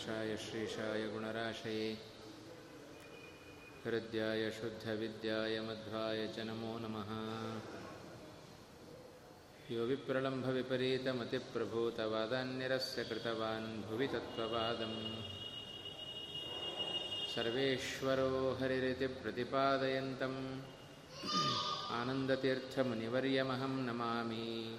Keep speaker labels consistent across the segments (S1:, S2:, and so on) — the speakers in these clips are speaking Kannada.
S1: शाय श्रीशाय गुणराशये हृद्याय शुद्धविद्याय मध्वाय च नमो नमः। यो विप्रलम्भविपरीतमतिप्रभूतवादान्यरस्य कृतवान् भुवि तत्त्ववादम् सर्वेश्वरो हरिरिति प्रतिपादयन्तम्। आनन्दतीर्थमुनिवर्यमहं नमामि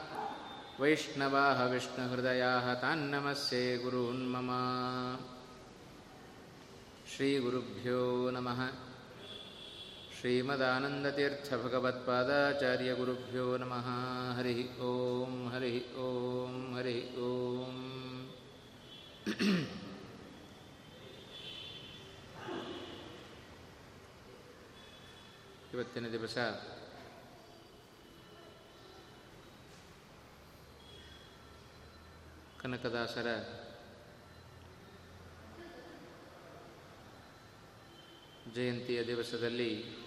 S1: वैष्णवाः विष्णुहृदयाः तान्नमस्ये गुरून् मम श्रीगुरुभ्यो नमः श्रीमदानन्दतीर्थभगवत्पादाचार्यगुरुभ्यो नमः हरिः ॐ हरिः ॐ हरिः ॐ ಇವತ್ತಿನ ದಿವಸ ಕನಕದಾಸರ ಜಯಂತಿಯ ದಿವಸದಲ್ಲಿ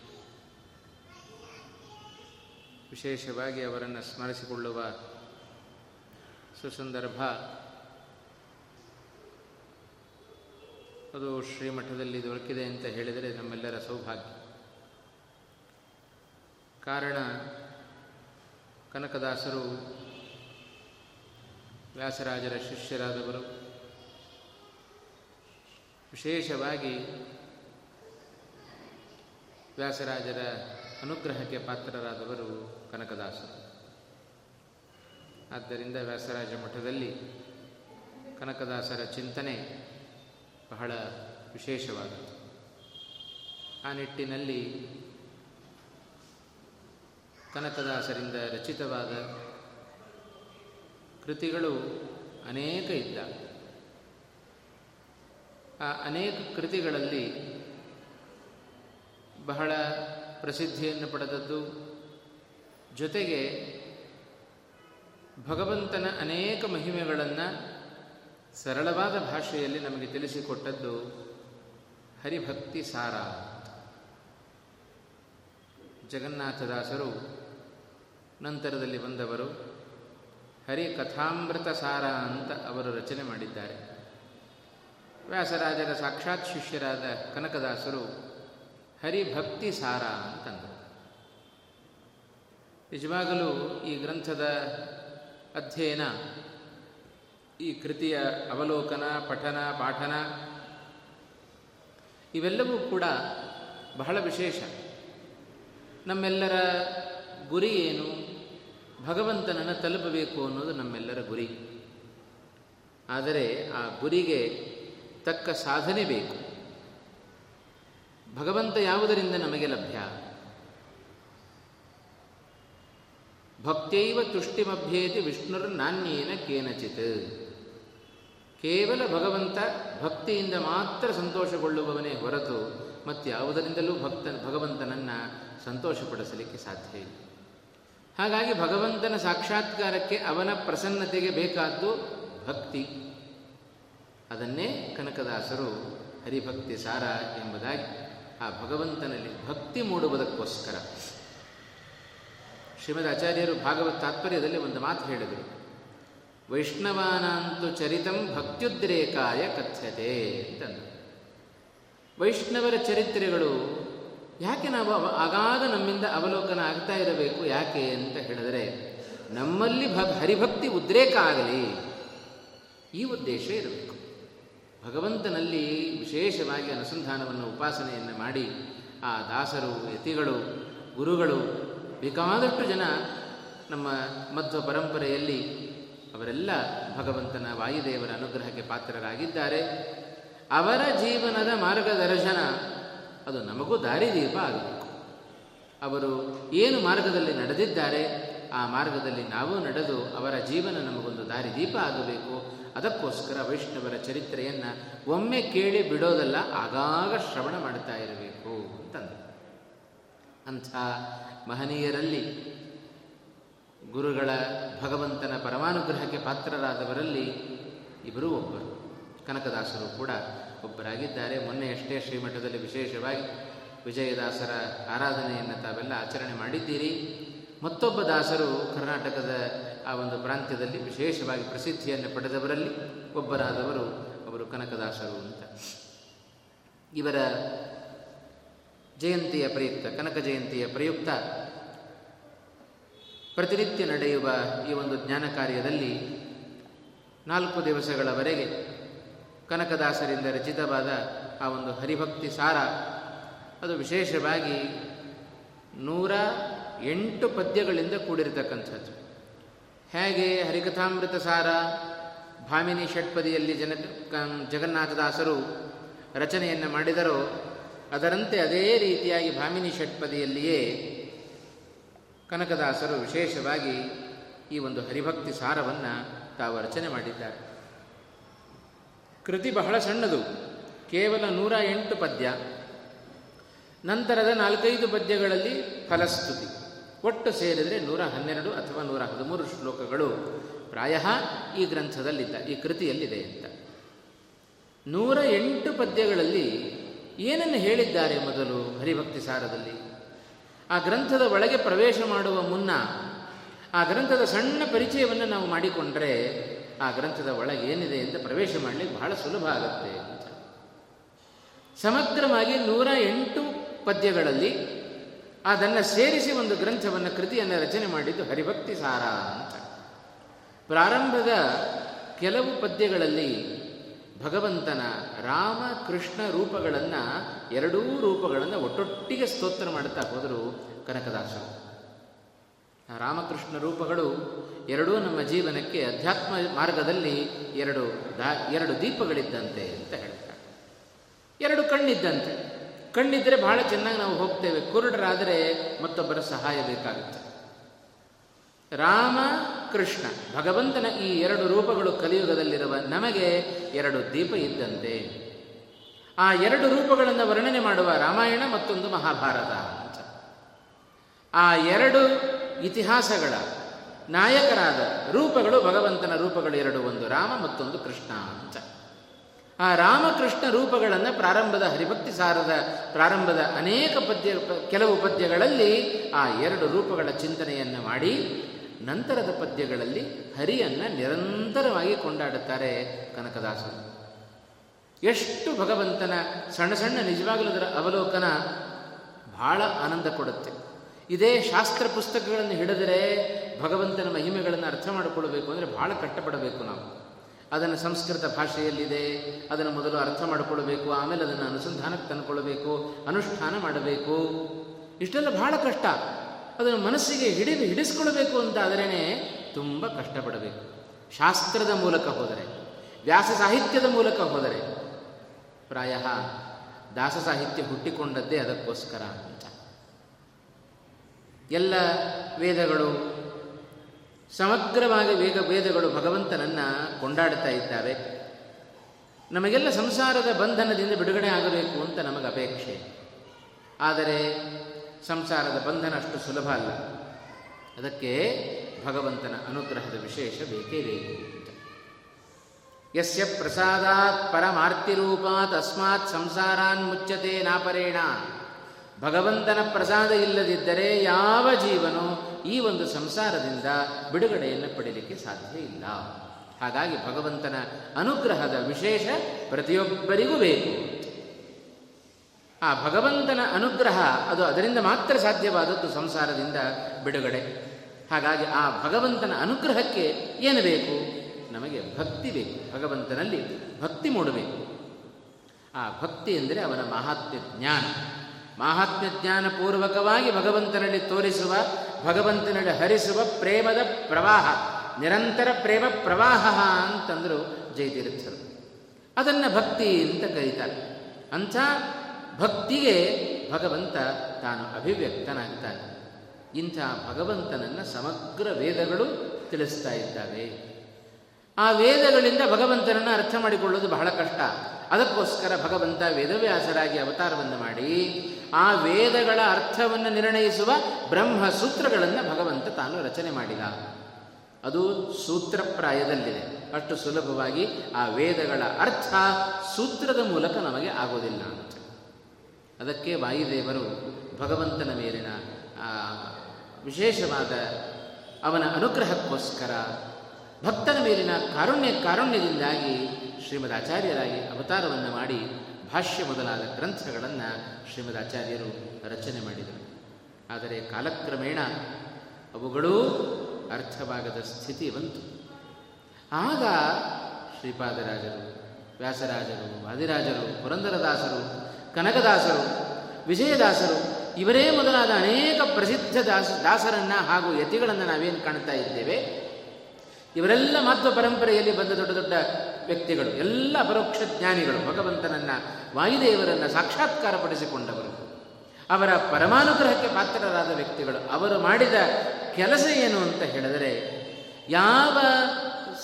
S1: ವಿಶೇಷವಾಗಿ ಅವರನ್ನು ಸ್ಮರಿಸಿಕೊಳ್ಳುವ ಸುಸಂದರ್ಭ ಅದು ಶ್ರೀಮಠದಲ್ಲಿ ದೊರಕಿದೆ ಅಂತ ಹೇಳಿದರೆ ನಮ್ಮೆಲ್ಲರ ಸೌಭಾಗ್ಯ. ಕಾರಣ ಕನಕದಾಸರು ವ್ಯಾಸರಾಜರ ಶಿಷ್ಯರಾದವರು. ವಿಶೇಷವಾಗಿ ವ್ಯಾಸರಾಜರ ಅನುಗ್ರಹಕ್ಕೆ ಪಾತ್ರರಾದವರು ಕನಕದಾಸರು. ಆದ್ದರಿಂದ ವ್ಯಾಸರಾಜ ಮಠದಲ್ಲಿ ಕನಕದಾಸರ ಚಿಂತನೆ ಬಹಳ ವಿಶೇಷವಾದದ್ದು. ಆ ನಿಟ್ಟಿನಲ್ಲಿ ಕನಕದಾಸರಿಂದ ರಚಿತವಾದ ಕೃತಿಗಳು ಅನೇಕ ಇದ್ದ. ಆ ಅನೇಕ ಕೃತಿಗಳಲ್ಲಿ ಬಹಳ ಪ್ರಸಿದ್ಧಿಯನ್ನು ಪಡೆದದ್ದು. ಜೊತೆಗೆ ಭಗವಂತನ ಅನೇಕ ಮಹಿಮೆಗಳನ್ನು ಸರಳವಾದ ಭಾಷೆಯಲ್ಲಿ ನಮಗೆ ತಿಳಿಸಿಕೊಟ್ಟದ್ದು ಹರಿಭಕ್ತಿ ಸಾರ ಜಗನ್ನಾಥದಾಸರು ನಂತರದಲ್ಲಿ ಬಂದವರು. ಹರಿಕಥಾಮೃತ ಸಾರ ಅಂತ ಅವರು ರಚನೆ ಮಾಡಿದ್ದಾರೆ. ವ್ಯಾಸರಾಜರ ಸಾಕ್ಷಾತ್ ಶಿಷ್ಯರಾದ ಕನಕದಾಸರು ಹರಿಭಕ್ತಿ ಸಾರ ಅಂತಂದರು. ನಿಜವಾಗಲೂ ಈ ಗ್ರಂಥದ ಅಧ್ಯಯನ, ಈ ಕೃತಿಯ ಅವಲೋಕನ, ಪಠನ, ಪಾಠನ, ಇವೆಲ್ಲವೂ ಕೂಡ ಬಹಳ ವಿಶೇಷ. ನಮ್ಮೆಲ್ಲರ ಗುರಿ ಏನು? ಭಗವಂತನನ್ನು ತಲುಪಬೇಕು ಅನ್ನೋದು ನಮ್ಮೆಲ್ಲರ ಗುರಿ. ಆದರೆ ಆ ಗುರಿಗೆ ತಕ್ಕ ಸಾಧನೆ ಬೇಕು. ಭಗವಂತ ಯಾವುದರಿಂದ ನಮಗೆ ಲಭ್ಯ? ಭಕ್ತೈವ ತುಷ್ಟಿಮಭ್ಯೇತಿ ವಿಷ್ಣುರ ನಾಣ್ಯೇನ ಕೇನಚಿತ್. ಕೇವಲ ಭಗವಂತ ಭಕ್ತಿಯಿಂದ ಮಾತ್ರ ಸಂತೋಷಗೊಳ್ಳುವವನೇ ಹೊರತು ಮತ್ತಾವುದರಿಂದಲೂ ಭಕ್ತ ಭಗವಂತನನ್ನು ಸಂತೋಷಪಡಿಸಲಿಕ್ಕೆ ಸಾಧ್ಯ ಹಾಗಾಗಿ ಭಗವಂತನ ಸಾಕ್ಷಾತ್ಕಾರಕ್ಕೆ ಅವನ ಪ್ರಸನ್ನತೆಗೆ ಬೇಕಾದ್ದು ಭಕ್ತಿ. ಅದನ್ನೇ ಕನಕದಾಸರು ಹರಿಭಕ್ತಿ ಸಾರ ಎಂಬುದಾಗಿ ಆ ಭಗವಂತನಲ್ಲಿ ಭಕ್ತಿ ಮೂಡುವುದಕ್ಕೋಸ್ಕರ. ಶ್ರೀಮದ್ ಆಚಾರ್ಯರು ಭಾಗವತ್ ತಾತ್ಪರ್ಯದಲ್ಲಿ ಒಂದು ಮಾತು ಹೇಳಿದರು. ವೈಷ್ಣವಾನಂತು ಚರಿತಂ ಭಕ್ತ್ಯುದ್ರೇಕಾಯ ಕಥ್ಯತೆ ಅಂತಂದರು. ವೈಷ್ಣವರ ಚರಿತ್ರೆಗಳು ಯಾಕೆ ನಾವು ಆಗಾಗ ನಮ್ಮಿಂದ ಅವಲೋಕನ ಆಗ್ತಾ ಇರಬೇಕು? ಯಾಕೆ ಅಂತ ಹೇಳಿದರೆ, ನಮ್ಮಲ್ಲಿ ಭ ಹರಿಭಕ್ತಿ ಉದ್ರೇಕ ಆಗಲಿ, ಈ ಉದ್ದೇಶ ಇರಬೇಕು. ಭಗವಂತನಲ್ಲಿ ವಿಶೇಷವಾಗಿ ಅನುಸಂಧಾನವನ್ನು, ಉಪಾಸನೆಯನ್ನು ಮಾಡಿ, ಆ ದಾಸರು, ಯತಿಗಳು, ಗುರುಗಳು, ಬೇಕಾದಷ್ಟು ಜನ ನಮ್ಮ ಮಧ್ವ ಪರಂಪರೆಯಲ್ಲಿ ಅವರೆಲ್ಲ ಭಗವಂತನ ವಾಯುದೇವರ ಅನುಗ್ರಹಕ್ಕೆ ಪಾತ್ರರಾಗಿದ್ದಾರೆ. ಅವರ ಜೀವನದ ಮಾರ್ಗದರ್ಶನ ಅದು ನಮಗೂ ದಾರಿದೀಪ ಆಗಬೇಕು. ಅವರು ಏನು ಮಾರ್ಗದಲ್ಲಿ ನಡೆದಿದ್ದಾರೆ, ಆ ಮಾರ್ಗದಲ್ಲಿ ನಾವು ನಡೆದು ಅವರ ಜೀವನ ನಮಗೊಂದು ದಾರಿದೀಪ ಆಗಬೇಕು. ಅದಕ್ಕೋಸ್ಕರ ವೈಷ್ಣವರ ಚರಿತ್ರೆಯನ್ನು ಒಮ್ಮೆ ಕೇಳಿ ಬಿಡೋದಲ್ಲ, ಆಗಾಗ ಶ್ರವಣ ಮಾಡ್ತಾ ಇರಬೇಕು ಅಂತಂದು ಅಂಥ ಮಹನೀಯರಲ್ಲಿ ಗುರುಗಳ ಭಗವಂತನ ಪರಮಾನುಗ್ರಹಕ್ಕೆ ಪಾತ್ರರಾದವರಲ್ಲಿ ಇಬ್ಬರೂ ಒಬ್ಬರು. ಕನಕದಾಸರು ಕೂಡ ಒಬ್ಬರಾಗಿದ್ದಾರೆ. ಮೊನ್ನೆಯಷ್ಟೇ ಶ್ರೀಮಠದಲ್ಲಿ ವಿಶೇಷವಾಗಿ ವಿಜಯದಾಸರ ಆರಾಧನೆಯನ್ನು ತಾವೆಲ್ಲ ಆಚರಣೆ ಮಾಡಿದ್ದೀರಿ. ಮತ್ತೊಬ್ಬ ದಾಸರು ಕರ್ನಾಟಕದ ಆ ಒಂದು ಪ್ರಾಂತ್ಯದಲ್ಲಿ ವಿಶೇಷವಾಗಿ ಪ್ರಸಿದ್ಧಿಯನ್ನು ಪಡೆದವರಲ್ಲಿ ಒಬ್ಬರಾದವರು ಅವರು ಕನಕದಾಸರು ಅಂತ. ಇವರ ಜಯಂತಿಯ ಪ್ರಯುಕ್ತ, ಕನಕ ಜಯಂತಿಯ ಪ್ರಯುಕ್ತ ಪ್ರತಿನಿತ್ಯ ನಡೆಯುವ ಈ ಒಂದು ಜ್ಞಾನ ಕಾರ್ಯದಲ್ಲಿ ನಾಲ್ಕು ದಿವಸಗಳವರೆಗೆ ಕನಕದಾಸರಿಂದ ರಚಿತವಾದ ಆ ಒಂದು ಹರಿಭಕ್ತಿ ಸಾರ, ಅದು ವಿಶೇಷವಾಗಿ ನೂರ ಎಂಟು ಪದ್ಯಗಳಿಂದ ಕೂಡಿರತಕ್ಕಂಥದ್ದು. ಹೇಗೆ ಹರಿಕಥಾಮೃತ ಸಾರ, ಭಾಮಿನಿ ಷಟ್ಪದಿಯಲ್ಲಿ ಜನ ಜಗನ್ನಾಥದಾಸರು ರಚನೆಯನ್ನು ಮಾಡಿದರೋ, ಅದರಂತೆ ಅದೇ ರೀತಿಯಾಗಿ ಭಾಮಿನಿ ಷಟ್ಪದಿಯಲ್ಲಿಯೇ ಕನಕದಾಸರು ವಿಶೇಷವಾಗಿ ಈ ಒಂದು ಹರಿಭಕ್ತಿ ಸಾರವನ್ನು ತಾವು ರಚನೆ ಮಾಡಿದ್ದಾರೆ. ಕೃತಿ ಬಹಳ ಸಣ್ಣದು. ಕೇವಲ ನೂರ ಎಂಟು ಪದ್ಯ. ನಂತರದ ನಾಲ್ಕೈದು ಪದ್ಯಗಳಲ್ಲಿ ಫಲಸ್ತುತಿ. ಒಟ್ಟು ಸೇರಿದರೆ ನೂರ ಹನ್ನೆರಡು ಅಥವಾ ನೂರ ಹದಿಮೂರು ಶ್ಲೋಕಗಳು. ಪ್ರಾಯ ಈ ಗ್ರಂಥದಲ್ಲಿದ್ದ, ಈ ಕೃತಿಯಲ್ಲಿದೆ ಅಂತ. ನೂರ ಎಂಟು ಪದ್ಯಗಳಲ್ಲಿ ಏನನ್ನು ಹೇಳಿದ್ದಾರೆ ಮೊದಲು ಹರಿಭಕ್ತಿ ಸಾರದಲ್ಲಿ? ಆ ಗ್ರಂಥದ ಒಳಗೆ ಪ್ರವೇಶ ಮಾಡುವ ಮುನ್ನ, ಆ ಗ್ರಂಥದ ಸಣ್ಣ ಪರಿಚಯವನ್ನು ನಾವು ಮಾಡಿಕೊಂಡ್ರೆ ಆ ಗ್ರಂಥದ ಒಳಗೆ ಏನಿದೆ ಅಂತ ಪ್ರವೇಶ ಮಾಡಲಿಕ್ಕೆ ಬಹಳ ಸುಲಭ ಆಗುತ್ತೆ. ಸಮಗ್ರವಾಗಿ ನೂರ ಎಂಟು ಪದ್ಯಗಳಲ್ಲಿ ಅದನ್ನು ಸೇರಿಸಿ ಒಂದು ಗ್ರಂಥವನ್ನು ಕೃತಿಯನ್ನು ರಚನೆ ಮಾಡಿದ್ದು ಹರಿಭಕ್ತಿ ಸಾರ ಅಂತ. ಪ್ರಾರಂಭದ ಕೆಲವು ಪದ್ಯಗಳಲ್ಲಿ ಭಗವಂತನ ರಾಮ, ಕೃಷ್ಣ ರೂಪಗಳನ್ನು ಎರಡೂ ರೂಪಗಳನ್ನು ಒಟ್ಟೊಟ್ಟಿಗೆ ಸ್ತೋತ್ರ ಮಾಡುತ್ತಾ ಹೋದರು ಕನಕದಾಸರು. ರಾಮಕೃಷ್ಣ ರೂಪಗಳು ಎರಡೂ ನಮ್ಮ ಜೀವನಕ್ಕೆ ಅಧ್ಯಾತ್ಮ ಮಾರ್ಗದಲ್ಲಿ ಎರಡು ದಾ, ಎರಡು ದೀಪಗಳಿದ್ದಂತೆ ಅಂತ ಹೇಳ್ತಾರೆ. ಎರಡು ಕಣ್ಣಿದ್ದಂತೆ. ಕಣ್ಣಿದ್ದರೆ ಬಹಳ ಚೆನ್ನಾಗಿ ನಾವು ಹೋಗ್ತೇವೆ. ಕುರುಡರಾದರೆ ಮತ್ತೊಬ್ಬರ ಸಹಾಯ ಬೇಕಾಗುತ್ತೆ. ರಾಮ ಕೃಷ್ಣ ಭಗವಂತನ ಈ ಎರಡು ರೂಪಗಳು ಕಲಿಯುಗದಲ್ಲಿರುವ ನಮಗೆ ಎರಡು ದೀಪ ಇದ್ದಂತೆ. ಆ ಎರಡು ರೂಪಗಳನ್ನು ವರ್ಣನೆ ಮಾಡುವ ರಾಮಾಯಣ ಮತ್ತೊಂದು ಮಹಾಭಾರತ ಅಂತ. ಆ ಎರಡು ಇತಿಹಾಸಗಳ ನಾಯಕರಾದ ರೂಪಗಳು ಭಗವಂತನ ರೂಪಗಳು ಎರಡು, ಒಂದು ರಾಮ ಮತ್ತೊಂದು ಕೃಷ್ಣ ಅಂತ. ಆ ರಾಮಕೃಷ್ಣ ರೂಪಗಳನ್ನು ಪ್ರಾರಂಭದ ಹರಿಭಕ್ತಿ ಸಾರದ ಪ್ರಾರಂಭದ ಅನೇಕ ಪದ್ಯ, ಕೆಲವು ಪದ್ಯಗಳಲ್ಲಿ ಆ ಎರಡು ರೂಪಗಳ ಚಿಂತನೆಯನ್ನು ಮಾಡಿ ನಂತರದ ಪದ್ಯಗಳಲ್ಲಿ ಹರಿಯನ್ನು ನಿರಂತರವಾಗಿ ಕೊಂಡಾಡುತ್ತಾರೆ ಕನಕದಾಸರು. ಎಷ್ಟು ಭಗವಂತನ ಸಣ್ಣ ಸಣ್ಣ ನಿಜವಾಗಲೂ ಅವಲೋಕನ ಬಹಳ ಆನಂದ ಕೊಡುತ್ತೆ. ಇದೇ ಶಾಸ್ತ್ರ ಪುಸ್ತಕಗಳನ್ನು ಹಿಡಿದರೆ ಭಗವಂತನ ಮಹಿಮೆಗಳನ್ನು ಅರ್ಥ ಮಾಡಿಕೊಳ್ಳಬೇಕು ಅಂದರೆ ಭಾಳ ಕಷ್ಟಪಡಬೇಕು ನಾವು. ಅದನ್ನು ಸಂಸ್ಕೃತ ಭಾಷೆಯಲ್ಲಿದೆ, ಅದನ್ನು ಮೊದಲು ಅರ್ಥ ಮಾಡಿಕೊಳ್ಬೇಕು, ಆಮೇಲೆ ಅದನ್ನು ಅನುಸಂಧಾನಕ್ಕೆ ತಂದುಕೊಳ್ಬೇಕು, ಅನುಷ್ಠಾನ ಮಾಡಬೇಕು. ಇಷ್ಟೆಲ್ಲ ಬಹಳ ಕಷ್ಟ. ಅದನ್ನು ಮನಸ್ಸಿಗೆ ಹಿಡಿ ಹಿಡಿಸ್ಕೊಳ್ಬೇಕು ಅಂತಾದರೇ ತುಂಬ ಕಷ್ಟಪಡಬೇಕು. ಶಾಸ್ತ್ರದ ಮೂಲಕ ಹೋದರೆ, ವ್ಯಾಸ ಸಾಹಿತ್ಯದ ಮೂಲಕ ಹೋದರೆ, ಪ್ರಾಯ ದಾಸ ಸಾಹಿತ್ಯ ಹುಟ್ಟಿಕೊಂಡದ್ದೇ ಅದಕ್ಕೋಸ್ಕರ ಅಂತ. ಎಲ್ಲ ವೇದಗಳು, ಸಮಗ್ರವಾಗಿ ವೇಗ ವೇದಗಳು ಭಗವಂತನನ್ನು ಕೊಂಡಾಡ್ತಾ ಇದ್ದಾವೆ. ನಮಗೆಲ್ಲ ಸಂಸಾರದ ಬಂಧನದಿಂದ ಬಿಡುಗಡೆ ಆಗಬೇಕು ಅಂತ ನಮಗೆ ಅಪೇಕ್ಷೆ. ಆದರೆ ಸಂಸಾರದ ಬಂಧನ ಅಷ್ಟು ಸುಲಭ ಅಲ್ಲ. ಅದಕ್ಕೆ ಭಗವಂತನ ಅನುಗ್ರಹದ ವಿಶೇಷ ಬೇಕೇ ಬೇಕು ಯಸ್ಯ ಪ್ರಸಾದಾತ್ ಪರಮಾರ್ತಿರೂಪಾತ್, ಅಸ್ಮಾತ್ ಸಂಸಾರಾನ್ ಮುಚ್ಚತೆ ನಾಪರೇಣ ಭಗವಂತನ ಪ್ರಸಾದ ಇಲ್ಲದಿದ್ದರೆ ಯಾವ ಜೀವನು ಈ ಒಂದು ಸಂಸಾರದಿಂದ ಬಿಡುಗಡೆಯನ್ನು ಪಡೆಯಲಿಕ್ಕೆ ಸಾಧ್ಯ ಇಲ್ಲ. ಹಾಗಾಗಿ ಭಗವಂತನ ಅನುಗ್ರಹದ ವಿಶೇಷ ಪ್ರತಿಯೊಬ್ಬರಿಗೂ ಬೇಕು. ಆ ಭಗವಂತನ ಅನುಗ್ರಹ ಅದು ಅದರಿಂದ ಮಾತ್ರ ಸಾಧ್ಯವಾದದ್ದು ಸಂಸಾರದಿಂದ ಬಿಡುಗಡೆ. ಹಾಗಾಗಿ ಆ ಭಗವಂತನ ಅನುಗ್ರಹಕ್ಕೆ ಏನು ಬೇಕು? ನಮಗೆ ಭಕ್ತಿ ಬೇಕು. ಭಗವಂತನಲ್ಲಿ ಭಕ್ತಿ ಮೂಡಬೇಕು. ಆ ಭಕ್ತಿ ಎಂದರೆ ಅವನ ಮಹಾತ್ಮ ಜ್ಞಾನ. ಮಹಾತ್ಮ್ಯ ಜ್ಞಾನಪೂರ್ವಕವಾಗಿ ಭಗವಂತನಲ್ಲಿ ತೋರಿಸುವ, ಭಗವಂತನಲ್ಲಿ ಹರಿಸುವ ಪ್ರೇಮದ ಪ್ರವಾಹ, ನಿರಂತರ ಪ್ರೇಮ ಪ್ರವಾಹ ಅಂತಂದರು ಜಯತೀರ್ಥರು. ಅದನ್ನು ಭಕ್ತಿ ಅಂತ ಕರೀತಾರೆ. ಅಂಥ ಭಕ್ತಿಗೆ ಭಗವಂತ ತಾನು ಅಭಿವ್ಯಕ್ತನಾಗ್ತಾನೆ. ಇಂಥ ಭಗವಂತನನ್ನು ಸಮಗ್ರ ವೇದಗಳು ತಿಳಿಸ್ತಾ ಇದ್ದಾವೆ. ಆ ವೇದಗಳಿಂದ ಭಗವಂತನನ್ನು ಅರ್ಥ ಮಾಡಿಕೊಳ್ಳೋದು ಬಹಳ ಕಷ್ಟ. ಅದಕ್ಕೋಸ್ಕರ ಭಗವಂತ ವೇದವ್ಯಾಸರಾಗಿ ಅವತಾರವನ್ನು ಮಾಡಿ ಆ ವೇದಗಳ ಅರ್ಥವನ್ನು ನಿರ್ಣಯಿಸುವ ಬ್ರಹ್ಮ ಸೂತ್ರಗಳನ್ನು ಭಗವಂತ ತಾನು ರಚನೆ ಮಾಡಿದ. ಅದು ಸೂತ್ರಪ್ರಾಯದಲ್ಲಿದೆ. ಅಷ್ಟು ಸುಲಭವಾಗಿ ಆ ವೇದಗಳ ಅರ್ಥ ಸೂತ್ರದ ಮೂಲಕ ನಮಗೆ ಆಗೋದಿಲ್ಲ ಅಂತ. ಅದಕ್ಕೆ ವಾಯುದೇವರು ಭಗವಂತನ ಮೇಲಿನ ವಿಶೇಷವಾದ ಅವನ ಅನುಗ್ರಹಕ್ಕೋಸ್ಕರ ಭಕ್ತನ ಮೇಲಿನ ಕಾರುಣ್ಯ, ಕಾರುಣ್ಯದಿಂದಾಗಿ ಶ್ರೀಮದ್ ಆಚಾರ್ಯರಾಗಿ ಅವತಾರವನ್ನು ಮಾಡಿ ಭಾಷ್ಯ ಮೊದಲಾದ ಗ್ರಂಥಗಳನ್ನು ಶ್ರೀಮದ್ ಆಚಾರ್ಯರು ರಚನೆ ಮಾಡಿದರು. ಆದರೆ ಕಾಲಕ್ರಮೇಣ ಅವುಗಳೂ ಅರ್ಥವಾಗದ ಸ್ಥಿತಿ ಬಂತು. ಆಗ ಶ್ರೀಪಾದರಾಜರು, ವ್ಯಾಸರಾಜರು, ವಾದಿರಾಜರು, ಪುರಂದರದಾಸರು, ಕನಕದಾಸರು, ವಿಜಯದಾಸರು ಇವರೇ ಮೊದಲಾದ ಅನೇಕ ಪ್ರಸಿದ್ಧ ದಾಸ, ದಾಸರನ್ನು ಹಾಗೂ ಯತಿಗಳನ್ನು ನಾವೇನು ಕಾಣ್ತಾ ಇದ್ದೇವೆ? ಇವರೆಲ್ಲ ಮಾಧ್ವ ಪರಂಪರೆಯಲ್ಲಿ ಬಂದ ದೊಡ್ಡ ದೊಡ್ಡ ವ್ಯಕ್ತಿಗಳು, ಎಲ್ಲ ಪರೋಕ್ಷ ಜ್ಞಾನಿಗಳು, ಭಗವಂತನನ್ನು, ವಾಯುದೇವರನ್ನು ಸಾಕ್ಷಾತ್ಕಾರಪಡಿಸಿಕೊಂಡವರು. ಅವರ ಪರಮಾನುಗ್ರಹಕ್ಕೆ ಪಾತ್ರರಾದ ವ್ಯಕ್ತಿಗಳು, ಅವರು ಮಾಡಿದ ಕೆಲಸ ಏನು ಅಂತ ಹೇಳಿದರೆ, ಯಾವ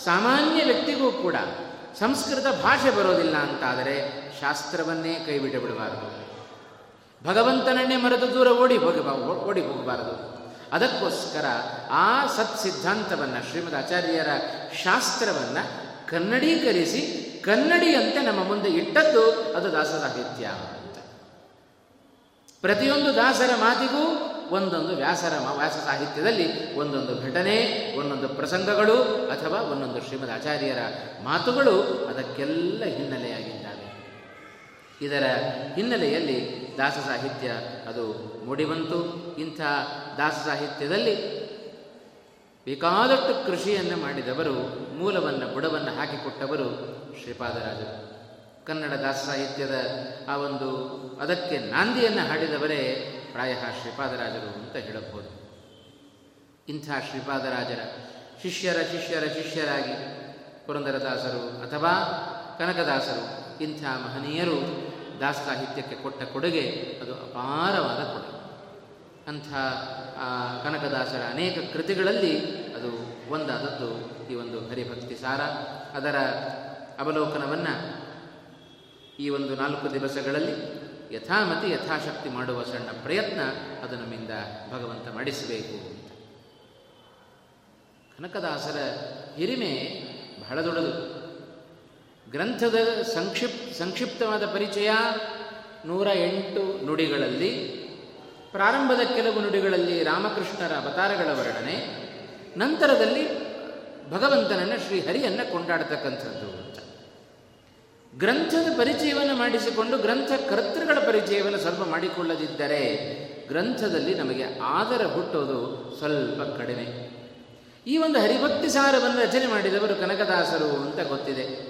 S1: ಸಾಮಾನ್ಯ ವ್ಯಕ್ತಿಗೂ ಕೂಡ ಸಂಸ್ಕೃತ ಭಾಷೆ ಬರೋದಿಲ್ಲ ಅಂತಾದರೆ ಶಾಸ್ತ್ರವನ್ನೇ ಕೈಬಿಟ್ಟು ಬಿಡಬಾರದು. ಭಗವಂತನನ್ನೇ ಮರೆತು ದೂರ ಓಡಿ ಹೋಗಿ ಓಡಿ ಹೋಗಬಾರದು. ಅದಕ್ಕೋಸ್ಕರ ಆ ಸತ್ ಸಿದ್ಧಾಂತವನ್ನು ಶ್ರೀಮದ್ ಆಚಾರ್ಯರ ಶಾಸ್ತ್ರವನ್ನು ಕನ್ನಡೀಕರಿಸಿ ಕನ್ನಡಿಯಂತೆ ನಮ್ಮ ಮುಂದೆ ಇಟ್ಟದ್ದು ಅದು ದಾಸರ ಸಾಹಿತ್ಯ ಅಂತ. ಪ್ರತಿಯೊಂದು ದಾಸರ ಮಾತಿಗೂ ಒಂದೊಂದು ವ್ಯಾಸರ ವ್ಯಾಸ ಸಾಹಿತ್ಯದಲ್ಲಿ ಒಂದೊಂದು ಘಟನೆ, ಒಂದೊಂದು ಪ್ರಸಂಗಗಳು ಅಥವಾ ಒಂದೊಂದು ಶ್ರೀಮದ್ ಆಚಾರ್ಯರ ಮಾತುಗಳು ಅದಕ್ಕೆಲ್ಲ ಹಿನ್ನೆಲೆಯಾಗಿದ್ದಾವೆ ಇದರ ಹಿನ್ನೆಲೆಯಲ್ಲಿ ದಾಸ ಸಾಹಿತ್ಯ ಅದು ಮೂಡಿಬಂತು ಇಂಥ ದಾಸ ಸಾಹಿತ್ಯದಲ್ಲಿ ಬೇಕಾದಷ್ಟು ಕೃಷಿಯನ್ನು ಮಾಡಿದವರು, ಮೂಲವನ್ನು ಬುಡವನ್ನು ಹಾಕಿಕೊಟ್ಟವರು ಶ್ರೀಪಾದರಾಜರು. ಕನ್ನಡ ದಾಸ ಸಾಹಿತ್ಯದ ಆ ಒಂದು ಅದಕ್ಕೆ ನಾಂದಿಯನ್ನು ಹಾಡಿದವರೇ ಪ್ರಾಯ ಶ್ರೀಪಾದರಾಜರು ಅಂತ ಹೇಳಬಹುದು. ಇಂಥ ಶ್ರೀಪಾದರಾಜರ ಶಿಷ್ಯರ ಶಿಷ್ಯರ ಶಿಷ್ಯರಾಗಿ ಪುರಂದರದಾಸರು ಅಥವಾ ಕನಕದಾಸರು, ಇಂಥ ಮಹನೀಯರು ದಾಸ ಸಾಹಿತ್ಯಕ್ಕೆ ಕೊಟ್ಟ ಕೊಡುಗೆ ಅದು ಅಪಾರವಾದ ಕೊಡುಗೆ. ಅಂಥ ಕನಕದಾಸರ ಅನೇಕ ಕೃತಿಗಳಲ್ಲಿ ಅದು ಒಂದಾದದ್ದು ಈ ಒಂದು ಹರಿಭಕ್ತಿ ಸಾರ. ಅದರ ಅವಲೋಕನವನ್ನು ಈ ಒಂದು ನಾಲ್ಕು ದಿವಸಗಳಲ್ಲಿ ಯಥಾಮತಿ ಯಥಾಶಕ್ತಿ ಮಾಡುವ ಸಣ್ಣ ಪ್ರಯತ್ನ ಅದು ನಮ್ಮಿಂದ ಭಗವಂತ ಮಾಡಿಸಬೇಕು ಕನಕದಾಸರ ಹಿರಿಮೆ ಬಹಳ ದೊಡ್ಡದು. ಗ್ರಂಥದ ಸಂಕ್ಷಿಪ್, ಸಂಕ್ಷಿಪ್ತವಾದ ಪರಿಚಯ ನೂರ ಎಂಟು ನುಡಿಗಳಲ್ಲಿ, ಪ್ರಾರಂಭದ ಕೆಲವು ನುಡಿಗಳಲ್ಲಿ ರಾಮಕೃಷ್ಣರ ಅವತಾರಗಳ ವರ್ಣನೆ, ನಂತರದಲ್ಲಿ ಭಗವಂತನನ್ನು ಶ್ರೀಹರಿಯನ್ನು ಕೊಂಡಾಡತಕ್ಕಂಥದ್ದು ಅಂತ. ಗ್ರಂಥದ ಪರಿಚಯವನ್ನು ಮಾಡಿಸಿಕೊಂಡು ಗ್ರಂಥ ಕರ್ತೃಗಳ ಪರಿಚಯವನ್ನು ಸ್ವಲ್ಪ ಮಾಡಿಕೊಳ್ಳದಿದ್ದರೆ ಗ್ರಂಥದಲ್ಲಿ ನಮಗೆ ಆದರ ಹುಟ್ಟೋದು ಸ್ವಲ್ಪ ಕಡಿಮೆ. ಈ ಒಂದು ಹರಿಭಕ್ತಿ ಸಾರವನ್ನು ರಚನೆ ಮಾಡಿದವರು ಕನಕದಾಸರು ಅಂತ ಗೊತ್ತಿದೆ.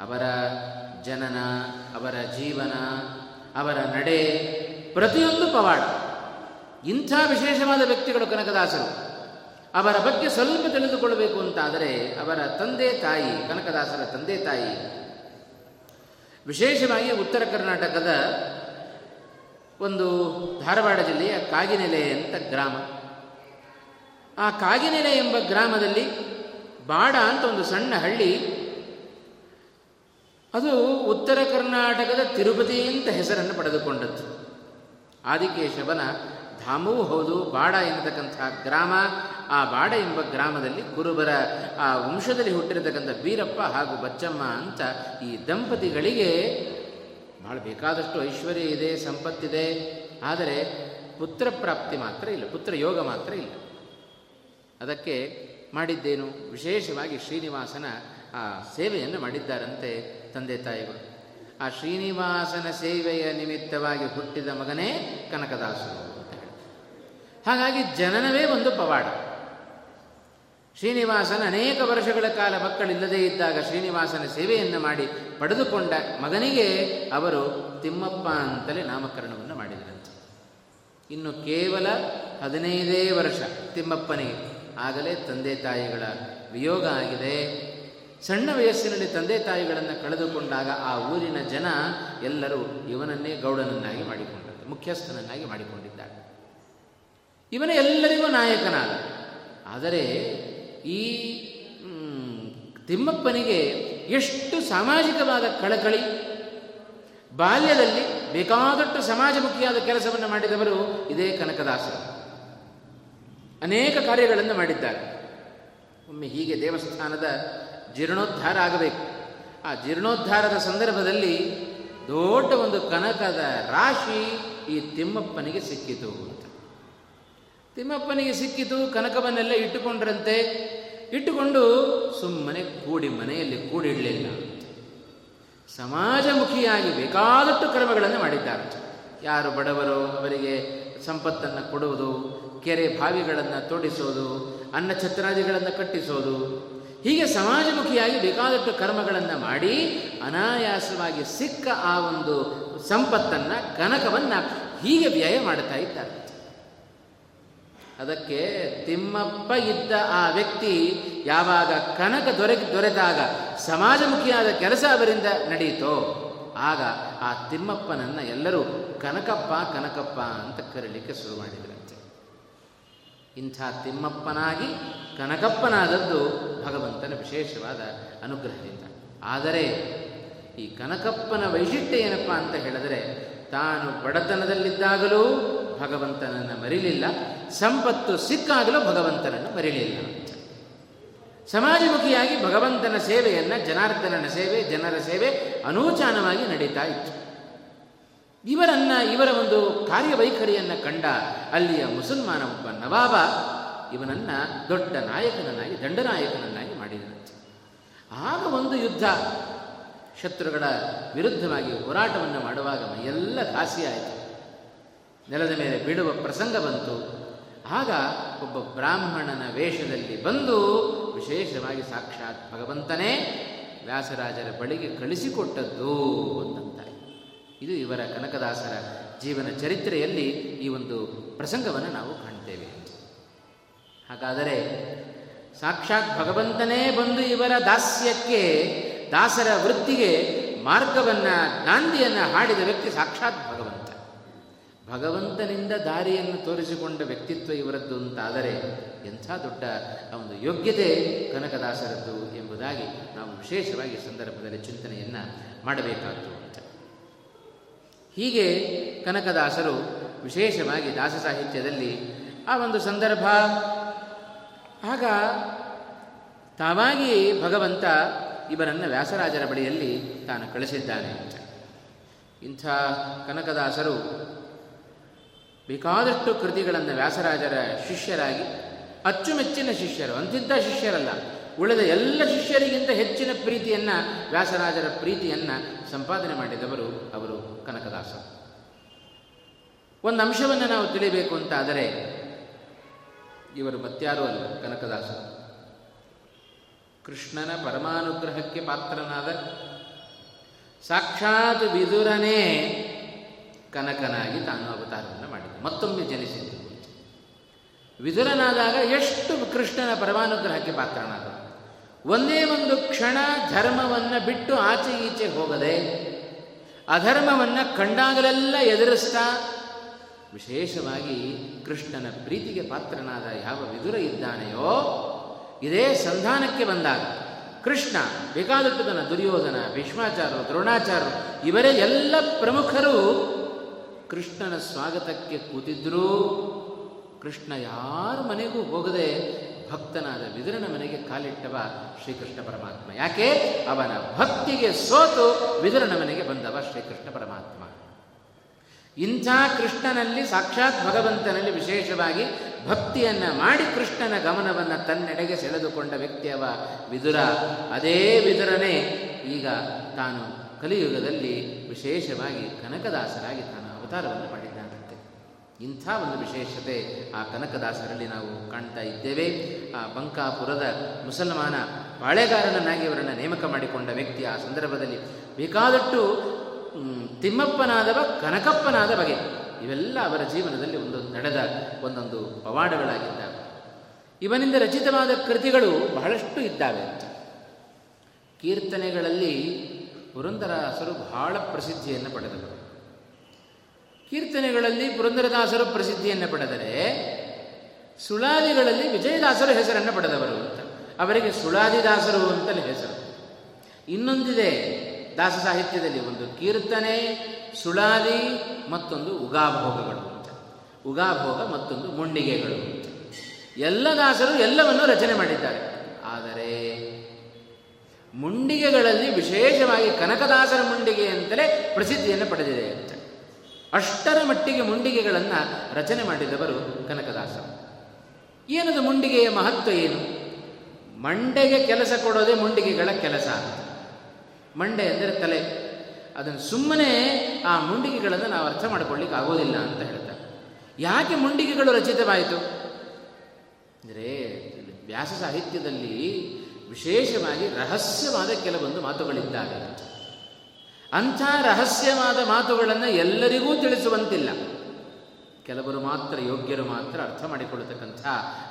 S1: ಅವರ ಜನನ, ಅವರ ಜೀವನ, ಅವರ ನಡೆ, ಪ್ರತಿಯೊಂದು ಪವಾಡ. ಇಂಥ ವಿಶೇಷವಾದ ವ್ಯಕ್ತಿಗಳು ಕನಕದಾಸರು. ಅವರ ಬಗ್ಗೆ ಸ್ವಲ್ಪ ತಿಳಿದುಕೊಳ್ಳಬೇಕು ಅಂತಾದರೆ ಅವರ ತಂದೆ ತಾಯಿ, ಕನಕದಾಸರ ತಂದೆ ತಾಯಿ. ವಿಶೇಷವಾಗಿ ಉತ್ತರ ಕರ್ನಾಟಕದ ಒಂದು ಧಾರವಾಡ ಜಿಲ್ಲೆಯ ಕಾಗಿನೆಲೆ ಅಂತ ಗ್ರಾಮ. ಆ ಕಾಗಿನೆಲೆ ಎಂಬ ಗ್ರಾಮದಲ್ಲಿ ಬಾಡ ಅಂತ ಒಂದು ಸಣ್ಣ ಹಳ್ಳಿ ಅದು ಉತ್ತರ ಕರ್ನಾಟಕದ ತಿರುಪತಿ ಅಂತ ಹೆಸರನ್ನು ಪಡೆದುಕೊಂಡದ್ದು. ಆದಿಕೇಶವನ ಧಾಮವೂ ಹೌದು, ಬಾಡ ಎನ್ನತಕ್ಕಂಥ ಗ್ರಾಮ, ಆ ಬಾಡ ಎಂಬ ಗ್ರಾಮದಲ್ಲಿ ಕುರುಬರ, ಆ ವಂಶದಲ್ಲಿ ಹುಟ್ಟಿರತಕ್ಕಂಥ ಬೀರಪ್ಪ ಹಾಗೂ ಬಚ್ಚಮ್ಮ ಅಂತ ಈ ದಂಪತಿಗಳಿಗೆ ಬಹಳ ಬೇಕಾದಷ್ಟು ಐಶ್ವರ್ಯ ಇದೆ, ಸಂಪತ್ತಿದೆ. ಆದರೆ ಪುತ್ರ ಪ್ರಾಪ್ತಿ ಮಾತ್ರ ಇಲ್ಲ, ಪುತ್ರ ಯೋಗ ಮಾತ್ರ ಇಲ್ಲ. ಅದಕ್ಕೆ ಮಾಡಿದ್ದೇನು? ವಿಶೇಷವಾಗಿ ಶ್ರೀನಿವಾಸನ ಆ ಸೇವೆಯನ್ನು ಮಾಡಿದ್ದಾರಂತೆ. ತಂದೆ ತಾಯಿಗಳು. ಆ ಶ್ರೀನಿವಾಸನ ಸೇವೆಯ ನಿಮಿತ್ತವಾಗಿ ಹುಟ್ಟಿದ ಮಗನೇ ಕನಕದಾಸರು ಅಂತ ಹಾಗಾಗಿ ಜನನವೇ ಒಂದು ಪವಾಡ. ಶ್ರೀನಿವಾಸನ ಅನೇಕ ವರ್ಷಗಳ ಕಾಲ ಮಕ್ಕಳಿಲ್ಲದೇ ಇದ್ದಾಗ ಶ್ರೀನಿವಾಸನ ಸೇವೆಯನ್ನು ಮಾಡಿ ಪಡೆದುಕೊಂಡ ಮಗನಿಗೆ ಅವರು ತಿಮ್ಮಪ್ಪ ಅಂತಲೇ ನಾಮಕರಣವನ್ನು ಮಾಡಿದರಂತೆ. ಇನ್ನು ಕೇವಲ ಹದಿನೈದೇ ವರ್ಷ ತಿಮ್ಮಪ್ಪನಿಗೆ. ಆಗಲೇ ತಂದೆ ತಾಯಿಗಳ ವಿಯೋಗ ಆಗಿದೆ. ಸಣ್ಣ ವಯಸ್ಸಿನಲ್ಲಿ ತಂದೆ ತಾಯಿಗಳನ್ನು ಕಳೆದುಕೊಂಡಾಗ ಆ ಊರಿನ ಜನ ಎಲ್ಲರೂ ಇವನನ್ನೇ ಗೌಡನನ್ನಾಗಿ ಮಾಡಿಕೊಂಡರು, ಮುಖ್ಯಸ್ಥನನ್ನಾಗಿ ಮಾಡಿಕೊಂಡಿದ್ದಾರೆ. ಇವನ ಎಲ್ಲರಿಗೂ ನಾಯಕನಾದ. ಆದರೆ ಈ ತಿಮ್ಮಪ್ಪನಿಗೆ ಎಷ್ಟು ಸಾಮಾಜಿಕವಾದ ಕಳಕಳಿ. ಬಾಲ್ಯದಲ್ಲಿ ಬೇಕಾದಷ್ಟು ಸಮಾಜಮುಖಿಯಾದ ಕೆಲಸವನ್ನು ಮಾಡಿದವರು ಇದೇ ಕನಕದಾಸರು. ಅನೇಕ ಕಾರ್ಯಗಳನ್ನು ಮಾಡಿದ್ದಾರೆ. ಒಮ್ಮೆ ಹೀಗೆ ದೇವಸ್ಥಾನದ ಜೀರ್ಣೋದ್ಧಾರ ಆಗಬೇಕು. ಆ ಜೀರ್ಣೋದ್ಧಾರದ ಸಂದರ್ಭದಲ್ಲಿ ದೊಡ್ಡ ಒಂದು ಕನಕದ ರಾಶಿ ಈ ತಿಮ್ಮಪ್ಪನಿಗೆ ಸಿಕ್ಕಿತು ಅಂತ. ತಿಮ್ಮಪ್ಪನಿಗೆ ಸಿಕ್ಕಿತು, ಕನಕವನ್ನೆಲ್ಲ ಇಟ್ಟುಕೊಂಡ್ರಂತೆ. ಇಟ್ಟುಕೊಂಡು ಸುಮ್ಮನೆ ಕೂಡಿ ಮನೆಯಲ್ಲಿ ಕೂಡಿಡಲಿಲ್ಲ. ಸಮಾಜಮುಖಿಯಾಗಿ ಬೇಕಾದಷ್ಟು ಕ್ರಮಗಳನ್ನು ಮಾಡಿದ್ದಾರೆ. ಯಾರು ಬಡವರು, ಅವರಿಗೆ ಸಂಪತ್ತನ್ನು ಕೊಡುವುದು, ಕೆರೆ ಬಾವಿಗಳನ್ನು ತೋಡಿಸೋದು, ಅನ್ನ ಛತ್ರಾದಿಗಳನ್ನು ಕಟ್ಟಿಸೋದು ಹೀಗೆ ಸಮಾಜಮುಖಿಯಾಗಿ ಬೇಕಾದಷ್ಟು ಕರ್ಮಗಳನ್ನು ಮಾಡಿ ಅನಾಯಾಸವಾಗಿ ಸಿಕ್ಕ ಆ ಒಂದು ಸಂಪತ್ತನ್ನು, ಕನಕವನ್ನು ಹೀಗೆ ವ್ಯಯ ಮಾಡ್ತಾ ಇದ್ದಾರೆ. ಅದಕ್ಕೆ ತಿಮ್ಮಪ್ಪ ಇದ್ದ ಆ ವ್ಯಕ್ತಿ ಯಾವಾಗ ಕನಕ ದೊರೆ ದೊರೆತಾಗ ಸಮಾಜಮುಖಿಯಾದ ಕೆಲಸ ಅವರಿಂದ ನಡೆಯಿತೋ ಆಗ ಆ ತಿಮ್ಮಪ್ಪನನ್ನು ಎಲ್ಲರೂ ಕನಕಪ್ಪ ಕನಕಪ್ಪ ಅಂತ ಕರೀಲಿಕ್ಕೆ ಶುರು ಮಾಡಿದರಂತೆ ಇಂಥ ತಿಮ್ಮಪ್ಪನಾಗಿ ಕನಕಪ್ಪನಾದದ್ದು ಭಗವಂತನ ವಿಶೇಷವಾದ ಅನುಗ್ರಹದಿಂದ. ಆದರೆ ಈ ಕನಕಪ್ಪನ ವೈಶಿಷ್ಟ್ಯ ಏನಪ್ಪ ಅಂತ ಹೇಳಿದರೆ, ತಾನು ಬಡತನದಲ್ಲಿದ್ದಾಗಲೂ ಭಗವಂತನನ್ನು ಮರಿಲಿಲ್ಲ, ಸಂಪತ್ತು ಸಿಕ್ಕಾಗಲೂ ಭಗವಂತನನ್ನು ಮರಿಲಿಲ್ಲ. ಸಮಾಜಮುಖಿಯಾಗಿ ಭಗವಂತನ ಸೇವೆಯನ್ನು ಜನಾರ್ದನನ ಸೇವೆ, ಜನರ ಸೇವೆ ಅನೂಚಾನವಾಗಿ ನಡೀತಾ ಇತ್ತು. ಇವರನ್ನ, ಇವರ ಒಂದು ಕಾರ್ಯವೈಖರಿಯನ್ನು ಕಂಡ ಅಲ್ಲಿಯ ಮುಸಲ್ಮಾನ ಒಬ್ಬ ನವಾಬ ಇವನನ್ನ ದೊಡ್ಡ ನಾಯಕನನ್ನಾಗಿ, ದಂಡನಾಯಕನನ್ನಾಗಿ ಮಾಡಿದನಂತೆ ಆಗ ಒಂದು ಯುದ್ಧ. ಶತ್ರುಗಳ ವಿರುದ್ಧವಾಗಿ ಹೋರಾಟವನ್ನು ಮಾಡುವಾಗ ಎಲ್ಲ ಆಯಿತು. ನೆಲದ ಮೇಲೆ ಬೀಳುವ ಪ್ರಸಂಗ ಬಂತು. ಆಗ ಒಬ್ಬ ಬ್ರಾಹ್ಮಣನ ವೇಷದಲ್ಲಿ ಬಂದು ವಿಶೇಷವಾಗಿ ಸಾಕ್ಷಾತ್ ಭಗವಂತನೇ ವ್ಯಾಸರಾಜರ ಬಳಿಗೆ ಕಳಿಸಿಕೊಟ್ಟದ್ದು ಅಂತಂತಾರೆ ಇದು ಇವರ ಕನಕದಾಸರ ಜೀವನ ಚರಿತ್ರೆಯಲ್ಲಿ ಈ ಒಂದು ಪ್ರಸಂಗವನ್ನು ನಾವು ಕಾಣ್ತೇವೆ. ಹಾಗಾದರೆ ಸಾಕ್ಷಾತ್ ಭಗವಂತನೇ ಬಂದು ಇವರ ದಾಸ್ಯಕ್ಕೆ, ದಾಸರ ವೃತ್ತಿಗೆ ಮಾರ್ಗವನ್ನು ನಾಂದಿಯನ್ನು ಹಾಡಿದ ವ್ಯಕ್ತಿ ಸಾಕ್ಷಾತ್ ಭಗವಂತ. ಭಗವಂತನಿಂದ ದಾರಿಯನ್ನು ತೋರಿಸಿಕೊಂಡ ವ್ಯಕ್ತಿತ್ವ ಇವರದ್ದು ಅಂತಾದರೆ ಎಂಥ ದೊಡ್ಡ ಒಂದು ಯೋಗ್ಯತೆ ಕನಕದಾಸರದ್ದು ಎಂಬುದಾಗಿ ನಾವು ವಿಶೇಷವಾಗಿ ಸಂದರ್ಭದಲ್ಲಿ ಚಿಂತನೆಯನ್ನು ಮಾಡಬೇಕಾದ್ದು ಹೀಗೆ ಕನಕದಾಸರು ವಿಶೇಷವಾಗಿ ದಾಸ ಸಾಹಿತ್ಯದಲ್ಲಿ ಆ ಒಂದು ಸಂದರ್ಭ. ಆಗ ತಾವಾಗಿ ಭಗವಂತ ಇವರನ್ನು ವ್ಯಾಸರಾಜರ ಬಳಿಯಲ್ಲಿ ತಾನು ಕಳಿಸಿದ್ದಾನೆ. ಅಂತ ಇಂಥ ಕನಕದಾಸರು ಬೇಕಾದಷ್ಟು ಕೃತಿಗಳನ್ನು ವ್ಯಾಸರಾಜರ ಶಿಷ್ಯರಾಗಿ ಅಚ್ಚುಮೆಚ್ಚಿನ ಶಿಷ್ಯರು ಅಂತಿದ್ದ ಶಿಷ್ಯರಲ್ಲ, ಉಳಿದ ಎಲ್ಲ ಶಿಷ್ಯರಿಗಿಂತ ಹೆಚ್ಚಿನ ಪ್ರೀತಿಯನ್ನು ವ್ಯಾಸರಾಜರ ಪ್ರೀತಿಯನ್ನು ಸಂಪಾದನೆ ಮಾಡಿದವರು ಅವರು ಕನಕದಾಸ. ಒಂದು ಅಂಶವನ್ನು ನಾವು ತಿಳಿಬೇಕು ಅಂತಾದರೆ ಇವರು ಮತ್ಯಾರೂ ಅಲ್ಲ, ಕನಕದಾಸ. ಕೃಷ್ಣನ ಪರಮಾನುಗ್ರಹಕ್ಕೆ ಪಾತ್ರನಾದ ಸಾಕ್ಷಾತ್ ವಿದುರನೇ ಕನಕನಾಗಿ ತಾನು ಅವತಾರವನ್ನು ಮಾಡಿದ. ಮತ್ತೊಮ್ಮೆ ಜನಿಸಿದ್ದು. ವಿದುರನಾದಾಗ ಎಷ್ಟು ಕೃಷ್ಣನ ಪರಮಾನುಗ್ರಹಕ್ಕೆ ಪಾತ್ರನಾದ ಒಂದೇ ಒಂದು ಕ್ಷಣ ಧರ್ಮವನ್ನು ಬಿಟ್ಟು ಆಚೆ ಈಚೆ ಹೋಗದೆ ಅಧರ್ಮವನ್ನು ಕಂಡಾಗಲೆಲ್ಲ ಎದುರಿಸ್ತಾ ವಿಶೇಷವಾಗಿ ಕೃಷ್ಣನ ಪ್ರೀತಿಗೆ ಪಾತ್ರನಾದ ಯಾವ ವಿದುರ ಇದ್ದಾನೆಯೋ ಇದೇ ಸಂಧಾನಕ್ಕೆ ಬಂದಾಗ ಕೃಷ್ಣ ಬೇಕಾದಟ್ಟುದನ ದುರ್ಯೋಧನ, ಭೀಷ್ಮಾಚಾರ್ಯರು, ದ್ರೋಣಾಚಾರ್ಯರು, ಇವರೇ ಎಲ್ಲ ಪ್ರಮುಖರು ಕೃಷ್ಣನ ಸ್ವಾಗತಕ್ಕೆ ಕೂತಿದ್ರೂ. ಕೃಷ್ಣ ಯಾರ ಮನೆಗೂ ಹೋಗದೆ ಭಕ್ತನಾದ ವಿದುರನ ಮನೆಗೆ ಕಾಲಿಟ್ಟವ ಶ್ರೀಕೃಷ್ಣ ಪರಮಾತ್ಮ. ಯಾಕೆ? ಅವನ ಭಕ್ತಿಗೆ ಸೋತು ವಿದುರನ ಮನೆಗೆ ಬಂದವ ಶ್ರೀಕೃಷ್ಣ ಪರಮಾತ್ಮ. ಇಂಥ ಕೃಷ್ಣನಲ್ಲಿ, ಸಾಕ್ಷಾತ್ ಭಗವಂತನಲ್ಲಿ ವಿಶೇಷವಾಗಿ ಭಕ್ತಿಯನ್ನು ಮಾಡಿ ಕೃಷ್ಣನ ಗಮನವನ್ನು ತನ್ನೆಡೆಗೆ ಸೆಳೆದುಕೊಂಡ ವ್ಯಕ್ತಿಯವ ವಿದುರ. ಅದೇ ವಿದುರನೇ ಈಗ ತಾನು ಕಲಿಯುಗದಲ್ಲಿ ವಿಶೇಷವಾಗಿ ಕನಕದಾಸರಾಗಿ ತಾನು ಅವತಾರವನ್ನು ಮಾಡಿದ್ದಾನಂತೆ ಇಂಥ ಒಂದು ವಿಶೇಷತೆ ಆ ಕನಕದಾಸರಲ್ಲಿ ನಾವು ಕಾಣ್ತಾ ಇದ್ದೇವೆ. ಆ ಬಂಕಾಪುರದ ಮುಸಲ್ಮಾನ ಪಾಳೆಗಾರನನ್ನಾಗಿ ಅವರನ್ನು ನೇಮಕ ಮಾಡಿಕೊಂಡ ವ್ಯಕ್ತಿ ಆ ಸಂದರ್ಭದಲ್ಲಿ ಬೇಕಾದಟ್ಟು ತಿಮ್ಮಪ್ಪನಾದವ ಕನಕಪ್ಪನಾದ ಬಗೆ ಇವೆಲ್ಲ ಅವರ ಜೀವನದಲ್ಲಿ ಒಂದು ನಡೆದ ಒಂದೊಂದು ಪವಾಡಗಳಾಗಿದ್ದಾವೆ ಇವನಿಂದ ರಚಿತವಾದ ಕೃತಿಗಳು ಬಹಳಷ್ಟು ಇದ್ದಾವೆ ಅಂತ. ಕೀರ್ತನೆಗಳಲ್ಲಿ ಪುರಂದರಾಸರು ಬಹಳ ಪ್ರಸಿದ್ಧಿಯನ್ನು ಪಡೆದವರು. ಕೀರ್ತನೆಗಳಲ್ಲಿ ಪುರಂದರದಾಸರು ಪ್ರಸಿದ್ಧಿಯನ್ನು ಪಡೆದರೆ ಸುಳಾದಿಗಳಲ್ಲಿ ವಿಜಯದಾಸರು ಹೆಸರನ್ನು ಪಡೆದವರು ಅಂತ. ಅವರಿಗೆ ಸುಳಾದಿದಾಸರು ಅಂತಲೇ ಹೆಸರು. ಇನ್ನೊಂದಿದೆ ದಾಸ ಸಾಹಿತ್ಯದಲ್ಲಿ ಒಂದು ಕೀರ್ತನೆ, ಸುಳಾದಿ, ಮತ್ತೊಂದು ಉಗಾಭೋಗಗಳು ಉಗಾಭೋಗ, ಮತ್ತೊಂದು ಮುಂಡಿಗೆಗಳು ಎಲ್ಲ ದಾಸರು ಎಲ್ಲವನ್ನೂ ರಚನೆ ಮಾಡಿದ್ದಾರೆ. ಆದರೆ ಮುಂಡಿಗೆಗಳಲ್ಲಿ ವಿಶೇಷವಾಗಿ ಕನಕದಾಸರ ಮುಂಡಿಗೆ ಅಂತಲೇ ಪ್ರಸಿದ್ಧಿಯನ್ನು ಪಡೆದಿದೆ ಅಷ್ಟರ ಮಟ್ಟಿಗೆ ಮುಂಡಿಗೆಗಳನ್ನು ರಚನೆ ಮಾಡಿದವರು ಕನಕದಾಸ. ಏನದು ಮುಂಡಿಗೆಯ ಮಹತ್ವ ಏನು? ಮಂಡೆಗೆ ಕೆಲಸ ಕೊಡೋದೇ ಮುಂಡಿಗೆಗಳ ಕೆಲಸ. ಮಂಡೆ ಅಂದರೆ ತಲೆ. ಅದನ್ನು ಸುಮ್ಮನೆ ಆ ಮುಂಡಿಗೆಗಳನ್ನು ನಾವು ಅರ್ಥ ಮಾಡಿಕೊಳ್ಳಿಕ್ಕೆ ಆಗೋದಿಲ್ಲ ಅಂತ ಹೇಳ್ತಾರೆ. ಯಾಕೆ ಮುಂಡಿಗೆಗಳು ರಚಿತವಾಯಿತು? ಅಂದರೆ ವ್ಯಾಸ ಸಾಹಿತ್ಯದಲ್ಲಿ ವಿಶೇಷವಾಗಿ ರಹಸ್ಯವಾದ ಕೆಲವೊಂದು ಮಾತುಗಳಿದ್ದಾವೆ. ಅಂಥ ರಹಸ್ಯವಾದ ಮಾತುಗಳನ್ನು ಎಲ್ಲರಿಗೂ ತಿಳಿಸುವಂತಿಲ್ಲ. ಕೆಲವರು ಮಾತ್ರ ಯೋಗ್ಯರು ಮಾತ್ರ ಅರ್ಥ ಮಾಡಿಕೊಳ್ಳತಕ್ಕಂಥ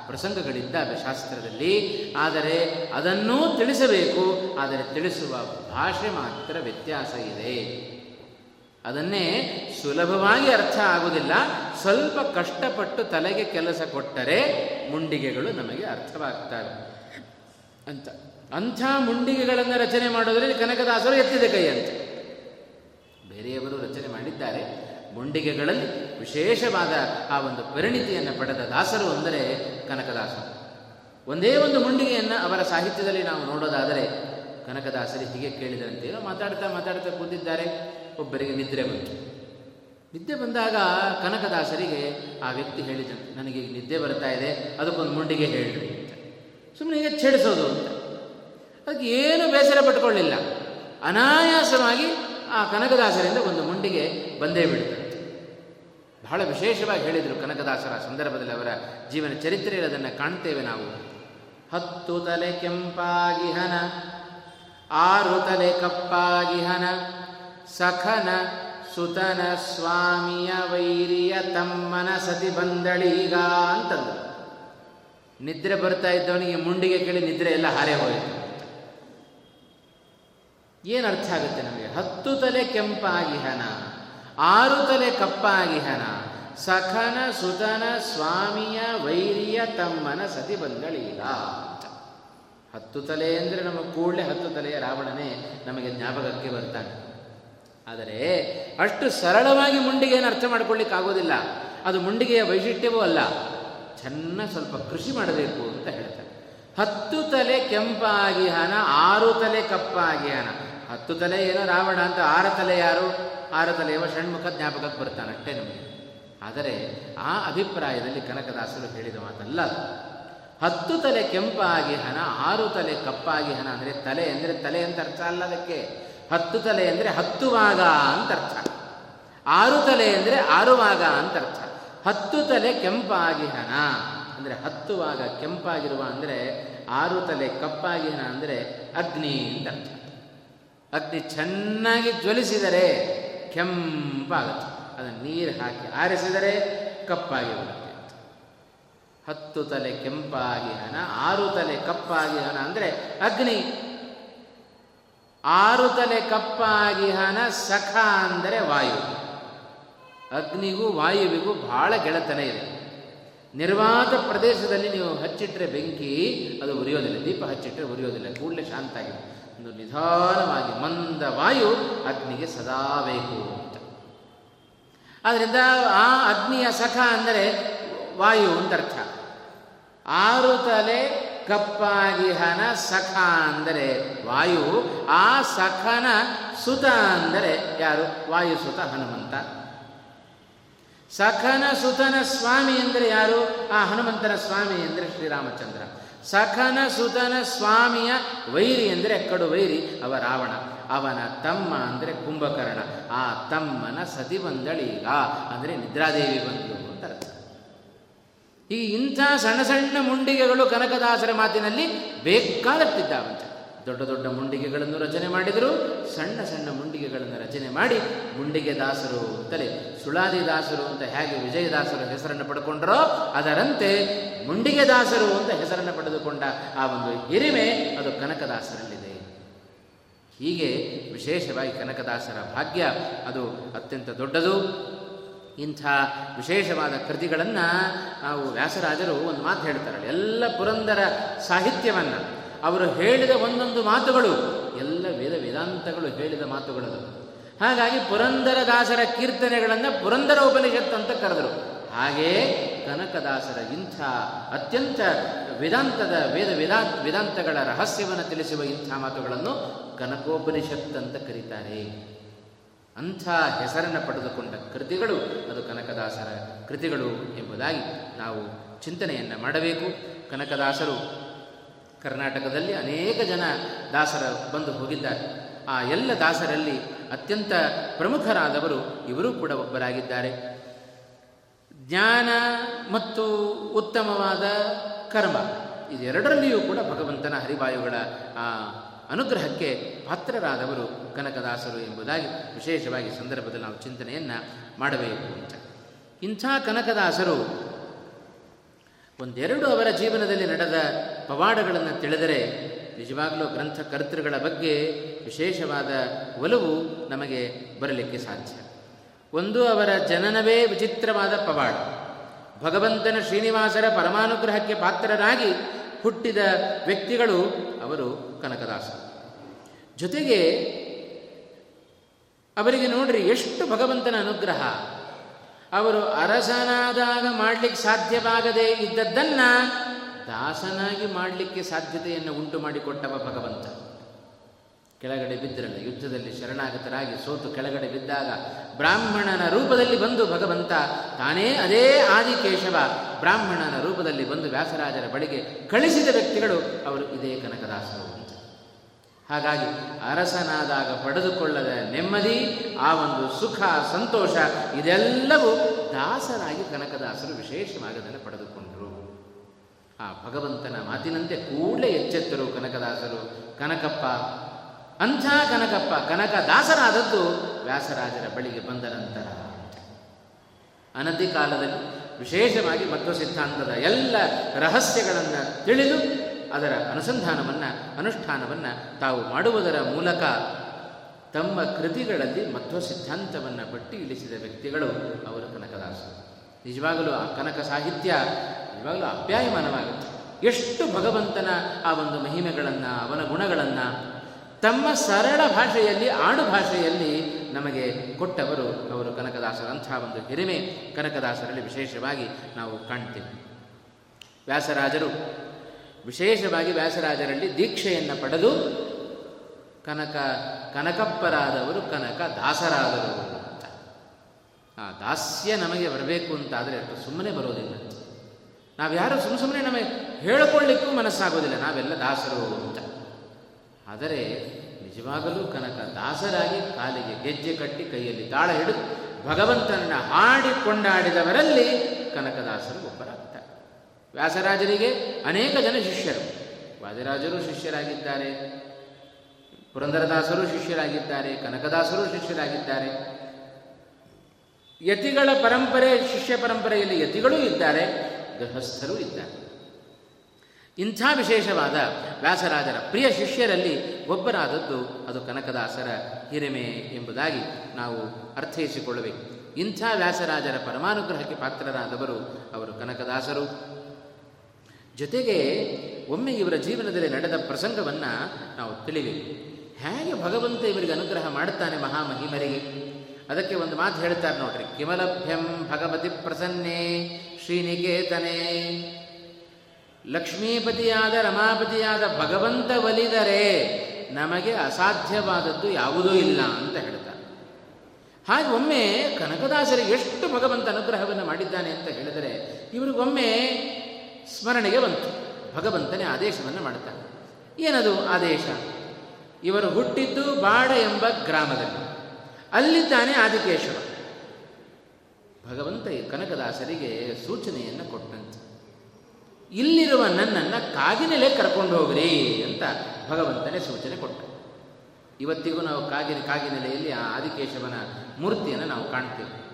S1: ಪ್ರಸಂಗಗಳಿದ್ದಾವೆ ಶಾಸ್ತ್ರದಲ್ಲಿ. ಆದರೆ ಅದನ್ನೂ ತಿಳಿಸಬೇಕು. ಆದರೆ ತಿಳಿಸುವ ಭಾಷೆ ಮಾತ್ರ ವ್ಯತ್ಯಾಸ ಇದೆ. ಅದನ್ನೇ ಸುಲಭವಾಗಿ ಅರ್ಥ ಆಗುವುದಿಲ್ಲ. ಸ್ವಲ್ಪ ಕಷ್ಟಪಟ್ಟು ತಲೆಗೆ ಕೆಲಸ ಕೊಟ್ಟರೆ ಮುಂಡಿಗೆಗಳು ನಮಗೆ ಅರ್ಥವಾಗ್ತವೆ. ಅಂತ. ಅಂಥ ಮುಂಡಿಗೆಗಳನ್ನು ರಚನೆ ಮಾಡೋದ್ರಲ್ಲಿ ಕನಕದಾಸರು ಎತ್ತಿದೆ ಕೈ ಅಂತ. ಬೇರೆಯವರು ರಚನೆ ಮಾಡಿದ್ದಾರೆ. ಮುಂಡಿಗೆಗಳಲ್ಲಿ ವಿಶೇಷವಾದ ಆ ಒಂದು ಪರಿಣಿತಿಯನ್ನು ಪಡೆದ ದಾಸರು ಅಂದರೆ ಕನಕದಾಸರು. ಒಂದೇ ಒಂದು ಮುಂಡಿಗೆಯನ್ನು ಅವರ ಸಾಹಿತ್ಯದಲ್ಲಿ ನಾವು ನೋಡೋದಾದರೆ ಕನಕದಾಸರು ಹೀಗೆ ಕೇಳಿದಂತೆ ಮಾತಾಡ್ತಾ ಮಾತಾಡ್ತಾ ಕೂತಿದ್ದಾರೆ. ಒಬ್ಬರಿಗೆ ನಿದ್ರೆ ಬಂತು. ನಿದ್ದೆ ಬಂದಾಗ ಕನಕದಾಸರಿಗೆ ಆ ವ್ಯಕ್ತಿ ಹೇಳಿದರು ನನಗೆ ಈಗ ನಿದ್ದೆ ಬರ್ತಾ ಇದೆ, ಅದಕ್ಕೊಂದು ಮುಂಡಿಗೆ ಹೇಳ್ರಿ ಸುಮ್ಮನೆ ಈಗ ಛೇಡಿಸೋದು ಅಂತ. ಅದಕ್ಕೆ ಏನು ಬೇಸರ ಪಟ್ಕೊಳ್ಳಿಲ್ಲ. ಅನಾಯಾಸವಾಗಿ ಆ ಕನಕದಾಸರಿಂದ ಒಂದು ಮುಂಡಿಗೆ ಬಂದೇ ಬಿಡುತ್ತೆ ಬಹಳ ವಿಶೇಷವಾಗಿ ಹೇಳಿದರು ಕನಕದಾಸರ ಸಂದರ್ಭದಲ್ಲಿ ಅವರ ಜೀವನ ಚರಿತ್ರೆಯಲ್ಲಿ ಅದನ್ನು ಕಾಣ್ತೇವೆ ನಾವು. ಹತ್ತು ತಲೆ ಕೆಂಪಾಗಿಹನ ಆರು ತಲೆ ಕಪ್ಪಾಗಿಹನ ಸಖನ ಸುತನ ಸ್ವಾಮಿಯ ವೈರಿಯ ತಮ್ಮನ ಸತಿ ಬಂದಳೀಗ ಅಂತಂದು ನಿದ್ರೆ ಬರ್ತಾ ಇದ್ದವನಿಗೆ ಮುಂಡಿಗೆ ಕೇಳಿ ನಿದ್ರೆ ಎಲ್ಲ ಹಾರೇ ಹೋಯಿತು. ಏನು ಅರ್ಥ ಆಗುತ್ತೆ ನಮಗೆ? ಹತ್ತು ತಲೆ ಕೆಂಪಾಗಿ ಹನ ಆರು ತಲೆ ಕಪ್ಪಾಗಿಹನ ಸಖನ, ಸುತನ, ಸ್ವಾಮಿಯ, ವೈರಿಯ, ತಮ್ಮನ ಸತಿ ಬಂದಳೀಲ ಹತ್ತು ತಲೆ ಅಂದರೆ ನಮ್ಮ ಕೂಡಲೇ ಹತ್ತು ತಲೆಯ ರಾವಣನೇ ನಮಗೆ ಜ್ಞಾಪಕಕ್ಕೆ ಬರ್ತಾನೆ. ಆದರೆ ಅಷ್ಟು ಸರಳವಾಗಿ ಮುಂಡಿಗೆಯನ್ನು ಅರ್ಥ ಮಾಡ್ಕೊಳ್ಳಿಕ್ಕಾಗೋದಿಲ್ಲ. ಅದು ಮುಂಡಿಗೆಯ ವೈಶಿಷ್ಟ್ಯವೂ ಅಲ್ಲ. ಚೆನ್ನಾಗಿ ಸ್ವಲ್ಪ ಕೃಷಿ ಮಾಡಬೇಕು ಅಂತ ಹೇಳ್ತಾರೆ ಹತ್ತು ತಲೆ ಕೆಂಪಾಗಿ ಹನ ಆರು ತಲೆ ಕಪ್ಪಾಗಿ ಹನ ಹತ್ತು ತಲೆ ಏನೋ ರಾವಣ ಅಂತ ಆರು ತಲೆ ಯಾರು? ತಲೆ ತಲೆಯವ ಷಣ್ಮುಖ ಜ್ಞಾಪಕಕ್ಕೆ ಬರ್ತಾನೆ ಅಷ್ಟೇ ನಮಗೆ. ಆದರೆ ಆ ಅಭಿಪ್ರಾಯದಲ್ಲಿ ಕನಕದಾಸರು ಹೇಳಿದ ಮಾತಲ್ಲ ಹತ್ತು ತಲೆ ಕೆಂಪಾಗಿ ಹಣ, ಆರು ತಲೆ ಕಪ್ಪಾಗಿ ಹಣ ಅಂದರೆ ತಲೆ ಅಂದರೆ ತಲೆ ಅಂತ ಅರ್ಥ ಅಲ್ಲ ಅದಕ್ಕೆ. ಹತ್ತು ತಲೆ ಅಂದರೆ ಹತ್ತು ಭಾಗ ಅಂತ ಅರ್ಥ. ಆರು ತಲೆ ಅಂದರೆ ಆರುವಾಗ ಅಂತ ಅರ್ಥ. ಹತ್ತು ತಲೆ ಕೆಂಪಾಗಿ ಹಣ ಅಂದರೆ ಹತ್ತು ಭಾಗ ಕೆಂಪಾಗಿರುವ ಅಂದರೆ ಆರು ತಲೆ ಕಪ್ಪಾಗಿ ಹಣ ಅಂದರೆ ಅಗ್ನಿ ಅಂತ ಅಗ್ನಿ ಚೆನ್ನಾಗಿ ಜ್ವಲಿಸಿದರೆ ಕೆಂಪಾಗುತ್ತೆ. ಅದನ್ನು ನೀರು ಹಾಕಿ ಆರಿಸಿದರೆ ಕಪ್ಪಾಗಿ ಬರುತ್ತೆ ಹತ್ತು ತಲೆ ಕೆಂಪಾಗಿ ಹಣ, ಆರು ತಲೆ ಕಪ್ಪಾಗಿ ಹಣ ಅಂದರೆ ಅಗ್ನಿ ಆರು ತಲೆ ಕಪ್ಪಾಗಿ ಹಣ ಸಖ ಅಂದರೆ ವಾಯು. ಅಗ್ನಿಗೂ ವಾಯುವಿಗೂ ಬಹಳ ಗೆಳೆತನ ಇದೆ. ನಿರ್ವಾತ ಪ್ರದೇಶದಲ್ಲಿ ನೀವು ಹಚ್ಚಿಟ್ರೆ ಬೆಂಕಿ, ಅದು ಉರಿಯೋದಿಲ್ಲ. ದೀಪ ಹಚ್ಚಿಟ್ರೆ ಉರಿಯೋದಿಲ್ಲ. ಕೂಡಲೇ ಶಾಂತ ಆಗಿದೆ. ಒಂದು ನಿಧಾನವಾಗಿ ಮಂದ ವಾಯು ಅಗ್ನಿಗೆ ಸದಾ ಬೇಕು ಅಂತ. ಆದ್ದರಿಂದ ಆ ಅಗ್ನಿಯ ಸಖ ಅಂದರೆ ವಾಯು ಅಂತ ಅರ್ಥ. ಆರು ತಲೆ ಕಪ್ಪಾಗಿ ಹನ ಸಖ ಅಂದರೆ ವಾಯು, ಆ ಸಖನ ಸುತ ಅಂದರೆ ಯಾರು? ವಾಯುಸುತ ಹನುಮಂತ. ಸಖನ ಸುತನ ಸ್ವಾಮಿ ಅಂದರೆ ಯಾರು? ಆ ಹನುಮಂತನ ಸ್ವಾಮಿ ಅಂದರೆ ಶ್ರೀರಾಮಚಂದ್ರ. ಸಖನ ಸುತನ ಸ್ವಾಮಿಯ ವೈರಿ ಅಂದರೆ ಕಡು ವೈರಿ, ಅವ ರಾವಣ. ಅವನ ತಮ್ಮ ಅಂದರೆ ಕುಂಭಕರ್ಣ. ಆ ತಮ್ಮನ ಸತಿ ಬಂದಳೀಗ ಅಂದರೆ ನಿದ್ರಾದೇವಿ ಬಂದಳು ಅಂತ ಅರ್ಥ. ಈ ಇಂಥ ಸಣ್ಣ ಸಣ್ಣ ಮುಂಡಿಗೆಗಳು ಕನಕದಾಸರ ಮಾತಿನಲ್ಲಿ ಬೇಕಾದಷ್ಟಿದ್ದಾವಂತೆ. ದೊಡ್ಡ ದೊಡ್ಡ ಮುಂಡಿಗೆಗಳನ್ನು ರಚನೆ ಮಾಡಿದರು. ಸಣ್ಣ ಸಣ್ಣ ಮುಂಡಿಗೆಗಳನ್ನು ರಚನೆ ಮಾಡಿ ಮುಂಡಿಗೆ ದಾಸರು ಅಂತಲೇ ಸುಳಾದಿ ದಾಸರು ಅಂತ ಹೇಗೆ ವಿಜಯದಾಸರು ಹೆಸರನ್ನು ಪಡ್ಕೊಂಡ್ರೋ, ಅದರಂತೆ ಮುಂಡಿಗೆ ದಾಸರು ಅಂತ ಹೆಸರನ್ನು ಪಡೆದುಕೊಂಡ ಆ ಒಂದು ಹಿರಿಮೆ ಅದು ಕನಕದಾಸರಲ್ಲಿದೆ. ಹೀಗೆ ವಿಶೇಷವಾಗಿ ಕನಕದಾಸರ ಭಾಗ್ಯ ಅದು ಅತ್ಯಂತ ದೊಡ್ಡದು. ಇಂಥ ವಿಶೇಷವಾದ ಕೃತಿಗಳನ್ನು ನಾವು ವ್ಯಾಸರಾಜರು ಒಂದು ಮಾತು ಹೇಳ್ತಾರೆ ಎಲ್ಲ ಪುರಂದರ ಸಾಹಿತ್ಯವನ್ನು ಅವರು ಹೇಳಿದ ಒಂದೊಂದು ಮಾತುಗಳು, ಎಲ್ಲ ವೇದ ವೇದಾಂತಗಳು ಹೇಳಿದ ಮಾತುಗಳದು. ಹಾಗಾಗಿ ಪುರಂದರದಾಸರ ಕೀರ್ತನೆಗಳನ್ನು ಪುರಂದರ ಉಪನಿಷತ್ ಅಂತ ಕರೆದರು. ಹಾಗೆಯೇ ಕನಕದಾಸರ ಇಂಥ ಅತ್ಯಂತ ವೇದಾಂತದ ವೇದ ವೇದಾ ವೇದಾಂತಗಳ ರಹಸ್ಯವನ್ನು ತಿಳಿಸುವ ಇಂಥ ಮಾತುಗಳನ್ನು ಕನಕೋಪನಿಷತ್ ಅಂತ ಕರೀತಾರೆ. ಅಂಥ ಹೆಸರನ್ನು ಪಡೆದುಕೊಂಡ ಕೃತಿಗಳು ಅದು ಕನಕದಾಸರ ಕೃತಿಗಳು ಎಂಬುದಾಗಿ ನಾವು ಚಿಂತನೆಯನ್ನು ಮಾಡಬೇಕು. ಕನಕದಾಸರು ಕರ್ನಾಟಕದಲ್ಲಿ ಅನೇಕ ಜನ ದಾಸರ ಬಂದು ಹೋಗಿದ್ದಾರೆ. ಆ ಎಲ್ಲ ದಾಸರಲ್ಲಿ ಅತ್ಯಂತ ಪ್ರಮುಖರಾದವರು ಇವರೂ ಕೂಡ ಒಬ್ಬರಾಗಿದ್ದಾರೆ. ಜ್ಞಾನ ಮತ್ತು ಉತ್ತಮವಾದ ಕರ್ಮ, ಇದೆರಡರಲ್ಲಿಯೂ ಕೂಡ ಭಗವಂತನ ಹರಿವಾಯುಗಳ ಆ ಅನುಗ್ರಹಕ್ಕೆ ಪಾತ್ರರಾದವರು ಕನಕದಾಸರು ಎಂಬುದಾಗಿ ವಿಶೇಷವಾಗಿ ಸಂದರ್ಭದಲ್ಲಿ ನಾವು ಚಿಂತನೆಯನ್ನು ಮಾಡಬೇಕು ಅಂತ. ಇಂಥ ಕನಕದಾಸರು ಒಂದೆರಡು ಅವರ ಜೀವನದಲ್ಲಿ ನಡೆದ ಪವಾಡಗಳನ್ನು ತಿಳಿದರೆ ನಿಜವಾಗಲೂ ಗ್ರಂಥಕರ್ತೃಗಳ ಬಗ್ಗೆ ವಿಶೇಷವಾದ ಒಲವು ನಮಗೆ ಬರಲಿಕ್ಕೆ ಸಾಧ್ಯ. ಒಂದು ಅವರ ಜನನವೇ ವಿಚಿತ್ರವಾದ ಪವಾಡ. ಭಗವಂತನ ಶ್ರೀನಿವಾಸರ ಪರಮಾನುಗ್ರಹಕ್ಕೆ ಪಾತ್ರರಾಗಿ ಹುಟ್ಟಿದ ವ್ಯಕ್ತಿಗಳು ಅವರು ಕನಕದಾಸ. ಜೊತೆಗೆ ಅವರಿಗೆ ನೋಡ್ರಿ, ಎಷ್ಟು ಭಗವಂತನ ಅನುಗ್ರಹ. ಅವರು ಅರಸನಾದಾಗ ಮಾಡಲಿಕ್ಕೆ ಸಾಧ್ಯವಾಗದೇ ಇದ್ದದ್ದನ್ನ ದಾಸನಾಗಿ ಮಾಡಲಿಕ್ಕೆ ಸಾಧ್ಯತೆಯನ್ನು ಉಂಟು ಮಾಡಿಕೊಟ್ಟವ ಭಗವಂತ. ಕೆಳಗಡೆ ಬಿದ್ದರಲ್ಲ, ಯುದ್ಧದಲ್ಲಿ ಶರಣಾಗತರಾಗಿ ಸೋತು ಕೆಳಗಡೆ ಬಿದ್ದಾಗ ಬ್ರಾಹ್ಮಣನ ರೂಪದಲ್ಲಿ ಬಂದು ಭಗವಂತ, ತಾನೇ ಅದೇ ಆದಿಕೇಶವ. ಬ್ರಾಹ್ಮಣನ ರೂಪದಲ್ಲಿ ಬಂದು ವ್ಯಾಸರಾಜರ ಬಳಿಗೆ ಕಳಿಸಿದ ವ್ಯಕ್ತಿಗಳು ಅವರು ಇದೇ ಕನಕದಾಸರು. ಹಾಗಾಗಿ ಅರಸನಾದಾಗ ಪಡೆದುಕೊಳ್ಳದ ನೆಮ್ಮದಿ, ಆ ಒಂದು ಸುಖ, ಸಂತೋಷ, ಇದೆಲ್ಲವೂ ದಾಸರಾಗಿ ಕನಕದಾಸರು ವಿಶೇಷವಾಗಿ ಅದನ್ನು ಪಡೆದುಕೊಂಡರು. ಆ ಭಗವಂತನ ಮಾತಿನಂತೆ ಕೂಡಲೇ ಎಚ್ಚೆತ್ತರು ಕನಕದಾಸರು. ಕನಕಪ್ಪ, ಅಂಥ ಕನಕಪ್ಪ, ಕನಕದಾಸರಾದದ್ದು ವ್ಯಾಸರಾಜರ ಬಳಿಗೆ ಬಂದ ನಂತರ. ಅನತಿ ಕಾಲದಲ್ಲಿ ವಿಶೇಷವಾಗಿ ಮಧ್ವ ಸಿದ್ಧಾಂತದ ಎಲ್ಲ ರಹಸ್ಯಗಳನ್ನು ತಿಳಿದು ಅದರ ಅನುಸಂಧಾನವನ್ನು, ಅನುಷ್ಠಾನವನ್ನು ತಾವು ಮಾಡುವುದರ ಮೂಲಕ ತಮ್ಮ ಕೃತಿಗಳಲ್ಲಿ ಮಧ್ವ ಸಿದ್ಧಾಂತವನ್ನು ಬಟ್ಟಿ ಇಳಿಸಿದ ವ್ಯಕ್ತಿಗಳು ಅವರು ಕನಕದಾಸರು. ನಿಜವಾಗಲೂ ಆ ಕನಕ ಸಾಹಿತ್ಯ ನಿಜವಾಗಲೂ ಅಪ್ಯಾಯಮಾನವಾಗುತ್ತೆ. ಎಷ್ಟು ಭಗವಂತನ ಆ ಒಂದು ಮಹಿಮೆಗಳನ್ನು, ಅವನ ಗುಣಗಳನ್ನು ತಮ್ಮ ಸರಳ ಭಾಷೆಯಲ್ಲಿ ಆಡು ಭಾಷೆಯಲ್ಲಿ ನಮಗೆ ಕೊಟ್ಟವರು ಅವರು ಕನಕದಾಸರಂಥ ಒಂದು ಹಿರಿಮೆ ಕನಕದಾಸರಲ್ಲಿ ವಿಶೇಷವಾಗಿ ನಾವು ಕಾಣ್ತೇವೆ. ವ್ಯಾಸರಾಜರು ವಿಶೇಷವಾಗಿ ವ್ಯಾಸರಾಜರಲ್ಲಿ ದೀಕ್ಷೆಯನ್ನು ಪಡೆದು ಕನಕ, ಕನಕಪ್ಪರಾದವರು, ಕನಕ ದಾಸರಾದರು ಅಂತ. ಆ ದಾಸ್ಯ ನಮಗೆ ಬರಬೇಕು ಅಂತಾದರೆ ಅಷ್ಟು ಸುಮ್ಮನೆ ಬರೋದಿಲ್ಲ. ನಾವ್ಯಾರು ಸುಮ್ಮ ಸುಮ್ಮನೆ ನಮಗೆ ಹೇಳಿಕೊಳ್ಳಿಕ್ಕೂ ಮನಸ್ಸಾಗೋದಿಲ್ಲ, ನಾವೆಲ್ಲ ದಾಸರು ಅಂತ. ಆದರೆ ನಿಜವಾಗಲೂ ಕನಕ ದಾಸರಾಗಿ ಕಾಲಿಗೆ ಗೆಜ್ಜೆ ಕಟ್ಟಿ ಕೈಯಲ್ಲಿ ತಾಳ ಹಿಡಿದು ಭಗವಂತನನ್ನು ಹಾಡಿ ಕೊಂಡಾಡಿದವರಲ್ಲಿ ಕನಕದಾಸರು ಒಬ್ಬರಾಗ್ತಾರೆ. ವ್ಯಾಸರಾಜರಿಗೆ ಅನೇಕ ಜನ ಶಿಷ್ಯರು. ವಾದಿರಾಜರು ಶಿಷ್ಯರಾಗಿದ್ದಾರೆ. ಪುರಂದರದಾಸರು ಶಿಷ್ಯರಾಗಿದ್ದಾರೆ. ಕನಕದಾಸರು ಶಿಷ್ಯರಾಗಿದ್ದಾರೆ. ಯತಿಗಳ ಪರಂಪರೆ, ಶಿಷ್ಯ ಪರಂಪರೆಯಲ್ಲಿ ಯತಿಗಳೂ ಇದ್ದಾರೆ, ಗೃಹಸ್ಥರೂ ಇದ್ದಾರೆ. ಇಂಥ ವಿಶೇಷವಾದ ವ್ಯಾಸರಾಜರ ಪ್ರಿಯ ಶಿಷ್ಯರಲ್ಲಿ ಒಬ್ಬರಾದದ್ದು ಅದು ಕನಕದಾಸರ ಹಿರಿಮೆ ಎಂಬುದಾಗಿ ನಾವು ಅರ್ಥೈಸಿಕೊಳ್ಳಬೇಕು. ಇಂಥ ವ್ಯಾಸರಾಜರ ಪರಮಾನುಗ್ರಹಕ್ಕೆ ಪಾತ್ರರಾದವರು ಅವರು ಕನಕದಾಸರು. ಜೊತೆಗೆ ಒಮ್ಮೆ ಇವರ ಜೀವನದಲ್ಲಿ ನಡೆದ ಪ್ರಸಂಗವನ್ನು ನಾವು ತಿಳಿಬೇಕು. ಹೇಗೆ ಭಗವಂತ ಇವರಿಗೆ ಅನುಗ್ರಹ ಮಾಡುತ್ತಾನೆ ಮಹಾಮಹಿಮರಿಗೆ? ಅದಕ್ಕೆ ಒಂದು ಮಾತು ಹೇಳ್ತಾರೆ ನೋಡ್ರಿ. ಕಿಮಲಭ್ಯಂ ಭಗವತಿ ಪ್ರಸನ್ನೇ ಶ್ರೀನಿಕೇತನೇ. ಲಕ್ಷ್ಮೀಪತಿಯಾದ ರಮಾಪತಿಯಾದ ಭಗವಂತ ಒಲಿದರೆ ನಮಗೆ ಅಸಾಧ್ಯವಾದದ್ದು ಯಾವುದೂ ಇಲ್ಲ ಅಂತ ಹೇಳ್ತಾರೆ. ಹಾಗೆ ಒಮ್ಮೆ ಕನಕದಾಸರಿಗೆ ಎಷ್ಟು ಭಗವಂತ ಅನುಗ್ರಹವನ್ನು ಮಾಡಿದ್ದಾನೆ ಅಂತ ಹೇಳಿದರೆ, ಇವರಿಗೊಮ್ಮೆ ಸ್ಮರಣೆಗೆ ಬಂತು. ಭಗವಂತನೇ ಆದೇಶವನ್ನು ಮಾಡುತ್ತಾನೆ. ಏನದು ಆದೇಶ? ಇವರು ಹುಟ್ಟಿದ್ದು ಬಾಡ ಎಂಬ ಗ್ರಾಮದಲ್ಲಿ. ಅಲ್ಲಿದ್ದಾನೆ ಆದಿಕೇಶವ. ಭಗವಂತ ಕನಕದಾಸರಿಗೆ ಸೂಚನೆಯನ್ನು ಕೊಟ್ಟಂತೆ. ಇಲ್ಲಿರುವ ನನ್ನನ್ನು ಕಾಗಿನೆಲೆ ಕರ್ಕೊಂಡು ಹೋಗ್ರಿ ಅಂತ ಭಗವಂತನೇ ಸೂಚನೆ ಕೊಟ್ಟ. ಇವತ್ತಿಗೂ ನಾವು ಕಾಗಿನ ಕಾಗಿನೆಲೆಯಲ್ಲಿ ಆ ಆದಿಕೇಶವನ ಮೂರ್ತಿಯನ್ನು ನಾವು ಕಾಣ್ತೇವೆ.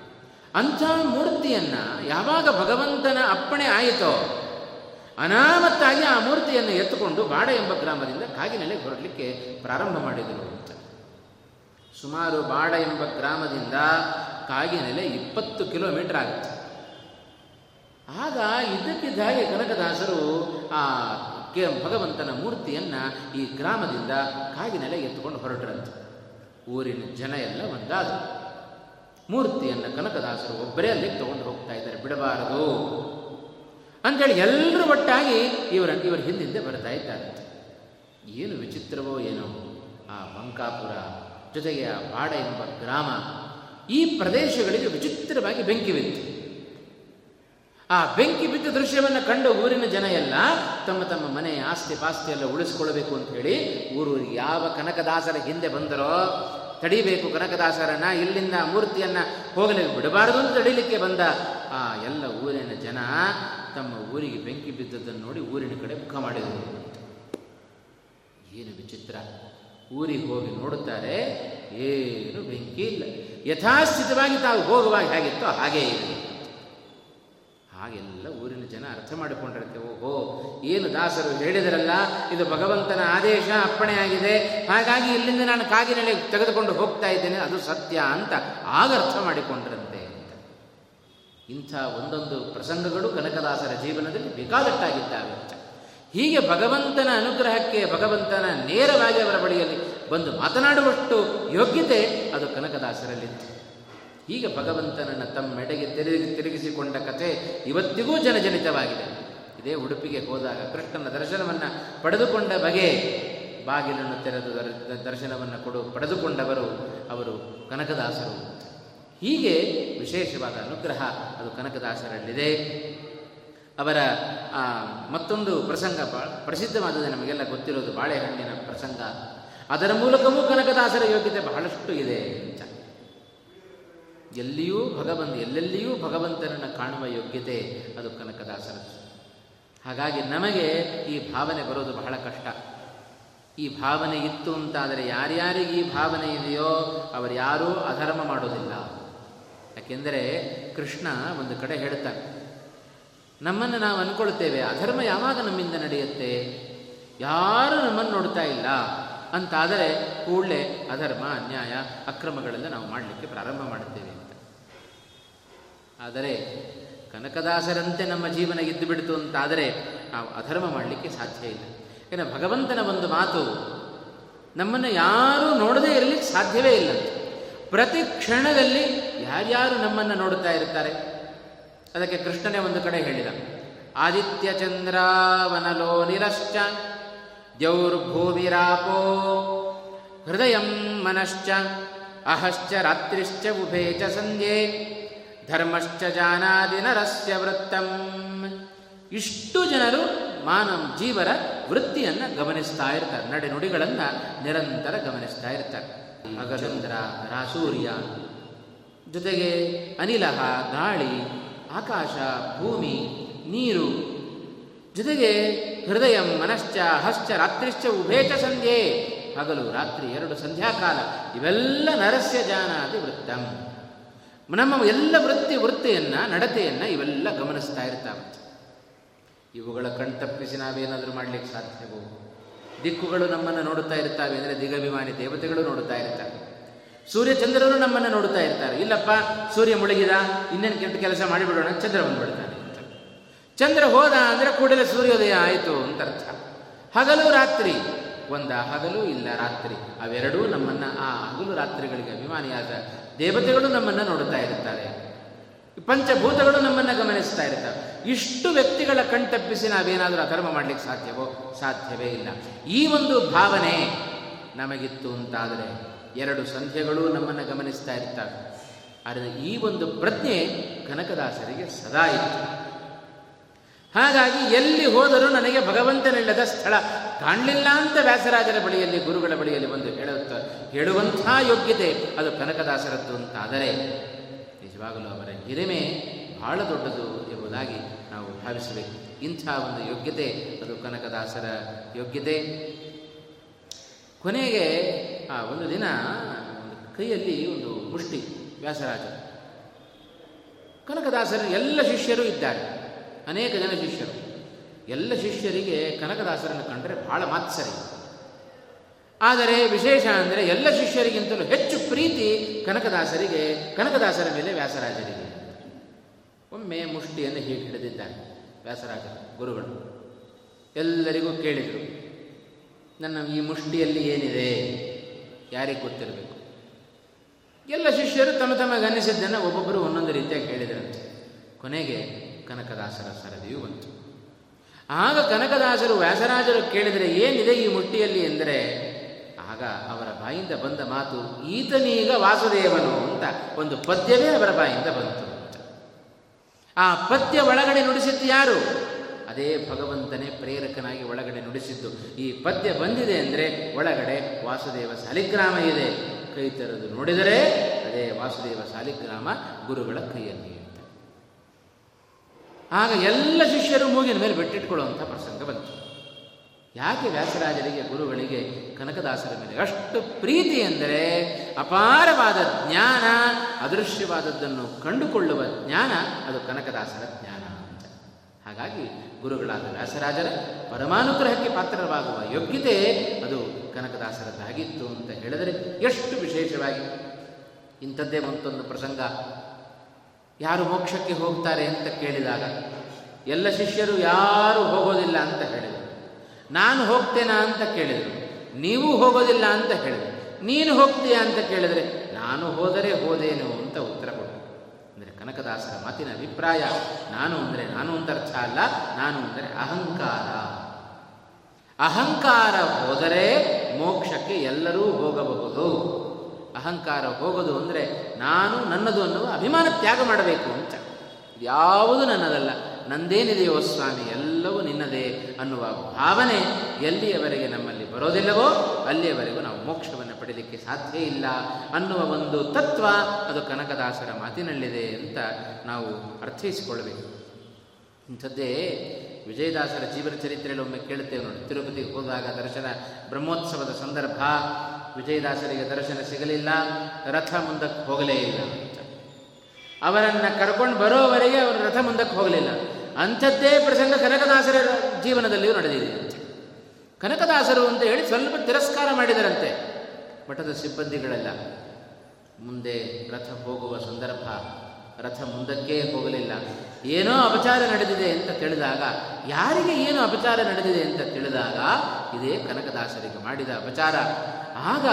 S1: ಅಂಥ ಮೂರ್ತಿಯನ್ನು ಯಾವಾಗ ಭಗವಂತನ ಅಪ್ಪಣೆ ಆಯಿತೋ ಅನಾಮತ್ತಾಗಿ ಆ ಮೂರ್ತಿಯನ್ನು ಎತ್ತುಕೊಂಡು ಬಾಡ ಎಂಬ ಗ್ರಾಮದಿಂದ ಕಾಗಿನೆಲೆಗೆ ಹೊರಡಲಿಕ್ಕೆ ಪ್ರಾರಂಭ ಮಾಡಿದರು ಅಂತ. ಸುಮಾರು ಬಾಡ ಎಂಬ ಗ್ರಾಮದಿಂದ ಕಾಗಿನೆಲೆ ಇಪ್ಪತ್ತು ಕಿಲೋಮೀಟರ್ ಆಗುತ್ತೆ. ಆಗ ಇದ್ದಕ್ಕಿದ್ದಾಗೆ ಕನಕದಾಸರು ಆ ಕೆ ಭಗವಂತನ ಮೂರ್ತಿಯನ್ನು ಈ ಗ್ರಾಮದಿಂದ ಕಾಗಿನೆಲೆ ಎತ್ತುಕೊಂಡು ಹೊರಟರಂತೆ. ಊರಿನ ಜನ ಎಲ್ಲ ಒಂದಾದರು. ಮೂರ್ತಿಯನ್ನು ಕನಕದಾಸರು ಒಬ್ಬರೇ ಅಲ್ಲಿಗೆ ತಗೊಂಡು ಹೋಗ್ತಾ ಇದ್ದಾರೆ, ಬಿಡಬಾರದು. ಅಂಥೇಳಿ ಎಲ್ಲರೂ ಒಟ್ಟಾಗಿ ಇವರ ಇವರ ಹಿಂದಿಂದೆ ಬರ್ತಾ ಇದ್ದಾರೆ. ಏನು ವಿಚಿತ್ರವೋ ಏನೋ. ಆ ಬಂಕಾಪುರ ಜೊತೆಗೆ ಆ ಬಾಡ ಎಂಬ ಗ್ರಾಮ ಈ ಪ್ರದೇಶಗಳಿಗೆ ವಿಚಿತ್ರವಾಗಿ ಬೆಂಕಿ ಬಿತ್ತು. ಆ ಬೆಂಕಿ ಬಿದ್ದ ದೃಶ್ಯವನ್ನು ಕಂಡು ಊರಿನ ಜನ ಎಲ್ಲ ತಮ್ಮ ತಮ್ಮ ಮನೆ ಆಸ್ತಿ ಪಾಸ್ತಿ ಎಲ್ಲ ಉಳಿಸ್ಕೊಳ್ಬೇಕು ಅಂತ ಹೇಳಿ ಊರು ಯಾವ ಕನಕದಾಸರ ಹಿಂದೆ ಬಂದರೋ ತಡಿಬೇಕು ಕನಕದಾಸರನ್ನ, ಇಲ್ಲಿಂದ ಮೂರ್ತಿಯನ್ನ ಹೋಗಲಿ ಬಿಡಬಾರದು ಅಂತ ತಡಿಲಿಕ್ಕೆ ಬಂದ ಆ ಎಲ್ಲ ಊರಿನ ಜನ ತಮ್ಮ ಊರಿಗೆ ಬೆಂಕಿ ಬಿದ್ದದ್ದನ್ನು ನೋಡಿ ಊರಿನ ಕಡೆ ಮುಖ ಮಾಡಿದರು. ಏನು ವಿಚಿತ್ರ. ಊರಿಗೆ ಹೋಗಿ ನೋಡುತ್ತಾರೆ, ಏನು ಬೆಂಕಿ ಇಲ್ಲ. ಯಥಾಸ್ಥಿತವಾಗಿ ತಾವು ಹೋಗುವಾಗ ಹೇಗಿತ್ತೋ ಹಾಗೇ ಇದೆ. ಹಾಗೆಲ್ಲ ಊರಿನ ಜನ ಅರ್ಥ ಮಾಡಿಕೊಂಡಿರುತ್ತೆ ಓಹೋ, ಏನು ದಾಸರು ಹೇಳಿದರಲ್ಲ, ಇದು ಭಗವಂತನ ಆದೇಶ ಅಪ್ಪಣೆಯಾಗಿದೆ ಹಾಗಾಗಿ ಇಲ್ಲಿಂದ ನಾನು ಕಾಗಿನೆಲೆ ತೆಗೆದುಕೊಂಡು ಹೋಗ್ತಾ ಇದ್ದೇನೆ, ಅದು ಸತ್ಯ ಅಂತ ಆಗ ಅರ್ಥ ಮಾಡಿಕೊಂಡ್ರಂತೆ. ಅಂತ ಇಂಥ ಒಂದೊಂದು ಪ್ರಸಂಗಗಳು ಕನಕದಾಸರ ಜೀವನದಲ್ಲಿ ಬೇಕಾದಟ್ಟಾಗಿದ್ದಾವೆ ಹೀಗೆ ಭಗವಂತನ ಅನುಗ್ರಹಕ್ಕೆ ಭಗವಂತನ ನೇರವಾಗಿ ಅವರ ಬಳಿಯಲ್ಲಿ ಬಂದು ಮಾತನಾಡುವಷ್ಟು ಯೋಗ್ಯತೆ ಅದು ಕನಕದಾಸರಲ್ಲಿತ್ತು ಹೀಗೆ ಭಗವಂತನನ್ನು ತಮ್ಮೆಡೆಗೆ ತಿರುಗಿ, ತಿರುಗಿಸಿಕೊಂಡ ಕಥೆ ಇವತ್ತಿಗೂ ಜನಜನಿತವಾಗಿದೆ. ಇದೇ ಉಡುಪಿಗೆ ಹೋದಾಗ ಕೃಷ್ಣನ ದರ್ಶನವನ್ನು ಪಡೆದುಕೊಂಡ ಬಗೆ ಬಾಗಿಲನ್ನು ತೆರೆದು ದರ್ಶನವನ್ನು ಕೊಡು, ಪಡೆದುಕೊಂಡವರು ಅವರು ಕನಕದಾಸರು. ಹೀಗೆ ವಿಶೇಷವಾದ ಅನುಗ್ರಹ ಅದು ಕನಕದಾಸರಲ್ಲಿದೆ. ಅವರ ಮತ್ತೊಂದು ಪ್ರಸಂಗ ಪ್ರಸಿದ್ಧವಾದದ್ದು ನಮಗೆಲ್ಲ ಗೊತ್ತಿರೋದು ಬಾಳೆಹಣ್ಣಿನ ಪ್ರಸಂಗ. ಅದರ ಮೂಲಕವೂ ಕನಕದಾಸರ ಯೋಗ್ಯತೆ ಬಹಳಷ್ಟು ಇದೆ ಅಂತ. ಎಲ್ಲಿಯೂ ಭಗವಂತ, ಎಲ್ಲೆಲ್ಲಿಯೂ ಭಗವಂತನನ್ನು ಕಾಣುವ ಯೋಗ್ಯತೆ ಅದು ಕನಕದಾಸರ. ಹಾಗಾಗಿ ನಮಗೆ ಈ ಭಾವನೆ ಬರೋದು ಬಹಳ ಕಷ್ಟ. ಈ ಭಾವನೆ ಇತ್ತು ಅಂತಾದರೆ ಯಾರ್ಯಾರಿಗೆ ಈ ಭಾವನೆ ಇದೆಯೋ, ಅವರು ಯಾರೂ ಅಧರ್ಮ ಮಾಡೋದಿಲ್ಲ. ಯಾಕೆಂದರೆ ಕೃಷ್ಣ ಒಂದು ಕಡೆ ಹೇಳ್ತಾನೆ, ನಮ್ಮನ್ನು ನಾವು ಅಂದ್ಕೊಳ್ತೇವೆ ಅಧರ್ಮ ಯಾವಾಗ ನಮ್ಮಿಂದ ನಡೆಯುತ್ತೆ? ಯಾರು ನಮ್ಮನ್ನು ನೋಡ್ತಾ ಇಲ್ಲ ಅಂತಾದರೆ ಕೂಡಲೇ ಅಧರ್ಮ, ಅನ್ಯಾಯ, ಅಕ್ರಮಗಳೆಲ್ಲ ನಾವು ಮಾಡಲಿಕ್ಕೆ ಪ್ರಾರಂಭ ಮಾಡುತ್ತೇವೆ ಅಂತ. ಆದರೆ ಕನಕದಾಸರಂತೆ ನಮ್ಮ ಜೀವನ ಇದ್ದು ಬಿಡ್ತು ಅಂತಾದರೆ ನಾವು ಅಧರ್ಮ ಮಾಡಲಿಕ್ಕೆ ಸಾಧ್ಯ ಇಲ್ಲ. ಏನೋ ಭಗವಂತನ ಒಂದು ಮಾತು, ನಮ್ಮನ್ನು ಯಾರೂ ನೋಡದೇ ಇರಲಿಕ್ಕೆ ಸಾಧ್ಯವೇ ಇಲ್ಲ ಪ್ರತಿ ಕ್ಷಣದಲ್ಲಿ ಯಾರ್ಯಾರು ನಮ್ಮನ್ನು ನೋಡುತ್ತಾ ಇರ್ತಾರೆ? ಅದಕ್ಕೆ ಕೃಷ್ಣನೇ ಒಂದು ಕಡೆ ಹೇಳಿದ ಆದಿತ್ಯ ಚಂದ್ರಾವನಲೋ ನಿರಶ್ಚ ದ್ಯೌರ್ಭೂಮಿರಾಪೋ ಹೃದಯ ಮನಶ್ಚ, ಅಹಶ್ಚ ರಾತ್ರಿಶ್ಚ ಉಭೇ ಚ ಸಂಧ್ಯೆ, ಧರ್ಮಶ್ಚ ಜಾನಾದಿ ನರಸ್ಯ ವೃತ್ತಂ. ಇಷ್ಟು ಜನರು ಮಾನವ ಜೀವರ ವೃತ್ತಿಯನ್ನು ಗಮನಿಸ್ತಾ ಇರ್ತಾರೆ, ನಡೆ ನುಡಿಗಳನ್ನು ನಿರಂತರ ಗಮನಿಸ್ತಾ ಇರ್ತಾರೆ. ಅಗಚಂದ್ರ ರಾಸೂರ್ಯ ಜೊತೆಗೆ ಅನಿಲ ಗಾಳಿ, ಆಕಾಶ, ಭೂಮಿ, ನೀರು. ಜೊತೆಗೆ ಹೃದಯ ಮನಶ್ಚ ಹಶ್ಚ ರಾತ್ರಿಶ್ಚ ಉಭೇಚ ಸಂಧ್ಯೆ. ಹಗಲು, ರಾತ್ರಿ ಎರಡು ಸಂಧ್ಯಾಕಾಲ, ಇವೆಲ್ಲ ನರಸ್ಯ ಜಾನಾತಿ ವೃತ್ತಂ. ನಮ್ಮ ಎಲ್ಲ ವೃತ್ತಿ ವೃತ್ತಿಯನ್ನು, ನಡತೆಯನ್ನು ಇವೆಲ್ಲ ಗಮನಿಸ್ತಾ ಇರ್ತಾವೆ. ಇವುಗಳ ಕಣ್ತಪ್ಪಿಸಿ ನಾವೇನಾದರೂ ಮಾಡಲಿಕ್ಕೆ ಸಾಧ್ಯವೋ? ದಿಕ್ಕುಗಳು ನಮ್ಮನ್ನು ನೋಡುತ್ತಾ ಇರ್ತಾವೆ, ಅಂದರೆ ದಿಗಭಿಮಾನಿ ದೇವತೆಗಳು ನೋಡುತ್ತಾ ಇರ್ತಾರೆ ಸೂರ್ಯಚಂದ್ರರು ನಮ್ಮನ್ನು ನೋಡ್ತಾ ಇರ್ತಾರೆ. ಇಲ್ಲಪ್ಪ, ಸೂರ್ಯ ಮುಳುಗಿದ, ಇನ್ನೇನು ಕೆಟ್ಟ ಕೆಲಸ ಮಾಡಿಬಿಡೋಣ ಚಂದ್ರ ಬಂದ್ಬಿಡ್ತಾನೆ ಅಂತ. ಚಂದ್ರ ಹೋದ ಅಂದರೆ ಕೂಡಲೇ ಸೂರ್ಯೋದಯ ಆಯಿತು ಅಂತ ಅರ್ಥ. ಹಗಲು ರಾತ್ರಿ. ಒಂದ ಹಗಲು, ಇಲ್ಲ ರಾತ್ರಿ. ಅವೆರಡೂ ನಮ್ಮನ್ನು, ಆ ಹಗಲು ರಾತ್ರಿಗಳಿಗೆ ಅಭಿಮಾನಿಯಾದ ದೇವತೆಗಳು ನಮ್ಮನ್ನು ನೋಡುತ್ತಾ ಇರುತ್ತಾರೆ ಪಂಚಭೂತಗಳು ನಮ್ಮನ್ನು ಗಮನಿಸ್ತಾ ಇರ್ತವೆ. ಇಷ್ಟು ವ್ಯಕ್ತಿಗಳ ಕಣ್ತಪ್ಪಿಸಿ ನಾವೇನಾದರೂ ಅಧರ್ಮ ಮಾಡಲಿಕ್ಕೆ ಸಾಧ್ಯವೋ? ಸಾಧ್ಯವೇ ಇಲ್ಲ. ಈ ಒಂದು ಭಾವನೆ ನಮಗಿತ್ತು ಅಂತಾದರೆ ಎರಡು ಸಂಧ್ಯೆಗಳು ನಮ್ಮನ್ನು ಗಮನಿಸ್ತಾ ಇರ್ತವೆ. ಆದರೆ ಈ ಒಂದು ಪ್ರಜ್ಞೆ ಕನಕದಾಸರಿಗೆ ಸದಾ ಇತ್ತು. ಹಾಗಾಗಿ ಎಲ್ಲಿ ಹೋದರೂ ನನಗೆ ಭಗವಂತನಿಲ್ಲದ ಸ್ಥಳ ಕಾಣಲಿಲ್ಲ ಅಂತ ವ್ಯಾಸರಾಜರ ಬಳಿಯಲ್ಲಿ, ಗುರುಗಳ ಬಳಿಯಲ್ಲಿ ಬಂದು ಹೇಳುತ್ತ, ಹೇಳುವಂಥ ಯೋಗ್ಯತೆ ಅದು ಕನಕದಾಸರದ್ದು ಅಂತಾದರೆ ನಿಜವಾಗಲೂ ಅವರ ಹಿರಿಮೆ ಬಹಳ ದೊಡ್ಡದು ಎಂಬುದಾಗಿ ನಾವು ಭಾವಿಸಬೇಕು. ಇಂಥ ಒಂದು ಯೋಗ್ಯತೆ ಅದು ಕನಕದಾಸರ ಯೋಗ್ಯತೆ. ಕೊನೆಗೆ ಆ, ಒಂದು ದಿನ ಕೈಯಲ್ಲಿ ಒಂದು ಮುಷ್ಟಿ, ವ್ಯಾಸರಾಜ. ಕನಕದಾಸರ ಎಲ್ಲ ಶಿಷ್ಯರು ಇದ್ದಾರೆ. ಅನೇಕ ಜನ ಶಿಷ್ಯರು. ಎಲ್ಲ ಶಿಷ್ಯರಿಗೆ ಕನಕದಾಸರನ್ನು ಕಂಡರೆ ಬಹಳ ಮಾತ್ಸರಿ ಆದರೆ ವಿಶೇಷ ಅಂದರೆ ಎಲ್ಲ ಶಿಷ್ಯರಿಗಿಂತಲೂ ಹೆಚ್ಚು ಪ್ರೀತಿ ಕನಕದಾಸರಿಗೆ, ಕನಕದಾಸರ ಮೇಲೆ ವ್ಯಾಸರಾಜರಿಗೆ. ಒಮ್ಮೆ ಮುಷ್ಟಿಯನ್ನು ಹೀಗೆ ಹಿಡಿದಿದ್ದಾರೆ ವ್ಯಾಸರಾಜ, ಗುರುಗಳು. ಎಲ್ಲರಿಗೂ ಕೇಳಿದರು, ನನ್ನ ಈ ಮುಷ್ಟಿಯಲ್ಲಿ ಏನಿದೆ? ಯಾರಿಗೆ ಗೊತ್ತಿರಬೇಕು ಎಲ್ಲ ಶಿಷ್ಯರು ತಮ್ಮ ತಮಗೆ ಅನ್ನಿಸಿದ್ದನ್ನು ಒಬ್ಬೊಬ್ಬರು ಒಂದೊಂದು ರೀತಿಯಾಗಿ ಹೇಳಿದರಂತೆ. ಕೊನೆಗೆ ಕನಕದಾಸರ ಸರದಿಯು ಬಂತು. ಆಗ ಕನಕದಾಸರು ವ್ಯಾಸರಾಜರು ಕೇಳಿದರೆ, ಏನಿದೆ ಈ ಮುಟ್ಟಿಯಲ್ಲಿ? ಎಂದರೆ, ಆಗ ಅವರ ಬಾಯಿಂದ ಬಂದ ಮಾತು, ಈತನೀಗ ವಾಸುದೇವನು ಅಂತ ಒಂದು ಪದ್ಯವೇ ಅವರ ಬಾಯಿಂದ ಬಂತು ಆ ಪದ್ಯ ಒಳಗಡೆ ನುಡಿಸಿದ್ದು ಯಾರು? ಅದೇ ಭಗವಂತನೇ ಪ್ರೇರಕನಾಗಿ ಒಳಗಡೆ ನುಡಿಸಿದ್ದು. ಈ ಪದ್ಯ ಬಂದಿದೆ ಅಂದರೆ ಒಳಗಡೆ ವಾಸುದೇವ ಸಾಲಿಗ್ರಾಮ ಇದೆ. ಕೈ ತೆರೆದು ನೋಡಿದರೆ ಅದೇ ವಾಸುದೇವ ಸಾಲಿಗ್ರಾಮ ಗುರುಗಳ ಕೈಯಲ್ಲಿ ಅಂತ. ಆಗ ಎಲ್ಲ ಶಿಷ್ಯರು ಮೂಗಿನ ಮೇಲೆ ಬಿಟ್ಟಿಟ್ಕೊಳ್ಳುವಂಥ ಪ್ರಸಂಗ ಬಂತು. ಯಾಕೆ ವ್ಯಾಸರಾಜರಿಗೆ ಗುರುಗಳಿಗೆ ಕನಕದಾಸರ ಮೇಲೆ ಅಷ್ಟು ಪ್ರೀತಿ ಎಂದರೆ ಅಪಾರವಾದ ಜ್ಞಾನ, ಅದೃಶ್ಯವಾದದ್ದನ್ನು ಕಂಡುಕೊಳ್ಳುವ ಜ್ಞಾನ ಅದು ಕನಕದಾಸರ ಜ್ಞಾನ. ಹಾಗಾಗಿ ಗುರುಗಳಾದ ವ್ಯಾಸರಾಜರ ಪರಮಾನುಗ್ರಹಕ್ಕೆ ಪಾತ್ರವಾಗುವ ಯೋಗ್ಯತೆ ಅದು ಕನಕದಾಸರದ್ದಾಗಿತ್ತು ಅಂತ ಹೇಳಿದರೆ ಎಷ್ಟು ವಿಶೇಷವಾಗಿ? ಇಂಥದ್ದೇ ಮತ್ತೊಂದು ಪ್ರಸಂಗ. ಯಾರು ಮೋಕ್ಷಕ್ಕೆ ಹೋಗ್ತಾರೆ ಅಂತ ಕೇಳಿದಾಗ, ಎಲ್ಲ ಶಿಷ್ಯರು ಯಾರು ಹೋಗೋದಿಲ್ಲ ಅಂತ ಹೇಳಿದರು. ನಾನು ಹೋಗ್ತೇನಾ ಅಂತ ಕೇಳಿದರು. ನೀವು ಹೋಗೋದಿಲ್ಲ ಅಂತ ಹೇಳಿದರು. ನೀನು ಹೋಗ್ತೀಯಾ ಅಂತ ಕೇಳಿದರೆ, ನಾನು ಹೋದರೆ ಹೋದೇನು ಅಂತ ಉತ್ತರ ಕನಕದಾಸರ ಮಾತಿನ ಅಭಿಪ್ರಾಯ, ನಾನು ಅಂದರೆ ನಾನು ಅಂತ ಅರ್ಥ ಅಲ್ಲ, ನಾನು ಅಂದರೆ ಅಹಂಕಾರ. ಅಹಂಕಾರ ಹೋದರೆ ಮೋಕ್ಷಕ್ಕೆ ಎಲ್ಲರೂ ಹೋಗಬಹುದು. ಅಹಂಕಾರ ಹೋಗೋದು ಅಂದರೆ ನಾನು ನನ್ನದು ಅನ್ನುವ ಅಭಿಮಾನ ತ್ಯಾಗ ಮಾಡಬೇಕು ಅಂತ. ಯಾವುದು ನನ್ನದಲ್ಲ, ನಂದೇನಿದೆಯೋ ಸ್ವಾಮಿ ಎಲ್ಲವೂ ನಿನ್ನದೇ ಅನ್ನುವ ಭಾವನೆ ಎಲ್ಲಿಯವರೆಗೆ ನಮ್ಮಲ್ಲಿ ಬರೋದಿಲ್ಲವೋ ಅಲ್ಲಿಯವರೆಗೂ ನಾವು ಮೋಕ್ಷವನ್ನು ಪಡೆಯಲಿಕ್ಕೆ ಸಾಧ್ಯ ಇಲ್ಲ ಅನ್ನುವ ಒಂದು ತತ್ವ ಅದು ಕನಕದಾಸರ ಮಾತಿನಲ್ಲಿದೆ ಅಂತ ನಾವು ಅರ್ಥೈಸಿಕೊಳ್ಳಬೇಕು. ಇಂಥದ್ದೇ ವಿಜಯದಾಸರ ಜೀವನ ಚರಿತ್ರೆಯಲ್ಲಿ ಒಮ್ಮೆ ಕೇಳುತ್ತೇವೆ ನೋಡಿ. ತಿರುಪತಿಗೆ ಹೋದಾಗ ದರ್ಶನ, ಬ್ರಹ್ಮೋತ್ಸವದ ಸಂದರ್ಭ, ವಿಜಯದಾಸರಿಗೆ ದರ್ಶನ ಸಿಗಲಿಲ್ಲ, ರಥ ಮುಂದಕ್ಕೆ ಹೋಗಲೇ ಇಲ್ಲ ಅವರನ್ನು ಕರ್ಕೊಂಡು ಬರೋವರೆಗೆ ಅವರು ರಥ ಮುಂದಕ್ಕೆ ಹೋಗಲಿಲ್ಲ. ಅಂಥದ್ದೇ ಪ್ರಸಂಗ ಕನಕದಾಸರ ಜೀವನದಲ್ಲಿಯೂ ನಡೆದಿದೆ. ಕನಕದಾಸರು ಅಂತ ಹೇಳಿ ಸ್ವಲ್ಪ ತಿರಸ್ಕಾರ ಮಾಡಿದರಂತೆ, ಮಠದ ಸಿಬ್ಬಂದಿಗಳೆಲ್ಲ. ಮುಂದೆ ರಥ ಹೋಗುವ ಸಂದರ್ಭ, ರಥ ಮುಂದಕ್ಕೆ ಹೋಗಲಿಲ್ಲ. ಏನೋ ಅಪಚಾರ ನಡೆದಿದೆ ಅಂತ ತಿಳಿದಾಗ, ಯಾರಿಗೆ ಏನು ಅಪಚಾರ ನಡೆದಿದೆ ಅಂತ ತಿಳಿದಾಗ, ಇದೇ ಕನಕದಾಸರಿಗೆ ಮಾಡಿದ ಅಪಚಾರ. ಆಗ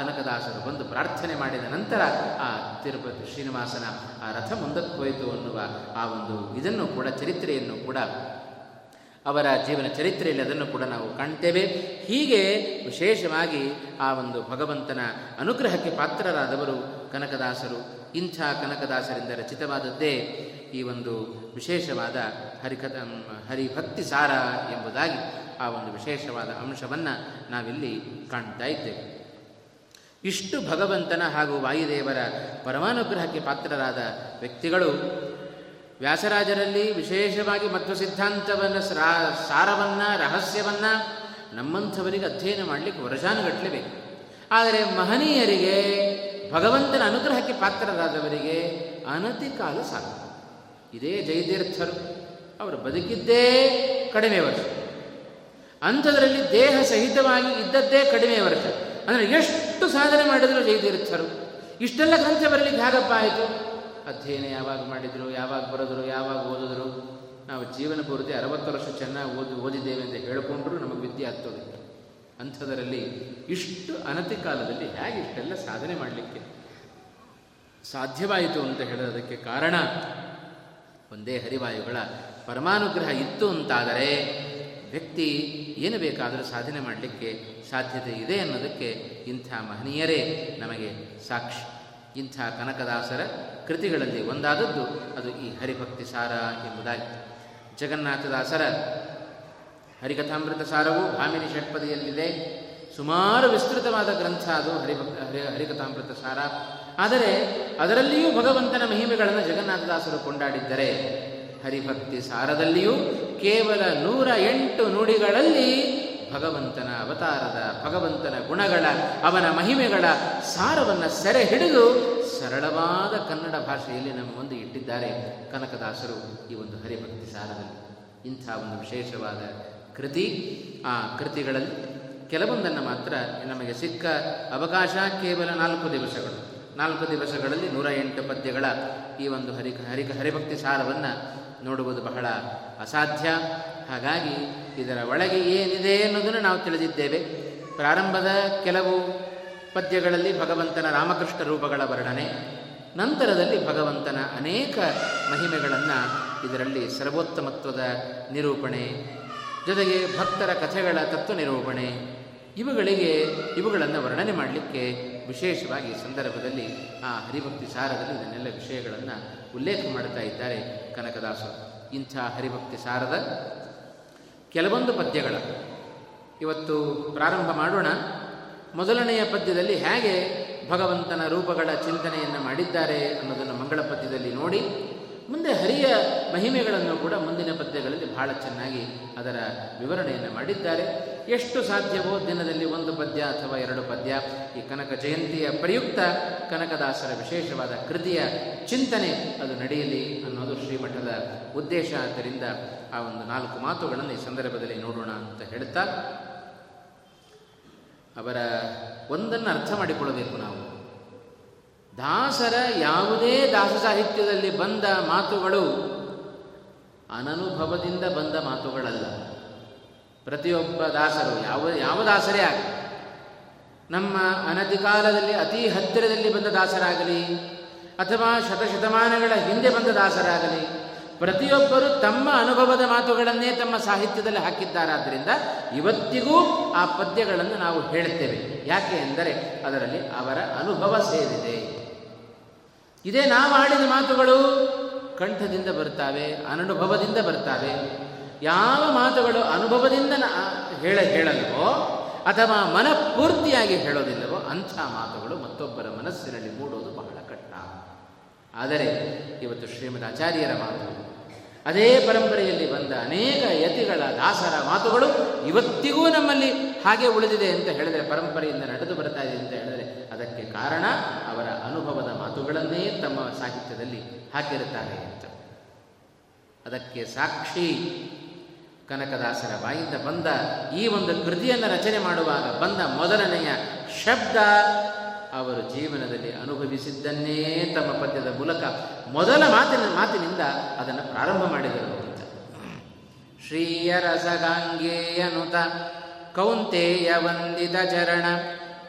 S1: ಕನಕದಾಸರು ಬಂದು ಪ್ರಾರ್ಥನೆ ಮಾಡಿದ ನಂತರ ಆ ತಿರುಪತಿ ಶ್ರೀನಿವಾಸನ ಆ ರಥ ಮುಂದಕ್ಕೆ ಹೋಯಿತು ಅನ್ನುವ ಆ ಒಂದು ಇದನ್ನು ಕೂಡ, ಚರಿತ್ರೆಯನ್ನು ಕೂಡ, ಅವರ ಜೀವನ ಚರಿತ್ರೆಯಲ್ಲಿ ಅದನ್ನು ಕೂಡ ನಾವು ಕಾಣ್ತೇವೆ. ಹೀಗೆ ವಿಶೇಷವಾಗಿ ಆ ಒಂದು ಭಗವಂತನ ಅನುಗ್ರಹಕ್ಕೆ ಪಾತ್ರರಾದವರು ಕನಕದಾಸರು, ಇಂಥ ಕನಕದಾಸರಿಂದ ರಚಿತವಾದದ್ದೇ ಈ ಒಂದು ವಿಶೇಷವಾದ ಹರಿಕಥ ಹರಿಭಕ್ತಿ ಸಾರ ಎಂಬುದಾಗಿ ಆ ಒಂದು ವಿಶೇಷವಾದ ಅಂಶವನ್ನು ನಾವಿಲ್ಲಿ ಕಾಣ್ತಾ ಇದ್ದೇವೆ. ಇಷ್ಟು ಭಗವಂತನ ಹಾಗೂ ವಾಯುದೇವರ ಪರಮಾನುಗ್ರಹಕ್ಕೆ ಪಾತ್ರರಾದ ವ್ಯಕ್ತಿಗಳು ವ್ಯಾಸರಾಜರಲ್ಲಿ ವಿಶೇಷವಾಗಿ ಮಧ್ವ ಸಿದ್ಧಾಂತವನ್ನು ಸಾರವನ್ನು, ರಹಸ್ಯವನ್ನು ನಮ್ಮಂಥವರಿಗೆ ಅಧ್ಯಯನ ಮಾಡಲಿಕ್ಕೆ ವರ್ಷಾನುಗಟ್ಟಲೆ ಬೇಕು ಆದರೆ ಮಹನೀಯರಿಗೆ, ಭಗವಂತನ ಅನುಗ್ರಹಕ್ಕೆ ಪಾತ್ರರಾದವರಿಗೆ ಅನತಿ ಕಾಲ ಸಾಕು. ಇದೇ ಜಯತೀರ್ಥರು ಅವರು ಬದುಕಿದ್ದೇ ಕಡಿಮೆ ವರ್ಷ. ಅಂಥದರಲ್ಲಿ ದೇಹ ಸಹಿತವಾಗಿ ಇದ್ದದ್ದೇ ಕಡಿಮೆ ವರ್ಷ. ಅಂದರೆ ಎಷ್ಟು ಸಾಧನೆ ಮಾಡಿದ್ರು ಜಯತೀರ್ಥರು ಇಷ್ಟೆಲ್ಲ ಗ್ರಂಥ ಬರಲಿಕ್ಕೆ ಹೇಗಪ್ಪ ಆಯಿತು? ಅಧ್ಯಯನ ಯಾವಾಗ ಮಾಡಿದರು, ಯಾವಾಗ ಬರೆದರು, ಯಾವಾಗ ಓದಿದ್ರು? ನಾವು ಜೀವನ ಪೂರ್ತಿ ಅರವತ್ತು ವರ್ಷ ಚೆನ್ನಾಗಿ ಓದಿ, ಓದಿದ್ದೇವೆ ಅಂತ ಹೇಳಿಕೊಂಡ್ರು ನಮಗೆ ವಿದ್ಯೆ ಆಗ್ತದೆ. ಅಂಥದರಲ್ಲಿ ಇಷ್ಟು ಅನತಿ ಕಾಲದಲ್ಲಿ ಹೇಗೆ ಇಷ್ಟೆಲ್ಲ ಸಾಧನೆ ಮಾಡಲಿಕ್ಕೆ ಸಾಧ್ಯವಾಯಿತು ಅಂತ ಹೇಳೋದಕ್ಕೆ ಕಾರಣ ಒಂದೇ ಹರಿವಾಯುಗಳ ಪರಮಾನುಗ್ರಹ ಇತ್ತು ಅಂತಾದರೆ ವ್ಯಕ್ತಿ ಏನು ಬೇಕಾದರೂ ಸಾಧನೆ ಮಾಡಲಿಕ್ಕೆ ಸಾಧ್ಯತೆ ಇದೆ ಅನ್ನೋದಕ್ಕೆ ಇಂಥ ಮಹನೀಯರೇ ನಮಗೆ ಸಾಕ್ಷಿ. ಇಂಥ ಕನಕದಾಸರ ಕೃತಿಗಳಲ್ಲಿ ಒಂದಾದದ್ದು ಅದು ಈ ಹರಿಭಕ್ತಿ ಸಾರ ಎಂಬುದಾಗಿ ಜಗನ್ನಾಥದಾಸರ ಹರಿಕಥಾಮೃತ ಸಾರವು ಭಾಮಿನಿ ಷಟ್ಪದಿಯಲ್ಲಿದೆ. ಸುಮಾರು ವಿಸ್ತೃತವಾದ ಗ್ರಂಥ ಅದು ಹರಿಭಕ್ತ ಹರಿ ಹರಿಕಥಾಮೃತ ಸಾರ ಆದರೆ ಅದರಲ್ಲಿಯೂ ಭಗವಂತನ ಮಹಿಮೆಗಳನ್ನು ಜಗನ್ನಾಥದಾಸರು ಕೊಂಡಾಡಿದ್ದರೆ ಹರಿಭಕ್ತಿ ಸಾರದಲ್ಲಿಯೂ ಕೇವಲ ನೂರ ಎಂಟು ನುಡಿಗಳಲ್ಲಿ ಭಗವಂತನ ಅವತಾರದ, ಭಗವಂತನ ಗುಣಗಳ, ಅವನ ಮಹಿಮೆಗಳ ಸಾರವನ್ನು ಸೆರೆ ಹಿಡಿದು ಸರಳವಾದ ಕನ್ನಡ ಭಾಷೆಯಲ್ಲಿ ನಮ್ಮ ಮುಂದೆ ಇಟ್ಟಿದ್ದಾರೆ ಕನಕದಾಸರು ಈ ಒಂದು ಹರಿಭಕ್ತಿ ಸಾರದಲ್ಲಿ ಇಂಥ ಒಂದು ವಿಶೇಷವಾದ ಕೃತಿ. ಆ ಕೃತಿಗಳಲ್ಲಿ ಕೆಲವೊಂದನ್ನು ಮಾತ್ರ ನಮಗೆ ಸಿಕ್ಕ ಅವಕಾಶ ಕೇವಲ ನಾಲ್ಕು ದಿವಸಗಳು. ನಾಲ್ಕು ದಿವಸಗಳಲ್ಲಿ ನೂರ ಎಂಟು ಪದ್ಯಗಳ ಈ ಒಂದು ಹರಿ ಹರಿ ಹರಿಭಕ್ತಿ ಸಾರವನ್ನು ನೋಡುವುದು ಬಹಳ ಅಸಾಧ್ಯ. ಹಾಗಾಗಿ ಇದರ ಒಳಗೆ ಏನಿದೆ ಅನ್ನೋದನ್ನು ನಾವು ತಿಳಿದಿದ್ದೇವೆ. ಪ್ರಾರಂಭದ ಕೆಲವು ಪದ್ಯಗಳಲ್ಲಿ ಭಗವಂತನ ರಾಮಕೃಷ್ಣ ರೂಪಗಳ ವರ್ಣನೆ, ನಂತರದಲ್ಲಿ ಭಗವಂತನ ಅನೇಕ ಮಹಿಮೆಗಳನ್ನು ಇದರಲ್ಲಿ ಸರ್ವೋತ್ತಮತ್ವದ ನಿರೂಪಣೆ, ಜೊತೆಗೆ ಭಕ್ತರ ಕಥೆಗಳ ತತ್ವ ನಿರೂಪಣೆ, ಇವುಗಳಿಗೆ ಇವುಗಳನ್ನು ವರ್ಣನೆ ಮಾಡಲಿಕ್ಕೆ ವಿಶೇಷವಾಗಿ ಸಂದರ್ಭದಲ್ಲಿ ಆ ಹರಿಭಕ್ತಿ ಸಾರದಲ್ಲಿ ಇದನ್ನೆಲ್ಲ ವಿಷಯಗಳನ್ನು ಉಲ್ಲೇಖ ಮಾಡ್ತಾ ಇದ್ದಾರೆ. ಕನಕದಾಸರು ಇಂಥ ಹರಿಭಕ್ತಿ ಸಾರದ ಕೆಲವೊಂದು ಪದ್ಯಗಳ. ಇವತ್ತು ಪ್ರಾರಂಭ ಮಾಡೋಣ. ಮೊದಲನೆಯ ಪದ್ಯದಲ್ಲಿ ಹೇಗೆ ಭಗವಂತನ ರೂಪಗಳ ಚಿಂತನೆಯನ್ನು ಮಾಡಿದ್ದಾರೆ ಅನ್ನೋದನ್ನು ಮಂಗಳ ಪದ್ಯದಲ್ಲಿ ನೋಡಿ, ಮುಂದೆ ಹರಿಯ ಮಹಿಮೆಗಳನ್ನು ಕೂಡ ಮುಂದಿನ ಪದ್ಯಗಳಲ್ಲಿ ಬಹಳ ಚೆನ್ನಾಗಿ ಅದರ ವಿವರಣೆಯನ್ನು ಮಾಡಿದ್ದಾರೆ. ಎಷ್ಟು ಸಾಧ್ಯವೋ ದಿನದಲ್ಲಿ ಒಂದು ಪದ್ಯ ಅಥವಾ ಎರಡು ಪದ್ಯ. ಈ ಕನಕ ಜಯಂತಿಯ ಪ್ರಯುಕ್ತ ಕನಕದಾಸರ ವಿಶೇಷವಾದ ಕೃತಿಯ ಚಿಂತನೆ ಅದು ನಡೆಯಲಿ ಅನ್ನೋದು ಶ್ರೀಮಠದ ಉದ್ದೇಶ. ಆದ್ದರಿಂದ ಆ ಒಂದು ನಾಲ್ಕು ಮಾತುಗಳನ್ನು ಈ ಸಂದರ್ಭದಲ್ಲಿ ನೋಡೋಣ ಅಂತ ಹೇಳ್ತಾ ಅವರ ಒಂದನ್ನು ಅರ್ಥ ಮಾಡಿಕೊಳ್ಳಬೇಕು ನಾವು. ದಾಸರ ಯಾವುದೇ ದಾಸ ಸಾಹಿತ್ಯದಲ್ಲಿ ಬಂದ ಮಾತುಗಳು ಅನನುಭವದಿಂದ ಬಂದ ಮಾತುಗಳಲ್ಲ. ಪ್ರತಿಯೊಬ್ಬ ದಾಸರು, ಯಾವ ಯಾವ ದಾಸರೇ ಆಗಲಿ, ನಮ್ಮ ಅನಧಿಕಾಲದಲ್ಲಿ ಅತಿ ಹತ್ತಿರದಲ್ಲಿ ಬಂದ ದಾಸರಾಗಲಿ, ಅಥವಾ ಶತಶತಮಾನಗಳ ಹಿಂದೆ ಬಂದ ದಾಸರಾಗಲಿ, ಪ್ರತಿಯೊಬ್ಬರು ತಮ್ಮ ಅನುಭವದ ಮಾತುಗಳನ್ನೇ ತಮ್ಮ ಸಾಹಿತ್ಯದಲ್ಲಿ ಹಾಕಿದ್ದಾರಾದ್ದರಿಂದ ಇವತ್ತಿಗೂ ಆ ಪದ್ಯಗಳನ್ನು ನಾವು ಹೇಳುತ್ತೇವೆ. ಯಾಕೆ ಎಂದರೆ ಅದರಲ್ಲಿ ಅವರ ಅನುಭವ ಸೇರಿದೆ. ಇದೇ ನಾವು ಆಡಿದ ಮಾತುಗಳು ಕಂಠದಿಂದ ಬರ್ತಾವೆ ಅನನುಭವದಿಂದ ಬರ್ತಾವೆ ಯಾವ ಮಾತುಗಳು ಅನುಭವದಿಂದ ಹೇಳ ಹೇಳಲ್ವೋ ಅಥವಾ ಮನಪೂರ್ತಿಯಾಗಿ ಹೇಳೋದಿಲ್ಲವೋ ಅಂಥ ಮಾತುಗಳು ಮತ್ತೊಬ್ಬರ ಮನಸ್ಸಿನಲ್ಲಿ ಮೂಡೋದು ಬಹಳ ಕಷ್ಟ. ಆದರೆ ಇವತ್ತು ಶ್ರೀಮದ್ ಆಚಾರ್ಯರ ಮಾತು, ಅದೇ ಪರಂಪರೆಯಲ್ಲಿ ಬಂದ ಅನೇಕ ಯತಿಗಳ ದಾಸರ ಮಾತುಗಳು ಇವತ್ತಿಗೂ ನಮ್ಮಲ್ಲಿ ಹಾಗೆ ಉಳಿದಿದೆ ಅಂತ ಹೇಳಿದರೆ, ಪರಂಪರೆಯಿಂದ ನಡೆದು ಬರ್ತಾ ಇದೆ ಅಂತ ಹೇಳಿದರೆ ಅದಕ್ಕೆ ಕಾರಣ ಅವರ ಅನುಭವದ ಮಾತುಗಳನ್ನೇ ತಮ್ಮ ಸಾಹಿತ್ಯದಲ್ಲಿ ಹಾಕಿರುತ್ತಾರೆ ಅಂತ. ಅದಕ್ಕೆ ಸಾಕ್ಷಿ ಕನಕದಾಸರ ಬಾಯಿಂದ ಬಂದ ಈ ಒಂದು ಕೃತಿಯನ್ನು ರಚನೆ ಮಾಡುವಾಗ ಬಂದ ಮೊದಲನೆಯ ಶಬ್ದ ಅವರು ಜೀವನದಲ್ಲಿ ಅನುಭವಿಸಿದ್ದನ್ನೇ ತಮ್ಮ ಪದ್ಯದ ಮೂಲಕ ಮೊದಲ ಮಾತಿನ ಮಾತಿನಿಂದ ಅದನ್ನು ಪ್ರಾರಂಭ ಮಾಡಿದರು ಅಂತ. ಶ್ರೀಯ ರಸಗಾಂಗೇಯನುತ ಕೌಂತೇಯ ವಂದಿತ ಚರಣ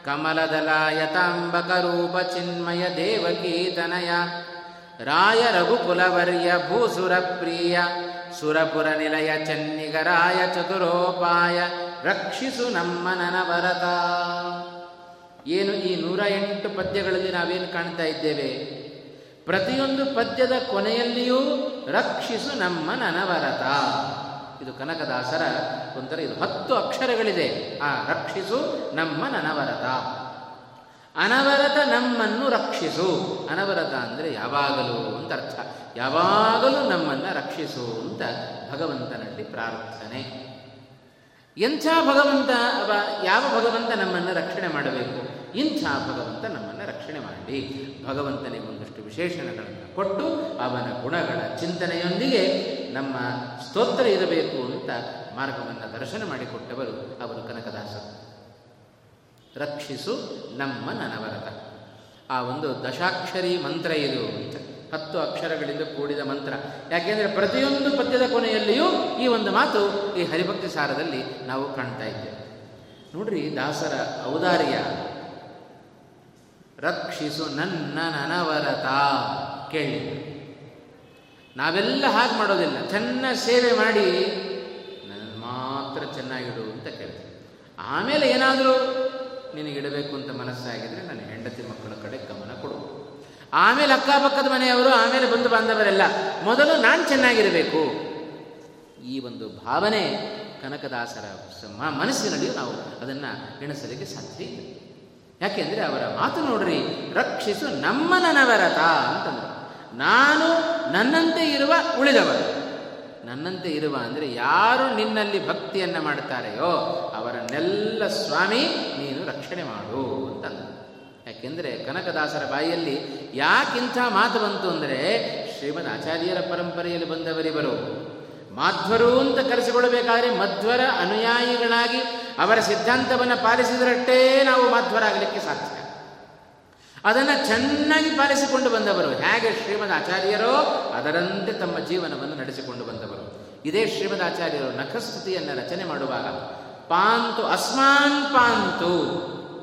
S1: ಕಮಲದಲಾಯತಾಂಬಕ ರೂಪ ಚಿನ್ಮಯ ದೇವಕೀತನಯ ರಾಯ ರಘುಕುಲವರ್ಯ ಭೂಸುರ ಪ್ರಿಯ ಸುರಪುರ ನಿಲಯ ಚನ್ನಿಗರಾಯ ಚತುರೋಪಾಯ ರಕ್ಷಿಸು ನಮ್ಮ ನನವರತ. ಏನು ಈ ನೂರ ಎಂಟು ಪದ್ಯಗಳಲ್ಲಿ ನಾವೇನು ಕಾಣ್ತಾ ಇದ್ದೇವೆ? ಪ್ರತಿಯೊಂದು ಪದ್ಯದ ಕೊನೆಯಲ್ಲಿಯೂ ರಕ್ಷಿಸು ನಮ್ಮ ನನವರತ. ಇದು ಕನಕದಾಸರ ಒಂಥರ ಇದು ಹತ್ತು ಅಕ್ಷರಗಳಿದೆ. ಆ ರಕ್ಷಿಸು ನಮ್ಮ ನನವರತ. ಅನವರತ ನಮ್ಮನ್ನು ರಕ್ಷಿಸು. ಅನವರತ ಅಂದರೆ ಯಾವಾಗಲೂ ಅಂತ ಅರ್ಥ. ಯಾವಾಗಲೂ ನಮ್ಮನ್ನು ರಕ್ಷಿಸು ಅಂತ ಭಗವಂತನಲ್ಲಿ ಪ್ರಾರ್ಥನೆ. ಎಂಥ ಭಗವಂತ, ಅವ ಯಾವ ಭಗವಂತ ನಮ್ಮನ್ನು ರಕ್ಷಣೆ ಮಾಡಬೇಕು? ಇಂಥ ಭಗವಂತ ನಮ್ಮನ್ನು ರಕ್ಷಣೆ ಮಾಡಿ. ಭಗವಂತನಿಗೆ ಒಂದಷ್ಟು ವಿಶೇಷಣಗಳನ್ನು ಕೊಟ್ಟು ಅವನ ಗುಣಗಳ ಚಿಂತನೆಯೊಂದಿಗೆ ನಮ್ಮ ಸ್ತೋತ್ರ ಇರಬೇಕು ಅಂತ ಮಾರ್ಗವನ್ನು ದರ್ಶನ ಮಾಡಿಕೊಟ್ಟವರು ಅವರು ಕನಕದಾಸರು. ರಕ್ಷಿಸು ನಮ್ಮ ನನವರತ. ಆ ಒಂದು ದಶಾಕ್ಷರಿ ಮಂತ್ರ ಇದು. ಅಂತ ಹತ್ತು ಅಕ್ಷರಗಳಿಂದ ಕೂಡಿದ ಮಂತ್ರ. ಯಾಕೆಂದರೆ ಪ್ರತಿಯೊಂದು ಪದ್ಯದ ಕೊನೆಯಲ್ಲಿಯೂ ಈ ಒಂದು ಮಾತು ಈ ಹರಿಭಕ್ತಿ ಸಾರದಲ್ಲಿ ನಾವು ಕಾಣ್ತಾ ಇದ್ದೇವೆ. ನೋಡ್ರಿ ದಾಸರ ಔದಾರ್ಯ. ರಕ್ಷಿಸು ನನ್ನ ನನವರತ ಕೇಳಿ. ನಾವೆಲ್ಲ ಹಾಗೆ ಮಾಡೋದಿಲ್ಲ. ಚೆನ್ನ ಸೇವೆ ಮಾಡಿ ನನ್ನ ಮಾತ್ರ ಚೆನ್ನಾಗಿಡು ಅಂತ ಕೇಳ್ತೀವಿ. ಆಮೇಲೆ ಏನಾದರೂ ನಿನಗಿಡಬೇಕು ಅಂತ ಮನಸ್ಸಾಗಿದ್ರೆ ನನ್ನ ಹೆಂಡತಿ ಮಕ್ಕಳ ಕಡೆ ಗಮನ ಕೊಡು. ಆಮೇಲೆ ಅಕ್ಕಪಕ್ಕದ ಮನೆಯವರು ಆಮೇಲೆ ಬಂಧು ಬಾಂಧವರೆಲ್ಲ, ಮೊದಲು ನಾನು ಚೆನ್ನಾಗಿರಬೇಕು. ಈ ಒಂದು ಭಾವನೆ ಕನಕದಾಸರ ಮನಸ್ಸಿನಲ್ಲಿಯೂ ನಾವು ಅದನ್ನು ಎಣಿಸಲಿಕ್ಕೆ ಸಾಧ್ಯ ಇಲ್ಲ. ಯಾಕೆಂದರೆ ಅವರ ಮಾತು ನೋಡ್ರಿ, ರಕ್ಷಿಸು ನಮ್ಮ ನನವರತ ಅಂತಂದರು. ನಾನು ನನ್ನಂತೆ ಇರುವ ಉಳಿದವರು. ನನ್ನಂತೆ ಇರುವ ಅಂದರೆ ಯಾರು ನಿನ್ನಲ್ಲಿ ಭಕ್ತಿಯನ್ನು ಮಾಡ್ತಾರೆಯೋ ಅವರನ್ನೆಲ್ಲ ಸ್ವಾಮಿ ನೀನು ರಕ್ಷಣೆ ಮಾಡು ಅಂತಂದ ಯಾಕೆಂದರೆ ಕನಕದಾಸರ ಬಾಯಿಯಲ್ಲಿ ಯಾಕಿಂಥ ಮಾತು ಬಂತು ಅಂದರೆ ಶ್ರೀಮದ್ ಆಚಾರ್ಯರ ಪರಂಪರೆಯಲ್ಲಿ ಬಂದವರಿವರು, ಮಾಧ್ವರು ಅಂತ ಕರೆಸಿಕೊಳ್ಳಬೇಕಾದ್ರೆ ಮಧ್ವರ ಅನುಯಾಯಿಗಳಾಗಿ ಅವರ ಸಿದ್ಧಾಂತವನ್ನು ಪಾಲಿಸಿದರಷ್ಟೇ ನಾವು ಮಾಧ್ವರಾಗಲಿಕ್ಕೆ ಸಾಧ್ಯ. ಅದನ್ನು ಚೆನ್ನಾಗಿ ಪಾಲಿಸಿಕೊಂಡು ಬಂದವರು ಹೇಗೆ ಶ್ರೀಮದ್ ಆಚಾರ್ಯರೋ ಅದರಂತೆ ತಮ್ಮ ಜೀವನವನ್ನು ನಡೆಸಿಕೊಂಡು ಬಂದವರು. ಇದೇ ಶ್ರೀಮದ್ ಆಚಾರ್ಯರು ನಖಸ್ತುತಿಯನ್ನು ರಚನೆ ಮಾಡುವಾಗ ಪಾಂತು, ಅಸ್ಮಾನ್ ಪಾಂತು.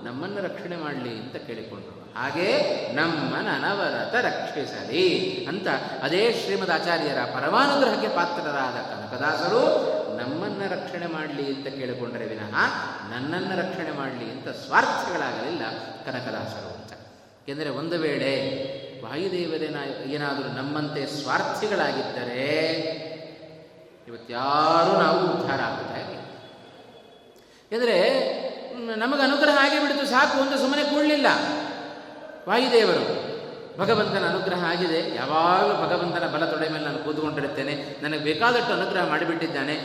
S1: ನಮ್ಮನ್ನು ರಕ್ಷಣೆ ಮಾಡಲಿ ಅಂತ ಕೇಳಿಕೊಂಡರು. ಹಾಗೆ ನಮ್ಮನ ನನವರತ ರಕ್ಷಿಸಲಿ ಅಂತ ಅದೇ ಶ್ರೀಮದ್ ಆಚಾರ್ಯರ ಪರಮಾನುಗ್ರಹಕ್ಕೆ ಪಾತ್ರರಾದ ಕನಕದಾಸರು ನಮ್ಮನ್ನು ರಕ್ಷಣೆ ಮಾಡಲಿ ಅಂತ ಕೇಳಿಕೊಂಡರೆ ವಿನಃ ನನ್ನನ್ನು ರಕ್ಷಣೆ ಮಾಡಲಿ ಅಂತ ಸ್ವಾರ್ಥಗಳಾಗಲಿಲ್ಲ ಕನಕದಾಸರು ಅಂತ. ಏಕೆಂದರೆ ಒಂದು ವೇಳೆ ವಾಯುದೇವರೇನ ಏನಾದರೂ ನಮ್ಮಂತೆ ಸ್ವಾರ್ಥಿಗಳಾಗಿದ್ದರೆ ಇವತ್ತ್ಯಾರೂ ನಾವು ಉದ್ಧಾರ ಆಗುತ್ತೆ ಏಕೆಂದರೆ ನಮಗೆ ಅನುಗ್ರಹ ಆಗಿ ಬಿಡ್ತು, ಸಾಕು ಅಂತ ಸುಮ್ಮನೆ ಕೂಡಲಿಲ್ಲ. ವಾಯುದೇವರು, ಭಗವಂತನ ಅನುಗ್ರಹ ಆಗಿದೆ. ಯಾವಾಗಲೂ ಭಗವಂತನ ಬಲ ತೊಡೆ ಮೇಲೆ ನಾನು ಕೂತ್ಕೊಂಡಿರುತ್ತೇನೆ. ನನಗೆ ಬೇಕಾದಷ್ಟು ಅನುಗ್ರಹ ಮಾಡಿಬಿಟ್ಟಿದ್ದಾನೆ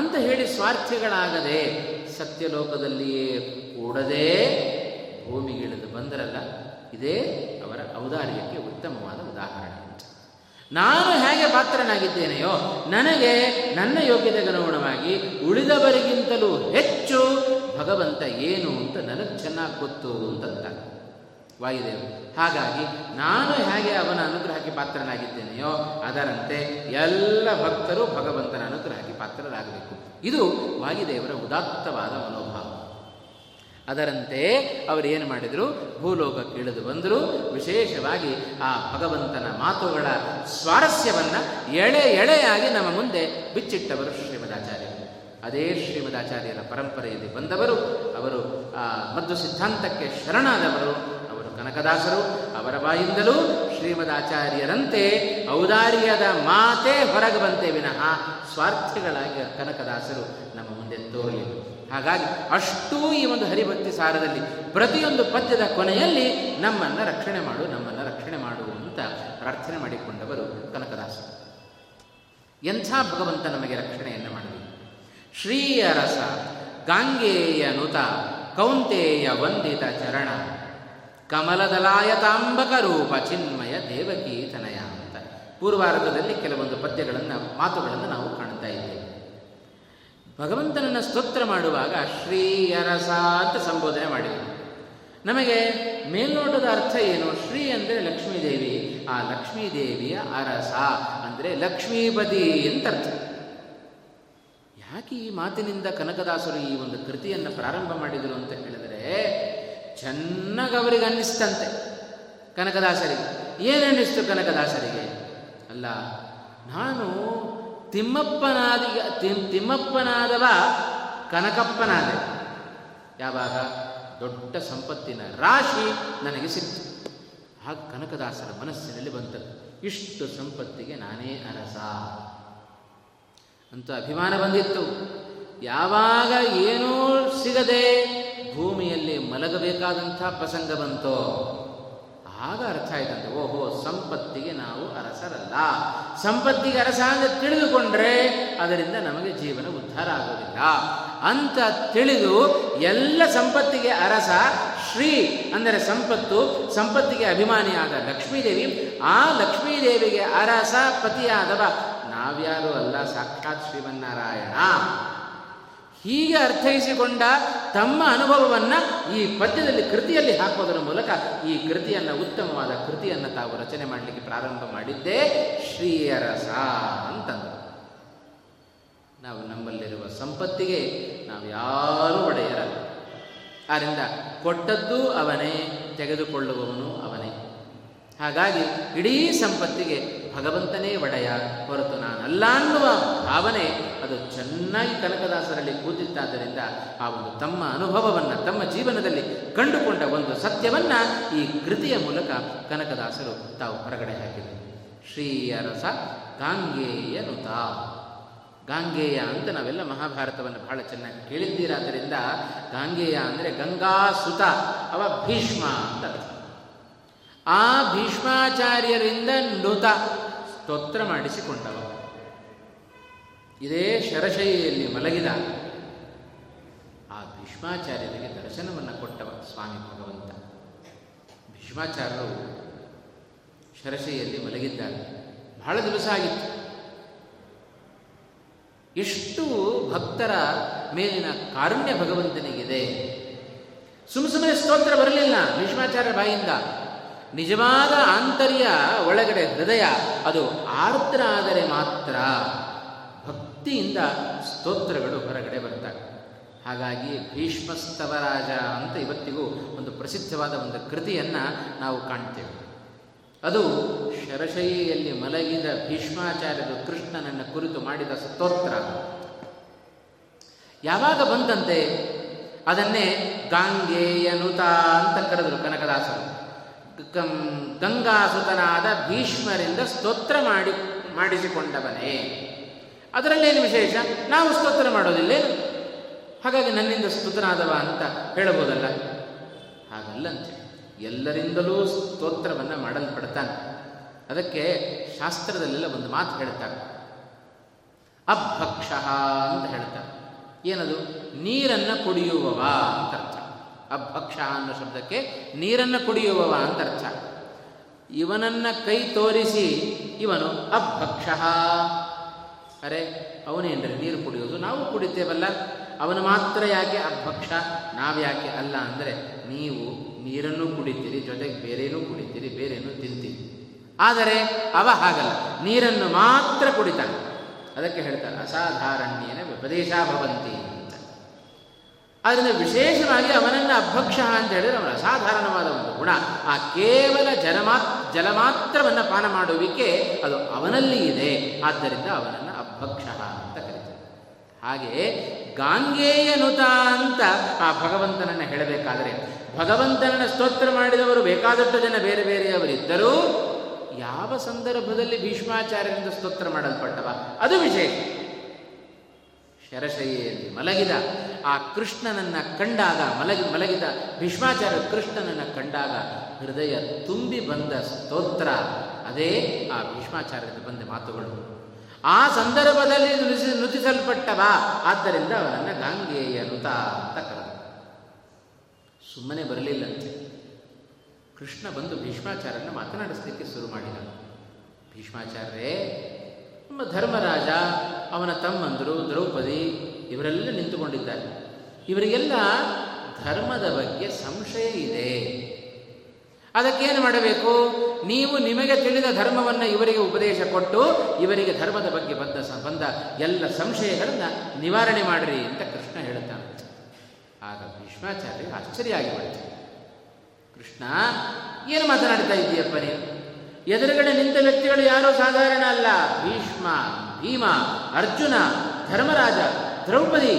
S1: ಅಂತ ಹೇಳಿ ಸ್ವಾರ್ಥಿಗಳಾಗದೆ ಸತ್ಯಲೋಕದಲ್ಲಿಯೇ ಕೂಡದೇ ಭೂಮಿಗಿಳಿದು ಬಂದರಲ್ಲ, ಇದೇ ಅವರ ಔದಾರ್ಯಕ್ಕೆ ಉತ್ತಮವಾದ ನಾನು ಹೇಗೆ ಪಾತ್ರನಾಗಿದ್ದೇನೆಯೋ, ನನಗೆ ನನ್ನ ಯೋಗ್ಯತೆಗೆ ಅನುಗುಣವಾಗಿ ಉಳಿದವರಿಗಿಂತಲೂ ಹೆಚ್ಚು ಭಗವಂತ ಏನು ಅಂತ ನನಗೆ ಚೆನ್ನಾಗಿ ಗೊತ್ತು ಅಂತಂತ ವಾಯುದೇವರು ಹಾಗಾಗಿ ನಾನು ಹೇಗೆ ಅವನ ಅನುಗ್ರಹಕ್ಕೆ ಪಾತ್ರನಾಗಿದ್ದೇನೆಯೋ, ಅದರಂತೆ ಎಲ್ಲ ಭಕ್ತರು ಭಗವಂತನ ಅನುಗ್ರಹಕ್ಕೆ ಪಾತ್ರರಾಗಬೇಕು. ಇದು ವಾಯುದೇವರ ಉದಾತ್ತವಾದ ಮನೋಭಾವ. ಅದರಂತೆ ಅವರು ಏನು ಮಾಡಿದರು? ಭೂಲೋಕಕ್ಕೆ ಇಳಿದು ಬಂದರು. ವಿಶೇಷವಾಗಿ ಆ ಭಗವಂತನ ಮಾತುಗಳ ಸ್ವಾರಸ್ಯವನ್ನು ಎಳೆ ಎಳೆಯಾಗಿ ನಮ್ಮ ಮುಂದೆ ಬಿಚ್ಚಿಟ್ಟವರು ಶ್ರೀಮದಾಚಾರ್ಯರು. ಅದೇ ಶ್ರೀಮದಾಚಾರ್ಯರ ಪರಂಪರೆಯಲ್ಲಿ ಬಂದವರು. ಅವರು ಮದ್ದು ಸಿದ್ಧಾಂತಕ್ಕೆ ಶರಣಾದವರು. ಕನಕದಾಸರು ಅವರ ಬಾಯಿಂದಲೂ ಶ್ರೀಮದಾಚಾರ್ಯರಂತೆ ಔದಾರ್ಯದ ಮಾತೇ ಹೊರಗೆ ಬಂತೆ ವಿನಃ ಸ್ವಾರ್ಥಿಗಳಾಗಿ ಕನಕದಾಸರು ನಮ್ಮ ಮುಂದೆ ತೋರಲಿಲ್ಲ. ಹಾಗಾಗಿ ಅಷ್ಟೂ ಈ ಒಂದು ಹರಿಭಕ್ತಿ ಸಾರದಲ್ಲಿ ಪ್ರತಿಯೊಂದು ಪದ್ಯದ ಕೊನೆಯಲ್ಲಿ ನಮ್ಮನ್ನು ರಕ್ಷಣೆ ಮಾಡು, ನಮ್ಮನ್ನು ರಕ್ಷಣೆ ಮಾಡು ಅಂತ ಪ್ರಾರ್ಥನೆ ಮಾಡಿಕೊಂಡವರು ಕನಕದಾಸರು. ಎಂಥ ಭಗವಂತ ನಮಗೆ ರಕ್ಷಣೆಯನ್ನು ಮಾಡಲಿ ಶ್ರೀಯ ರಸ ಗಾಂಗೇಯ ನುತ ಕೌಂತೇಯ ವಂದಿತ ಚರಣ ಕಮಲದಲಾಯತಾಂಬಕ ರೂಪ ಚಿನ್ಮಯ ದೇವಕೀತನಯ ಅಂತ ಪೂರ್ವಾರ್ಧದಲ್ಲಿ ಕೆಲವೊಂದು ಪದ್ಯಗಳನ್ನು, ಮಾತುಗಳನ್ನು ನಾವು ಕಾಣ್ತಾ ಇದ್ದೇವೆ. ಭಗವಂತನನ್ನು ಸ್ತೋತ್ರ ಮಾಡುವಾಗ ಶ್ರೀಯರಸ ಅಂತ ಸಂಬೋಧನೆ ಮಾಡಿದರು ನಮಗೆ ಮೇಲ್ನೋಟದ ಅರ್ಥ ಏನು? ಶ್ರೀ ಅಂದರೆ ಲಕ್ಷ್ಮೀದೇವಿ, ಆ ಲಕ್ಷ್ಮೀದೇವಿಯ ಅರಸ ಅಂದರೆ ಲಕ್ಷ್ಮೀಪತಿ ಅಂತ ಅರ್ಥ. ಯಾಕೆ ಈ ಮಾತಿನಿಂದ ಕನಕದಾಸರು ಈ ಒಂದು ಕೃತಿಯನ್ನು ಪ್ರಾರಂಭ ಮಾಡಿದರು ಅಂತ ಹೇಳಿದರೆ ಚೆನ್ನಾಗಿ ಅವರಿಗೆ ಅನ್ನಿಸ್ತಂತೆ ಕನಕದಾಸರಿಗೆ. ಏನನ್ನಿಸ್ತು ಕನಕದಾಸರಿಗೆ? ಅಲ್ಲ, ನಾನು ತಿಮ್ಮಪ್ಪನಾದ ತಿಮ್ಮಪ್ಪನಾದವ ಕನಕಪ್ಪನಾದೆ. ಯಾವಾಗ? ದೊಡ್ಡ ಸಂಪತ್ತಿನ ರಾಶಿ ನನಗೆ ಸಿಕ್ತು. ಹಾಗೆ ಕನಕದಾಸರ ಮನಸ್ಸಿನಲ್ಲಿ ಬಂತು, ಇಷ್ಟು ಸಂಪತ್ತಿಗೆ ನಾನೇ ಅರಸ. ಅಂತ ಅಭಿಮಾನ ಬಂದಿತ್ತು. ಯಾವಾಗ ಏನೂ ಸಿಗದೆ ಭೂಮಿಯಲ್ಲಿ ಮಲಗಬೇಕಾದಂಥ ಪ್ರಸಂಗ ಬಂತೋ? ಆಗ ಅರ್ಥ ಆಯ್ತಂತೆ. ಓಹೋ, ಸಂಪತ್ತಿಗೆ ನಾವು ಅರಸರಲ್ಲ. ಸಂಪತ್ತಿಗೆ ಅರಸ ಅಂತ ತಿಳಿದುಕೊಂಡ್ರೆ ಅದರಿಂದ ನಮಗೆ ಜೀವನ ಉದ್ಧಾರ ಆಗೋದಿಲ್ಲ. ಅಂತ ತಿಳಿದು ಎಲ್ಲ ಸಂಪತ್ತಿಗೆ ಅರಸ ಶ್ರೀ, ಅಂದರೆ ಸಂಪತ್ತು, ಸಂಪತ್ತಿಗೆ ಅಭಿಮಾನಿಯಾದ ಲಕ್ಷ್ಮೀದೇವಿ, ಆ ಲಕ್ಷ್ಮೀದೇವಿಗೆ ಅರಸ ಪತಿಯಾದವ ನಾವ್ಯಾರು ಅಲ್ಲ, ಸಾಕ್ಷಾತ್ ಶ್ರೀಮನ್ನಾರಾಯಣ. ಹೀಗೆ ಅರ್ಥೈಸಿಕೊಂಡ ತಮ್ಮ ಅನುಭವವನ್ನು ಈ ಪದ್ಯದಲ್ಲಿ ಕೃತಿಯಲ್ಲಿ ಹಾಕೋದರ ಮೂಲಕ ಈ ಕೃತಿಯನ್ನು, ಉತ್ತಮವಾದ ಕೃತಿಯನ್ನು ತಾವು ರಚನೆ ಮಾಡಲಿಕ್ಕೆ ಪ್ರಾರಂಭ ಮಾಡಿದ್ದೇ ಶ್ರೀಯರಸ ಅಂತಂದರು. ನಾವು ನಮ್ಮಲ್ಲಿರುವ ಸಂಪತ್ತಿಗೆ ನಾವು ಯಾರೂ ಒಡೆಯರಲ್ಲ. ಆದ್ದರಿಂದ ಕೊಟ್ಟದ್ದು ಅವನೇ, ತೆಗೆದುಕೊಳ್ಳುವವನು ಅವನೇ. ಹಾಗಾಗಿ ಇಡೀ ಸಂಪತ್ತಿಗೆ ಭಗವಂತನೇ ಒಡೆಯ ಹೊರತು ನಾನಲ್ಲ ಅನ್ನುವ ಭಾವನೆ ಅದು ಚೆನ್ನಾಗಿ ಕನಕದಾಸರಲ್ಲಿ ಕೂತಿತ್ತಾದ್ದರಿಂದ ಆ ಒಂದು ತಮ್ಮ ಅನುಭವವನ್ನು, ತಮ್ಮ ಜೀವನದಲ್ಲಿ ಕಂಡುಕೊಂಡ ಒಂದು ಸತ್ಯವನ್ನು ಈ ಕೃತಿಯ ಮೂಲಕ ಕನಕದಾಸರು ತಾವು ಹೊರಗಡೆ ಹಾಕಿದರು. ಶ್ರೀಯರಸ ಗಾಂಗೇಯ ನುತ. ಗಾಂಗೇಯ ಅಂತ ನಾವೆಲ್ಲ ಮಹಾಭಾರತವನ್ನು ಬಹಳ ಚೆನ್ನಾಗಿ ಕೇಳಿದ್ದೀರಾದ್ದರಿಂದ ಗಾಂಗೇಯ ಅಂದರೆ ಗಂಗಾಸುತ ಅವ ಭೀಷ್ಮ ಅಂತ ಆ ಭೀಷ್ಮಾಚಾರ್ಯರಿಂದ ನುತ ಸ್ತೋತ್ರ ಮಾಡಿಸಿಕೊಂಡವ. ಇದೇ ಶರಶೈಯಲ್ಲಿ ಮಲಗಿದ ಆ ಭೀಷ್ಮಾಚಾರ್ಯರಿಗೆ ದರ್ಶನವನ್ನು ಕೊಟ್ಟವ ಸ್ವಾಮಿ ಭಗವಂತ. ಭೀಷ್ಮಾಚಾರ್ಯರು ಶರಶೈಯಲ್ಲಿ ಮಲಗಿದ್ದಾರೆ. ಬಹಳ ದಿವಸ ಆಗಿತ್ತು. ಎಷ್ಟು ಭಕ್ತರ ಮೇಲಿನ ಕಾರುಣ್ಯ ಭಗವಂತನಿಗಿದೆ. ಸುಮ್ಮ ಸುಮ್ಮನೆ ಸ್ತೋತ್ರ ಬರಲಿಲ್ಲ ಭೀಷ್ಮಾಚಾರ್ಯ ಬಾಯಿಂದ. ನಿಜವಾದ ಆಂತರ್ಯ ಒಳಗಡೆ ಹೃದಯ, ಅದು ಆರ್ದ್ರ ಆದರೆ ಮಾತ್ರ. ಭಕ್ತಿಯಿಂದ ಸ್ತೋತ್ರಗಳು ಹೊರಗಡೆ ಬರ್ತವೆ ಹಾಗಾಗಿ ಭೀಷ್ಮಸ್ತವರಾಜ ಅಂತ ಇವತ್ತಿಗೂ ಒಂದು ಪ್ರಸಿದ್ಧವಾದ ಒಂದು ಕೃತಿಯನ್ನು ನಾವು ಕಾಣ್ತೇವೆ. ಅದು ಶರಶೈಯಲ್ಲಿ ಮಲಗಿದ ಭೀಷ್ಮಾಚಾರ್ಯರು ಕೃಷ್ಣನನ್ನು ಕುರಿತು ಮಾಡಿದ ಸ್ತೋತ್ರ. ಯಾವಾಗ ಬಂದಂತೆ ಅದನ್ನೇ ಗಾಂಗೇಯನುತ ಅಂತ ಕರೆದರು ಕನಕದಾಸರು. ಗಂಗಾಸುತನಾದ ಭೀಷ್ಮರಿಂದ ಸ್ತೋತ್ರ ಮಾಡಿ, ಮಾಡಿಸಿಕೊಂಡವನೇ. ಅದರಲ್ಲೇನು ವಿಶೇಷ? ನಾವು ಸ್ತೋತ್ರ ಮಾಡೋದಿಲ್ಲ ಹಾಗಾಗಿ ನನ್ನಿಂದ ಸ್ತುತನಾದವ ಅಂತ ಹೇಳಬಹುದಲ್ಲ? ಹಾಗಲ್ಲಂತೆ ಎಲ್ಲರಿಂದಲೂ ಸ್ತೋತ್ರವನ್ನು ಮಾಡಲ್ಪಡ್ತಾನೆ. ಅದಕ್ಕೆ ಶಾಸ್ತ್ರದಲ್ಲೆಲ್ಲ ಒಂದು ಮಾತು ಹೇಳ್ತಾರೆ. ಅಭಕ್ಷ ಅಂತ ಹೇಳ್ತಾರೆ. ಏನದು? ನೀರನ್ನು ಕುಡಿಯುವವ ಅಂತ ಅರ್ಥ. ಅಭಕ್ಷ ಅನ್ನೋ ಶಬ್ದಕ್ಕೆ ನೀರನ್ನು ಕುಡಿಯುವವ ಅಂತ ಅರ್ಥ. ಇವನನ್ನ ಕೈ ತೋರಿಸಿ ಇವನು ಅಭಕ್ಷ. ಅರೆ ಅವನೇನ್ರಿ ನೀರು ಕುಡಿಯೋದು ನಾವು ಕುಡಿತೇವಲ್ಲ. ಅವನು ಮಾತ್ರ ಯಾಕೆ ಅಭಕ್ಷ? ನಾವು ಯಾಕೆ ಅಲ್ಲ ಅಂದರೆ, ನೀವು ನೀರನ್ನು ಕುಡಿತೀರಿ, ಜೊತೆಗೆ ಬೇರೇನೂ ಕುಡಿತೀರಿ, ಬೇರೇನೂ ತಿಂತೀರಿ. ಆದರೆ, ಅವ ಹಾಗಲ್ಲ. ನೀರನ್ನು ಮಾತ್ರ ಕುಡಿತಾನೆ. ಅದಕ್ಕೆ ಹೇಳ್ತಾರೆ, ಅಸಾಧಾರಣ್ಯನ ಉಪದೇಶ ಭವಂತಿ ಅಂತ. ಆದ್ದರಿಂದ ವಿಶೇಷವಾಗಿ ಅವನನ್ನು ಅಭಕ್ಷ ಅಂತ ಹೇಳಿದರೆ ಅವನ ಅಸಾಧಾರಣವಾದ ಒಂದು ಗುಣ. ಆ ಕೇವಲ ಜಲಮಾ ಜಲ ಮಾತ್ರವನ್ನು ಪಾನ ಮಾಡುವಿಕೆ ಅದು ಅವನಲ್ಲಿ ಇದೆ. ಆದ್ದರಿಂದ ಅವನನ್ನು ಅಭಕ್ಷ ಅಂತ ಕರೀತಾರೆ. ಹಾಗೆ ಗಾಂಗೇಯನುತ ಅಂತ ಆ ಭಗವಂತನನ್ನು ಹೇಳಬೇಕಾದರೆ, ಭಗವಂತನನ್ನು ಸ್ತೋತ್ರ ಮಾಡಿದವರು ಬೇಕಾದಷ್ಟು ಜನ ಬೇರೆ ಬೇರೆಯವರಿದ್ದರೂ ಯಾವ ಸಂದರ್ಭದಲ್ಲಿ ಭೀಷ್ಮಾಚಾರ್ಯರಿಂದ ಸ್ತೋತ್ರ ಮಾಡಲ್ಪಟ್ಟವ? ಅದು ವಿಶೇಷ. ಶರಶೈಯಲ್ಲಿ ಮಲಗಿದ, ಆ ಕೃಷ್ಣನನ್ನ ಕಂಡಾಗ ಮಲಗಿ, ಮಲಗಿದ ಭೀಷ್ಮಾಚಾರ್ಯ ಕೃಷ್ಣನನ್ನ ಕಂಡಾಗ ಹೃದಯ ತುಂಬಿ ಬಂದ ಸ್ತೋತ್ರ. ಅದೇ ಆ ಭೀಷ್ಮಾಚಾರ್ಯದ ಬಂದ ಮಾತುಗಳು. ಆ ಸಂದರ್ಭದಲ್ಲಿ ನುಡಿಸಿ ನುತಿಸಲ್ಪಟ್ಟವ. ಆದ್ದರಿಂದ ಅವನನ್ನು ಗಾಂಗೆಯ ನುತ ಅಂತ ಕರೆದ ಸುಮ್ಮನೆ ಬರಲಿಲ್ಲಂತೆ. ಕೃಷ್ಣ ಬಂದು ಭೀಷ್ಮಾಚಾರ್ಯನ ಮಾತನಾಡಿಸ್ಲಿಕ್ಕೆ ಶುರು ಮಾಡಿದ. ಭೀಷ್ಮಾಚಾರ್ಯರೇ, ನಮ್ಮ ಧರ್ಮರಾಜ, ಅವನ ತಮ್ಮಂದರು, ದ್ರೌಪದಿ, ಇವರೆಲ್ಲ ನಿಂತುಕೊಂಡಿದ್ದಾರೆ. ಇವರಿಗೆಲ್ಲ ಧರ್ಮದ ಬಗ್ಗೆ ಸಂಶಯ ಇದೆ. ಅದಕ್ಕೇನು ಮಾಡಬೇಕು? ನೀವು ನಿಮಗೆ ತಿಳಿದ ಧರ್ಮವನ್ನು ಇವರಿಗೆ ಉಪದೇಶ ಕೊಟ್ಟು, ಇವರಿಗೆ ಧರ್ಮದ ಬಗ್ಗೆ ಬಂದ ಬಂದ ಎಲ್ಲ ಸಂಶಯಗಳನ್ನು ನಿವಾರಣೆ ಮಾಡಿರಿ ಅಂತ ಕೃಷ್ಣ ಹೇಳುತ್ತಾನೆ. ಆಗ ಭೀಷ್ಮಾಚಾರ್ಯ ಆಶ್ಚರ್ಯ ಆಗಿಬಿಡ್ತಾರೆ ಕೃಷ್ಣ, ಏನು ಮಾತನಾಡ್ತಾ ಇದ್ದೀಯಪ್ಪ ನೀನು? ಎದುರುಗಡೆ ನಿಂತ ವ್ಯಕ್ತಿಗಳು ಯಾರೂ ಸಾಧಾರಣ ಅಲ್ಲ. ಭೀಷ್ಮ, ಭೀಮ, ಅರ್ಜುನ, ಧರ್ಮರಾಜ, ದ್ರೌಪದಿ.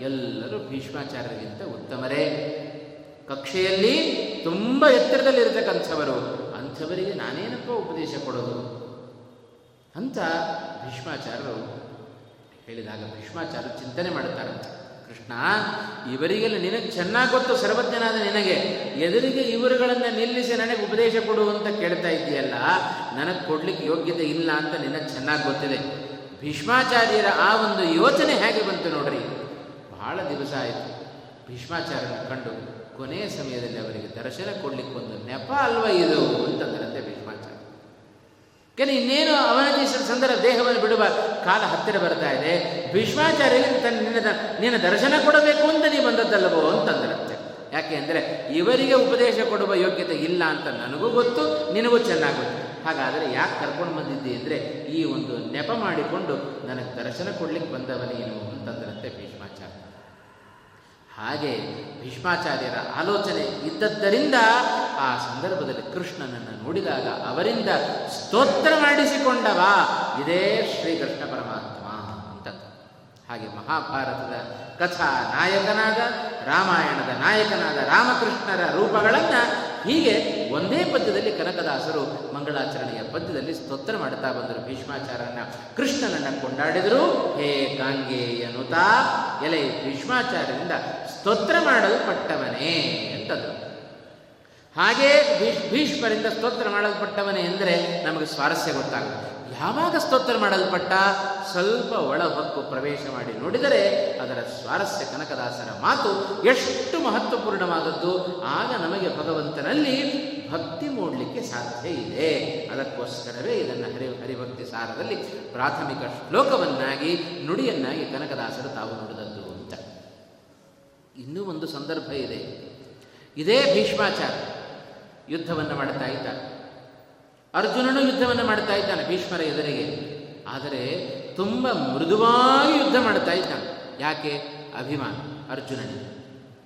S1: ಎಲ್ಲರೂ ಭೀಷ್ಮಾಚಾರ್ಯರಿಗಿಂತ ಉತ್ತಮರೇ. ಕಕ್ಷೆಯಲ್ಲಿ ತುಂಬ ಎತ್ತರದಲ್ಲಿರತಕ್ಕಂಥವರು. ಅಂಥವರಿಗೆ ನಾನೇನಪ್ಪ ಉಪದೇಶ ಕೊಡೋದು? ಅಂತ ಭೀಷ್ಮಾಚಾರ್ಯರು ಹೇಳಿದಾಗ ಭೀಷ್ಮಾಚಾರ್ಯರು ಚಿಂತನೆ ಮಾಡುತ್ತಾರೆ. ಕೃಷ್ಣ, ಇವರಿಗೆಲ್ಲ ನಿನಗೆ ಚೆನ್ನಾಗಿ ಗೊತ್ತು, ಸರ್ವಜ್ಞನಾದ ನಿನಗೆ. ಎದುರಿಗೆ ಇವರುಗಳನ್ನು ನಿಲ್ಲಿಸಿ ನನಗೆ ಉಪದೇಶ ಕೊಡು ಅಂತ ಕೇಳ್ತಾ ಇದ್ದೀಯಲ್ಲ, ನನಗೆ ಕೊಡ್ಲಿಕ್ಕೆ ಯೋಗ್ಯತೆ ಇಲ್ಲ ಅಂತ ನಿನಗೆ ಚೆನ್ನಾಗಿ ಗೊತ್ತಿದೆ. ಭೀಷ್ಮಾಚಾರ್ಯರ ಆ ಒಂದು ಯೋಚನೆ ಹೇಗೆ ಬಂತು ನೋಡ್ರಿ? ಬಹಳ ದಿವಸ ಆಯಿತು. ಭೀಷ್ಮಾಚಾರ್ಯನ ಕಂಡು ಕೊನೆಯ ಸಮಯದಲ್ಲಿ ಅವರಿಗೆ ದರ್ಶನ ಕೊಡ್ಲಿಕ್ಕೆ ಒಂದು ನೆಪ ಅಲ್ವ ಇದು ಅಂತಂದ್ರಂತೆ ಭೀಷ್ಮಾಚಾರ್ಯ. ಕೆಲ ಇನ್ನೇನು ಅವನತಿ ಸಂದರ್ಭ ದೇಹವನ್ನು ಬಿಡುವ ಕಾಲ ಹತ್ತಿರ ಬರ್ತಾ ಇದೆ. ಭೀಷ್ಮಾಚಾರ್ಯರಿಗೆ ತನ್ನ ನಿನ್ನ ನಿನ್ನ ದರ್ಶನ ಕೊಡಬೇಕು ಅಂತ ನೀವು ಬಂದದ್ದಲ್ಲವೋ ಅಂತಂದ್ರಂತೆ ಯಾಕೆ ಅಂದರೆ ಇವರಿಗೆ ಉಪದೇಶ ಕೊಡುವ ಯೋಗ್ಯತೆ ಇಲ್ಲ ಅಂತ ನನಗೂ ಗೊತ್ತು, ನಿನಗೂ ಚೆನ್ನಾಗಿ ಗೊತ್ತು. ಹಾಗಾದರೆ ಯಾಕೆ ಕರ್ಕೊಂಡು ಬಂದಿದ್ದೆ ಅಂದರೆ ಈ ಒಂದು ನೆಪ ಮಾಡಿಕೊಂಡು ನನಗೆ ದರ್ಶನ ಕೊಡ್ಲಿಕ್ಕೆ ಬಂದವನೇನು ಅಂತಂದ್ರಂತೆ ಭೀಷ್ಮಾಚಾರ್ಯ. ಹಾಗೆ ಭೀಷ್ಮಾಚಾರ್ಯರ ಆಲೋಚನೆ ಇದ್ದದ್ದರಿಂದ ಆ ಸಂದರ್ಭದಲ್ಲಿ ಕೃಷ್ಣನನ್ನು ನೋಡಿದಾಗ ಅವರಿಂದ ಸ್ತೋತ್ರ ಮಾಡಿಸಿಕೊಂಡವ. ಇದೇ ಶ್ರೀಕೃಷ್ಣ ಪರಮಾತ್ಮ ಅಂತ. ಹಾಗೆ ಮಹಾಭಾರತದ ಕಥಾ ನಾಯಕನಾದ ರಾಮಾಯಣದ ನಾಯಕನಾದ ರಾಮಕೃಷ್ಣರ ರೂಪಗಳನ್ನು ಹೀಗೆ ಒಂದೇ ಪದ್ಯದಲ್ಲಿ ಕನಕದಾಸರು ಮಂಗಳಾಚರಣೆಯ ಪದ್ಯದಲ್ಲಿ ಸ್ತೋತ್ರ ಮಾಡುತ್ತಾ ಬಂದರು. ಭೀಷ್ಮಾಚಾರ್ಯನ ಕೃಷ್ಣನನ್ನ ಕೊಂಡಾಡಿದರು. ಹೇ ಗಾಂಗೆಯನುತ ಎಲೆ ಭೀಷ್ಮಾಚಾರ್ಯರಿಂದ ಸ್ತೋತ್ರ ಮಾಡಲ್ಪಟ್ಟವನೇ ಅಂತಂದರು. ಹಾಗೆ ಭೀಷ್ ಭೀಷ್ಮರಿಂದ ಸ್ತೋತ್ರ ಮಾಡಲ್ಪಟ್ಟವನೇ ಎಂದರೆ ನಮಗೆ ಸ್ವಾರಸ್ಯ ಗೊತ್ತಾಗುತ್ತೆ. ಯಾವಾಗ ಸ್ತೋತ್ರ ಮಾಡಲ್ಪಟ್ಟ? ಸ್ವಲ್ಪ ಒಳಹೊಕ್ಕು ಪ್ರವೇಶ ಮಾಡಿ ನೋಡಿದರೆ ಅದರ ಸ್ವಾರಸ್ಯ ಕನಕದಾಸರ ಮಾತು ಎಷ್ಟು ಮಹತ್ವಪೂರ್ಣವಾದದ್ದು. ಆಗ ನಮಗೆ ಭಗವಂತನಲ್ಲಿ ಭಕ್ತಿ ಮೂಡಲಿಕ್ಕೆ ಸಾಧ್ಯ ಇದೆ. ಅದಕ್ಕೋಸ್ಕರವೇ ಇದನ್ನು ಹರಿ, ಹರಿಭಕ್ತಿ ಸಾರದಲ್ಲಿ ಪ್ರಾಥಮಿಕ ಶ್ಲೋಕವನ್ನಾಗಿ, ನುಡಿಯನ್ನಾಗಿ ಕನಕದಾಸರು ತಾವು ನುಡಿದದ್ದು ಅಂತ. ಇನ್ನೂ ಒಂದು ಸಂದರ್ಭ ಇದೆ. ಇದೇ ಭೀಷ್ಮಾಚಾರ ಯುದ್ಧವನ್ನು ಮಾಡ್ತಾ ಇದ್ದಾರೆ. ಅರ್ಜುನನು ಯುದ್ಧವನ್ನು ಮಾಡ್ತಾ ಇದ್ದಾನೆ ಭೀಷ್ಮರ ಎದುರಿಗೆ. ಆದರೆ ತುಂಬ ಮೃದುವಾಗಿ ಯುದ್ಧ ಮಾಡ್ತಾ ಇದ್ದಾನೆ. ಯಾಕೆ? ಅಭಿಮಾನ. ಅರ್ಜುನನಿಗೆ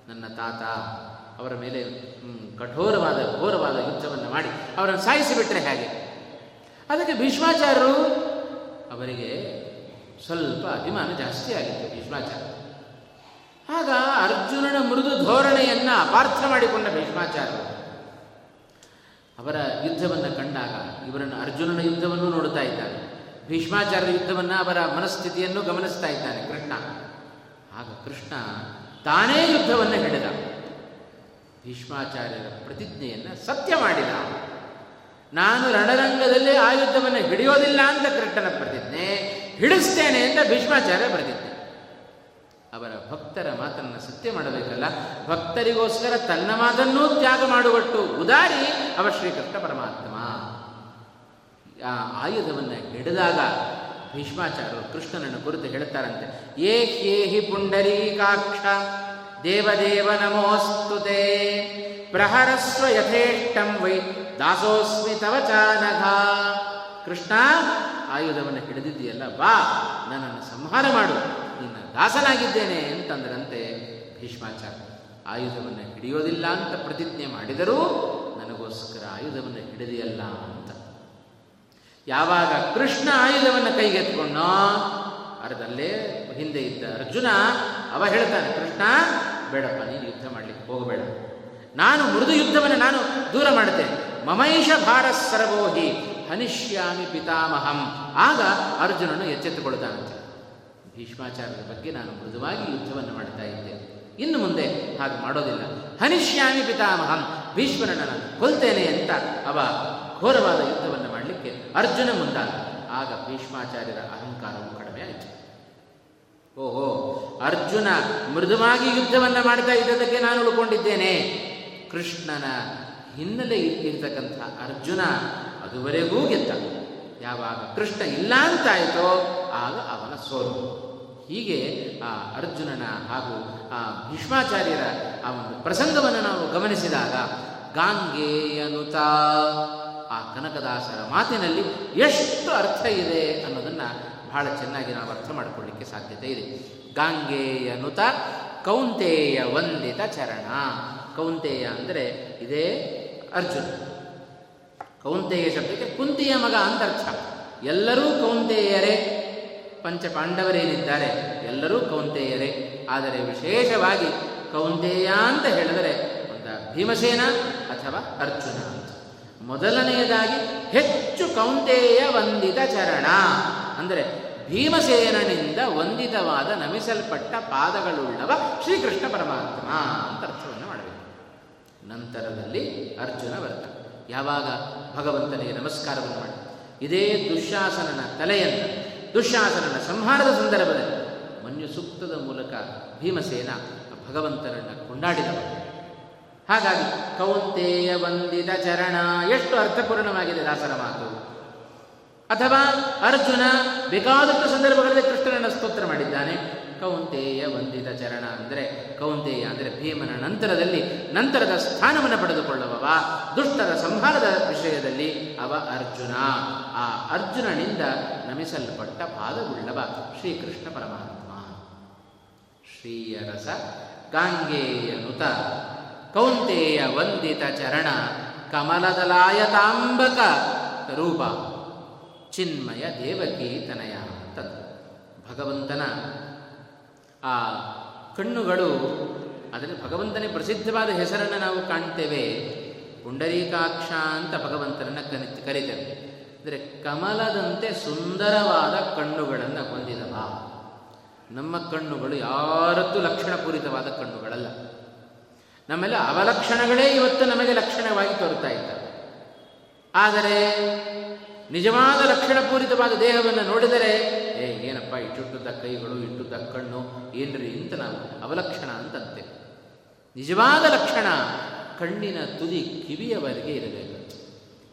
S1: ನನ್ನ ತಾತ ಅವರ ಮೇಲೆ ಕಠೋರವಾದ, ಘೋರವಾದ ಯುದ್ಧವನ್ನು ಮಾಡಿ ಅವರನ್ನು ಸಾಯಿಸಿಬಿಟ್ರೆ ಹೇಗೆ? ಅದಕ್ಕೆ ಭೀಷ್ಮಾಚಾರ್ಯರು ಅವರಿಗೆ ಸ್ವಲ್ಪ ಅಭಿಮಾನ ಜಾಸ್ತಿ ಆಗಿತ್ತು ಭೀಷ್ಮಾಚಾರ್ಯ. ಆಗ ಅರ್ಜುನನ ಮೃದು ಧೋರಣೆಯನ್ನು ಅಪಾರ್ಥ ಮಾಡಿಕೊಂಡ ಭೀಷ್ಮಾಚಾರ್ಯರು ಅವರ ಯುದ್ಧವನ್ನು ಕಂಡಾಗ ಇವರನ್ನು ಅರ್ಜುನನ ಯುದ್ಧವನ್ನು ನೋಡುತ್ತಾ ಇದ್ದಾನೆ ಭೀಷ್ಮಾಚಾರ್ಯ ಯುದ್ಧವನ್ನು ಅವರ ಮನಸ್ಥಿತಿಯನ್ನು ಗಮನಿಸ್ತಾ ಇದ್ದಾನೆ ಕೃಷ್ಣ. ಆಗ ಕೃಷ್ಣ ತಾನೇ ಯುದ್ಧವನ್ನು ಹಿಡಿದ. ಭೀಷ್ಮಾಚಾರ್ಯರ ಪ್ರತಿಜ್ಞೆಯನ್ನು ಸತ್ಯ ಮಾಡಿದ. ನಾನು ರಣರಂಗದಲ್ಲಿ ಆ ಯುದ್ಧವನ್ನು ಹಿಡಿಯೋದಿಲ್ಲ ಅಂತ ಕೃಷ್ಣನ ಪ್ರತಿಜ್ಞೆ, ಹಿಡಿಸ್ತೇನೆ ಅಂತ ಭೀಷ್ಮಾಚಾರ್ಯ ಪ್ರತಿಜ್ಞೆ ಅವರ ಭಕ್ತರ ಮಾತನ್ನು ಸತ್ಯ ಮಾಡಬೇಕಲ್ಲ? ಭಕ್ತರಿಗೋಸ್ಕರ ತನ್ನ ಮಾತನ್ನೂ ತ್ಯಾಗ ಮಾಡುವಟ್ಟು ಉದಾರಿ ಅವ ಶ್ರೀಕೃಷ್ಣ ಪರಮಾತ್ಮ. ಆ ಆಯುಧವನ್ನು ಹಿಡಿದಾಗ ಭೀಷ್ಮಾಚಾರ್ಯರು ಕೃಷ್ಣನನ್ನು ಕುರಿತು ಹೇಳ್ತಾರಂತೆ, ಏ ಹಿ ಪುಂಡರೀಕಾಕ್ಷ, ದೇವದೇವ ನಮೋಸ್ತುತೆ ಪ್ರಹರಸ್ವ ಯಥೇಷ್ಟಂ ವೈ ದಾಸೋಸ್ಮಿ ತವ ಚಾನಘ. ಕೃಷ್ಣ, ಆಯುಧವನ್ನು ಹಿಡಿದಿದ್ದೀಯಲ್ಲ, ಬಾ, ನನ್ನನ್ನು ಸಂಹಾರ ಮಾಡು. ದಾಸನಾಗಿದ್ದೇನೆ ಅಂತಂದ್ರಂತೆ ಭೀಷ್ಮಾಚಾರ ಆಯುಧವನ್ನು ಹಿಡಿಯೋದಿಲ್ಲ ಅಂತ ಪ್ರತಿಜ್ಞೆ ಮಾಡಿದರೂ ನನಗೋಸ್ಕರ ಆಯುಧವನ್ನು ಹಿಡಿದಿಯಲ್ಲ ಅಂತ. ಯಾವಾಗ ಕೃಷ್ಣ ಆಯುಧವನ್ನು ಕೈಗೆತ್ಕೊಂಡೋ ಅರ್ಧಲ್ಲೇ ಹಿಂದೆ ಇದ್ದ ಅರ್ಜುನ, ಅವ ಹೇಳ್ತಾನೆ, ಕೃಷ್ಣ, ಬೇಡಪ್ಪ, ನೀನು ಯುದ್ಧ ಮಾಡಲಿಕ್ಕೆ ಹೋಗಬೇಡ. ನಾನು ಮೃದು ಯುದ್ಧವನ್ನು ನಾನು ದೂರ ಮಾಡಿದೆ. ಮಮೈಷ ಭಾರ ಸರ್ವೋಹಿ ಹನಿಷ್ಯಾಮಿ ಪಿತಾಮಹಂ. ಆಗ ಅರ್ಜುನನು ಎಚ್ಚೆತ್ತುಕೊಳ್ತಾನಂತೆ ಭೀಷ್ಮಾಚಾರ್ಯರ ಬಗ್ಗೆ ನಾನು ಮೃದುವಾಗಿ ಯುದ್ಧವನ್ನು ಮಾಡ್ತಾ ಇದ್ದೆ. ಇನ್ನು ಮುಂದೆ ಹಾಗೆ ಮಾಡೋದಿಲ್ಲ. ಹನಿಷ್ಯಾಮಿ ಪಿತಾಮಹಂ ಭೀಷ್ಮರನ್ನು ನಾನು ಕೊಲ್ತೇನೆ ಅಂತ ಅವ ಘೋರವಾದ ಯುದ್ಧವನ್ನು ಮಾಡಲಿಕ್ಕೆ ಅರ್ಜುನ ಮುಂದಾದ. ಆಗ ಭೀಷ್ಮಾಚಾರ್ಯರ ಅಹಂಕಾರವು ಕಡಿಮೆ ಆಯಿತು. ಓಹೋ, ಅರ್ಜುನ ಮೃದುವಾಗಿ ಯುದ್ಧವನ್ನು ಮಾಡ್ತಾ ಇದ್ದದಕ್ಕೆ ನಾನು ಉಳ್ಕೊಂಡಿದ್ದೇನೆ. ಕೃಷ್ಣನ ಹಿನ್ನೆಲೆ ಇರ್ತಕ್ಕಂಥ ಅರ್ಜುನ ಅದುವರೆಗೂ ಗೆದ್ದ. ಯಾವಾಗ ಕೃಷ್ಣ ಇಲ್ಲ ಅಂತಾಯಿತೋ ಆಗ ಅವನ ಸೋಲು. ಹೀಗೆ ಆ ಅರ್ಜುನನ ಹಾಗೂ ಆ ಭೀಷ್ಮಾಚಾರ್ಯರ ಆ ಒಂದು ಪ್ರಸಂಗವನ್ನು ನಾವು ಗಮನಿಸಿದಾಗ, ಗಾಂಗೇಯನುತ ಆ ಕನಕದಾಸರ ಮಾತಿನಲ್ಲಿ ಎಷ್ಟು ಅರ್ಥ ಇದೆ ಅನ್ನೋದನ್ನು ಬಹಳ ಚೆನ್ನಾಗಿ ನಾವು ಅರ್ಥ ಮಾಡಿಕೊಳ್ಳಿಕ್ಕೆ ಸಾಧ್ಯತೆ ಇದೆ. ಗಾಂಗೇಯನುತ ಕೌಂತೇಯ ವಂದಿತ ಚರಣ. ಕೌಂತೇಯ ಅಂದರೆ ಇದೇ ಅರ್ಜುನ. ಕೌಂತೆಯ ಶಬ್ದಕ್ಕೆ ಕುಂತಿಯ ಮಗ ಅಂತ ಅರ್ಥ ಎಲ್ಲರೂ ಕೌಂತೆಯರೇ. ಪಂಚ ಪಾಂಡವರೇನಿದ್ದಾರೆ ಎಲ್ಲರೂ ಕೌಂತೆಯರೇ. ಆದರೆ ವಿಶೇಷವಾಗಿ ಕೌಂತೆಯ ಅಂತ ಹೇಳಿದರೆ ಒಂದು ಭೀಮಸೇನ ಅಥವಾ ಅರ್ಜುನ. ಮೊದಲನೆಯದಾಗಿ ಹೆಚ್ಚು ಕೌಂತೆಯ ವಂದಿತ ಚರಣ. ಅಂದರೆ ಭೀಮಸೇನನಿಂದ ವಂದಿತವಾದ ನಮಿಸಲ್ಪಟ್ಟ ಪಾದಗಳುಳ್ಳವ ಶ್ರೀಕೃಷ್ಣ ಪರಮಾತ್ಮ ಅಂತ ಅರ್ಥವನ್ನು ಮಾಡಬೇಕು. ನಂತರದಲ್ಲಿ ಅರ್ಜುನ ಬರ್ತಾನೆ. ಯಾವಾಗ? ಭಗವಂತನಿಗೆ ನಮಸ್ಕಾರವನ್ನು ಮಾಡಿ. ಇದೇ ದುಶ್ಯಾಸನನ ತಲೆಯನ್ನು ದುಶ್ಯಾಸನನ ಸಂಹಾರದ ಸಂದರ್ಭದಲ್ಲಿ ಮಂಜು ಸೂಕ್ತದ ಮೂಲಕ ಭೀಮಸೇನ ಭಗವಂತನನ್ನು ಕೊಂಡಾಡಿದವ ಹಾಗಾಗಿ ಕೌಂತೆಯ ವಂದಿತ ಚರಣ ಎಷ್ಟು ಅರ್ಥಪೂರ್ಣವಾಗಿದೆ ದಾಸರ ಮಾತು. ಅಥವಾ ಅರ್ಜುನ ಬೇಕಾದಷ್ಟು ಸಂದರ್ಭಗಳಲ್ಲಿ ಕೃಷ್ಣನನ್ನು ಸ್ತೋತ್ರ ಮಾಡಿದ್ದಾನೆ. ಕೌಂತೆಯ ವಂದಿತ ಚರಣ ಅಂದರೆ ಕೌಂತೆಯ ಅಂದರೆ ಭೀಮನ ನಂತರದಲ್ಲಿ ನಂತರದ ಸ್ಥಾನವನ್ನು ಪಡೆದುಕೊಳ್ಳುವವ, ದುಷ್ಟರ ಸಂಹಾರದ ವಿಷಯದಲ್ಲಿ ಅವ ಅರ್ಜುನ. ಆ ಅರ್ಜುನನಿಂದ ನಮಿಸಲ್ಪಟ್ಟ ಪಾದವುಳ್ಳವ ಶ್ರೀಕೃಷ್ಣ ಪರಮಾತ್ಮ. ಶ್ರೀಯರಸ ಗಾಂಗೇಯನುತ ಕೌಂತೆಯ ವಂದಿತ ಚರಣ ಕಮಲದಲಾಯತಾಂಬಕ ರೂಪ ಚಿನ್ಮಯ ದೇವಕೀತನಯ ತತ್ ಭಗವಂತನ ಆ ಕಣ್ಣುಗಳು ಅದನ್ನು ಭಗವಂತನೇ ಪ್ರಸಿದ್ಧವಾದ ಹೆಸರನ್ನು ನಾವು ಕಾಣ್ತೇವೆ. ಪುಂಡರೀಕಾಕ್ಷ ಅಂತ ಭಗವಂತನನ್ನು ಕರಿ ಕರೀತೇವೆ. ಅಂದರೆ ಕಮಲದಂತೆ ಸುಂದರವಾದ ಕಣ್ಣುಗಳನ್ನು ಹೊಂದಿದವ. ನಮ್ಮ ಕಣ್ಣುಗಳು ಯಾರತ್ತೂ ಲಕ್ಷಣಪೂರಿತವಾದ ಕಣ್ಣುಗಳಲ್ಲ. ನಮ್ಮೆಲ್ಲ ಅವಲಕ್ಷಣಗಳೇ ಇವತ್ತು ನಮಗೆ ಲಕ್ಷಣವಾಗಿ ತೋರ್ತಾ ಇದ್ದಾವೆ. ಆದರೆ ನಿಜವಾದ ಲಕ್ಷಣಪೂರಿತವಾದ ದೇಹವನ್ನು ನೋಡಿದರೆ, ಏ, ಏನಪ್ಪ, ಇಟ್ಟುಟ್ಟುದ್ದ ಕೈಗಳು, ಇಟ್ಟುದ್ದ ಕಣ್ಣು, ಏನ್ರಿ ಅಂತ ನಾವು ಅವಲಕ್ಷಣ ಅಂತಂತೆ. ನಿಜವಾದ ಲಕ್ಷಣ ಕಣ್ಣಿನ ತುದಿ ಕಿವಿಯವರೆಗೆ ಇರಬೇಕು.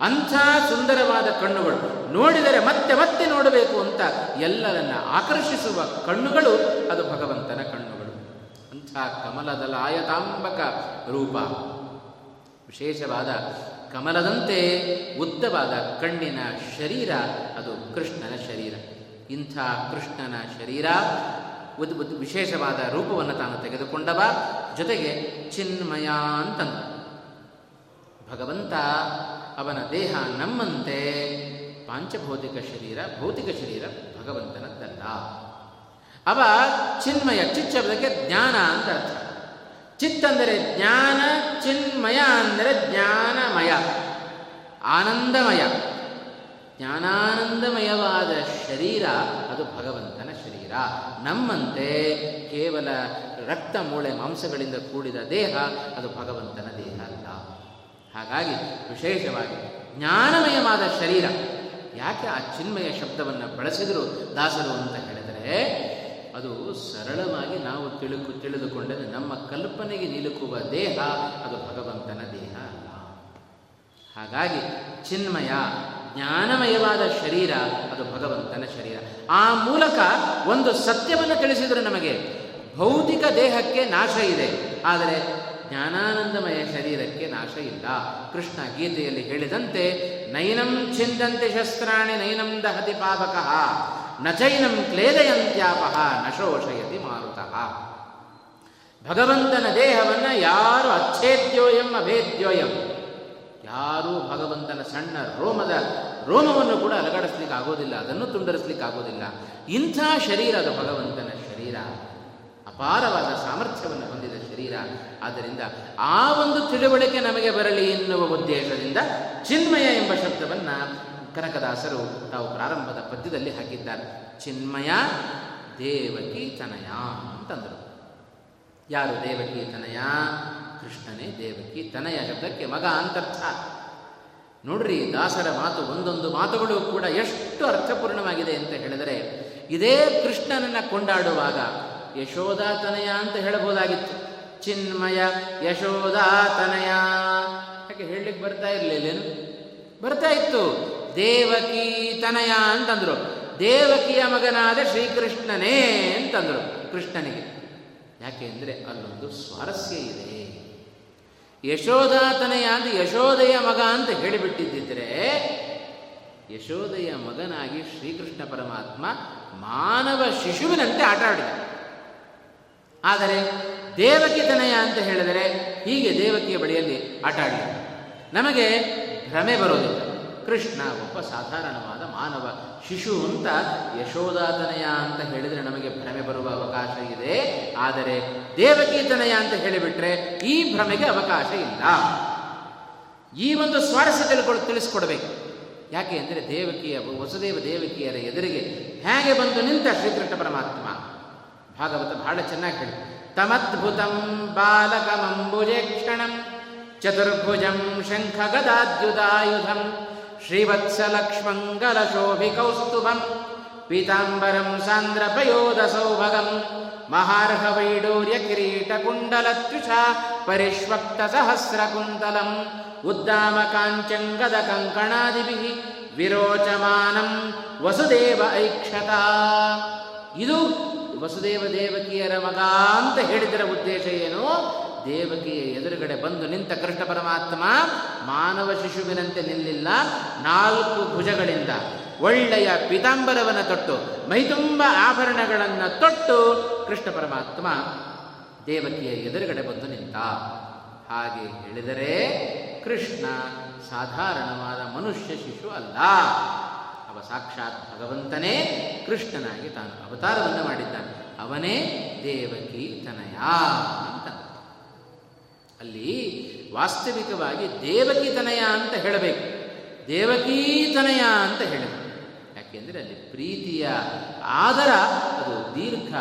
S1: ಅಂಥ ಸುಂದರವಾದ ಕಣ್ಣುಗಳು ನೋಡಿದರೆ ಮತ್ತೆ ಮತ್ತೆ ನೋಡಬೇಕು ಅಂತ ಎಲ್ಲರನ್ನ ಆಕರ್ಷಿಸುವ ಕಣ್ಣುಗಳು ಅದು ಭಗವಂತನ ಕಣ್ಣುಗಳು. ಅಂಥ ಕಮಲದ ಲಾಯತಾಂಬಕ ರೂಪ. ವಿಶೇಷವಾದ ಕಮಲದಂತೆ ಉದ್ದವಾದ ಕಣ್ಣಿನ ಶರೀರ, ಅದು ಕೃಷ್ಣನ ಶರೀರ. ಇಂಥ ಕೃಷ್ಣನ ಶರೀರ ವಿಶೇಷವಾದ ರೂಪವನ್ನು ತಾನು ತೆಗೆದುಕೊಂಡವ, ಜೊತೆಗೆ ಚಿನ್ಮಯ ಅಂತಂದ. ಭಗವಂತ ಅವನ ದೇಹ ನಮ್ಮಂತೆ, ಪಾಂಚಭೌತಿಕ ಶರೀರ, ಭೌತಿಕ ಶರೀರ ಭಗವಂತನದ್ದಲ್ಲ. ಅವ ಚಿನ್ಮಯ ಚಿಚ್ಚಬದಕ್ಕೆ ಜ್ಞಾನ ಅಂತ ಅರ್ಥ. ಚಿತ್ ಅಂದರೆ ಜ್ಞಾನ, ಚಿನ್ಮಯ ಅಂದರೆ ಜ್ಞಾನಮಯ. ಆನಂದಮಯ. ಜ್ಞಾನಾನಂದಮಯವಾದ ಶರೀರ ಅದು ಭಗವಂತನ ಶರೀರ. ನಮ್ಮಂತೆ ಕೇವಲ ರಕ್ತ, ಮೂಳೆ, ಮಾಂಸಗಳಿಂದ ಕೂಡಿದ ದೇಹ ಅದು ಭಗವಂತನ ದೇಹ ಅಲ್ಲ. ಹಾಗಾಗಿ ವಿಶೇಷವಾಗಿ ಜ್ಞಾನಮಯವಾದ ಶರೀರ. ಯಾಕೆ ಆ ಚಿನ್ಮಯ ಶಬ್ದವನ್ನು ಬಳಸಿದರು ದಾಸರು ಅಂತ ಹೇಳಿದರೆ ಅದು ಸರಳವಾಗಿ ನಾವು ತಿಳುಕು ತಿಳಿದುಕೊಂಡರೆ ನಮ್ಮ ಕಲ್ಪನೆಗೆ ನಿಲುಕುವ ದೇಹ, ಅದು ಭಗವಂತನ ದೇಹ ಅಲ್ಲ. ಹಾಗಾಗಿ ಚಿನ್ಮಯ, ಜ್ಞಾನಮಯವಾದ ಶರೀರ, ಅದು ಭಗವಂತನ ಶರೀರ. ಆ ಮೂಲಕ ಒಂದು ಸತ್ಯವನ್ನು ತಿಳಿಸಿದರು ನಮಗೆ ಭೌತಿಕ ದೇಹಕ್ಕೆ ನಾಶ ಇದೆ, ಆದರೆ ಜ್ಞಾನಾನಂದಮಯ ಶರೀರಕ್ಕೆ ನಾಶ ಇಲ್ಲ. ಕೃಷ್ಣ ಗೀತೆಯಲ್ಲಿ ಹೇಳಿದಂತೆ, ನೈನಂ ಛಿಂದಂತೆ ಶಸ್ತ್ರಾಣಿ ನೈನಂ ದಹತಿ ಪಾವಕಃ. ನ ಚೈನಂ ಕ್ಲೇದಯಂತ್ಯಾಪಹ, ನಶೋಷಯತಿ ಮಾರುತಃ. ಭಗವಂತನ ದೇಹವನ್ನು ಯಾರು ಅಚ್ಛೇದ್ಯೋಯಂ ಅಭೇದ್ಯೋಯಂ? ಯಾರೂ ಭಗವಂತನ ಸಣ್ಣ ರೋಮದ ರೋಮವನ್ನು ಕೂಡ ಅಲಗಡಿಸ್ಲಿಕ್ಕೆ ಆಗೋದಿಲ್ಲ, ಅದನ್ನು ತುಂಡರಿಸ್ಲಿಕ್ಕೆ ಆಗೋದಿಲ್ಲ. ಇಂಥ ಶರೀರ ಅದು ಭಗವಂತನ ಶರೀರ, ಅಪಾರವಾದ ಸಾಮರ್ಥ್ಯವನ್ನು ಹೊಂದಿದ ಶರೀರ. ಆದ್ದರಿಂದ ಆ ಒಂದು ತಿಳುವಳಿಕೆ ನಮಗೆ ಬರಲಿ ಎನ್ನುವ ಉದ್ದೇಶದಿಂದ ಚಿನ್ಮಯ ಎಂಬ ಶಬ್ದವನ್ನು ಕನಕದಾಸರು ತಾವು ಪ್ರಾರಂಭದ ಪದ್ಯದಲ್ಲಿ ಹಾಕಿದ್ದಾರೆ. ಚಿನ್ಮಯ ದೇವಕಿ ತನಯ ಅಂತಂದರು. ಯಾರು ದೇವಕಿ ತನಯ ಕೃಷ್ಣನೇ ದೇವಕಿ ತನಯ ಶಬ್ದಕ್ಕೆ ಮಗ ಅಂತರ್ಥ. ನೋಡ್ರಿ ದಾಸರ ಮಾತು, ಒಂದೊಂದು ಮಾತುಗಳು ಕೂಡ ಎಷ್ಟು ಅರ್ಥಪೂರ್ಣವಾಗಿದೆ ಅಂತ ಹೇಳಿದರೆ, ಇದೇ ಕೃಷ್ಣನನ್ನು ಕೊಂಡಾಡುವಾಗ ಯಶೋದಾತನಯ ಅಂತ ಹೇಳಬಹುದಾಗಿತ್ತು. ಚಿನ್ಮಯ ಯಶೋದಾತನಯ. ಯಾಕೆ ಹೇಳಲಿಕ್ಕೆ ಬರ್ತಾ ಇರಲಿಲ್ಲೇನು ಬರ್ತಾ ಇತ್ತು. ದೇವಕಿ ತನಯ ಅಂತಂದರು. ದೇವಕಿಯ ಮಗನಾದ ಶ್ರೀಕೃಷ್ಣನೇ ಅಂತಂದರು ಕೃಷ್ಣನಿಗೆ. ಯಾಕೆಂದರೆ ಅಲ್ಲೊಂದು ಸ್ವಾರಸ್ಯ ಇದೆ. ಯಶೋದಾತನಯ ಅಂತ ಯಶೋದೆಯ ಮಗ ಅಂತ ಹೇಳಿಬಿಟ್ಟಿದ್ದಿದ್ರೆ ಯಶೋದೆಯ ಮಗನಾಗಿ ಶ್ರೀಕೃಷ್ಣ ಪರಮಾತ್ಮ ಮಾನವ ಶಿಶುವಿನಂತೆ ಆಟ ಆಡಿದ. ಆದರೆ ದೇವಕಿತನಯ ಅಂತ ಹೇಳಿದರೆ ಹೀಗೆ ದೇವಕಿಯ ಬಳಿಯಲ್ಲಿ ಆಟ ಆಡಿದ. ನಮಗೆ ಭ್ರಮೆ ಬರೋದಿಲ್ಲ. ಕೃಷ್ಣ ಒಬ್ಬ ಸಾಧಾರಣವಾದ ಮಾನವ ಶಿಶು ಅಂತ ಯಶೋದಾತನಯ ಅಂತ ಹೇಳಿದರೆ ನಮಗೆ ಭ್ರಮೆ ಬರುವ ಅವಕಾಶ ಇದೆ. ಆದರೆ ದೇವಕೀತನಯ ಅಂತ ಹೇಳಿಬಿಟ್ರೆ ಈ ಭ್ರಮೆಗೆ ಅವಕಾಶ ಇಲ್ಲ. ಈ ಒಂದು ಸ್ವಾರಸ್ಯ ತಿಳ್ಕೊಳ್, ತಿಳಿಸ್ಕೊಡ್ಬೇಕು. ಯಾಕೆ ಅಂದರೆ ದೇವಕಿಯ, ವಸುದೇವ ದೇವಕಿಯರ ಎದುರಿಗೆ ಹೇಗೆ ಬಂದು ನಿಂತ ಶ್ರೀಕೃಷ್ಣ ಪರಮಾತ್ಮ? ಭಾಗವತ ಬಹಳ ಚೆನ್ನಾಗಿ ಹೇಳಿ ತಮದ್ಭುತಂ ಬಾಲಕಮಂಬುಜೇಕ್ಷಣಂ ಚತುರ್ಭುಜಂ ಶಂಖ ಗದಾದ್ಯುದಾಯುಧಂ ಶ್ರೀವತ್ಸಲಕ್ಷ್ಮಂಗಲಶೋಭಿಕೌಸ್ತುಭಂ ಪೀತಾಂಬರಂ सान्द्रपयोदसौभगं ಉದ್ದಾಮ ಕಾಂಚಂಗದ ಕಂಕಣಾದಿಭಿ ವಿರೋಚಮಾನಂ ವಸುದೇವ ಐಕ್ಷತಾ ಇದು ವಸುದೇವ ದೇವಕಿಯರ ಮಗ ಅಂತ ಹೇಳಿದರ ಉದ್ದೇಶ ಏನು? ದೇವಕಿಯ ಎದುರುಗಡೆ ಬಂದು ನಿಂತ ಕೃಷ್ಣ ಪರಮಾತ್ಮ ಮಾನವ ಶಿಶುವಿನಂತೆ ನಿಲ್ಲಿಲ್ಲ. ನಾಲ್ಕು ಭುಜಗಳಿಂದ ಒಳ್ಳೆಯ ಪೀತಾಂಬರವನ್ನು ತೊಟ್ಟು, ಮೈತುಂಬ ಆಭರಣಗಳನ್ನು ತೊಟ್ಟು ಕೃಷ್ಣ ಪರಮಾತ್ಮ ದೇವಕಿಯ ಎದುರುಗಡೆ ಬಂದು ನಿಂತ. ಹಾಗೆ ಹೇಳಿದರೆ ಕೃಷ್ಣ ಸಾಧಾರಣವಾದ ಮನುಷ್ಯ ಶಿಶು ಅಲ್ಲ. ಅವ ಸಾಕ್ಷಾತ್ ಭಗವಂತನೇ, ಕೃಷ್ಣನಾಗಿ ತಾನು ಅವತಾರವನ್ನು ಮಾಡಿದ್ದಾನೆ. ಅವನೇ ದೇವಕಿ ತನಯ ಅಲ್ಲಿ ವಾಸ್ತವಿಕವಾಗಿ ದೇವಕೀತನಯ ಅಂತ ಹೇಳಬೇಕು. ದೇವಕೀತನಯ ಅಂತ ಹೇಳಬೇಕು. ಯಾಕೆಂದರೆ ಅಲ್ಲಿ ಪ್ರೀತಿಯ ಆದರ, ಅದು ದೀರ್ಘ,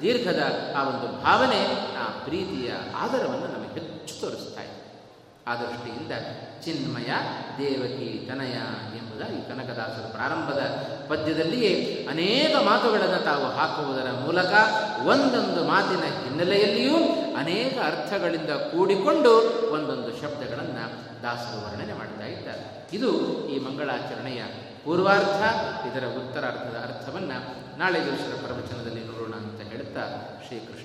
S1: ದೀರ್ಘದ ಆ ಒಂದು ಭಾವನೆ ಆ ಪ್ರೀತಿಯ ಆದರವನ್ನು ನಮಗೆ ಹೆಚ್ಚು ತೋರಿಸ್ತಾ ಇದೆ. ಆ ದೃಷ್ಟಿಯಿಂದ ಚಿನ್ಮಯ ದೇವಕಿ ತನಯ ಎಂಬುದಾಗಿ ಕನಕದಾಸರು ಪ್ರಾರಂಭದ ಪದ್ಯದಲ್ಲಿಯೇ ಅನೇಕ ಮಾತುಗಳನ್ನು ತಾವು ಹಾಕುವುದರ ಮೂಲಕ ಒಂದೊಂದು ಮಾತಿನ ಹಿನ್ನೆಲೆಯಲ್ಲಿಯೂ ಅನೇಕ ಅರ್ಥಗಳಿಂದ ಕೂಡಿಕೊಂಡು ಒಂದೊಂದು ಶಬ್ದಗಳನ್ನು ದಾಸರು ವರ್ಣನೆ ಮಾಡ್ತಾ ಇದ್ದಾರೆ ಇದು ಈ ಮಂಗಳಾಚರಣೆಯ ಪೂರ್ವಾರ್ಥ ಇದರ ಉತ್ತರಾರ್ಥದ ಅರ್ಥವನ್ನು ನಾಳೆ ದಿವಸದ ಪ್ರವಚನದಲ್ಲಿ ನೋಡೋಣ ಅಂತ ಹೇಳುತ್ತಾ ಶ್ರೀಕೃಷ್ಣ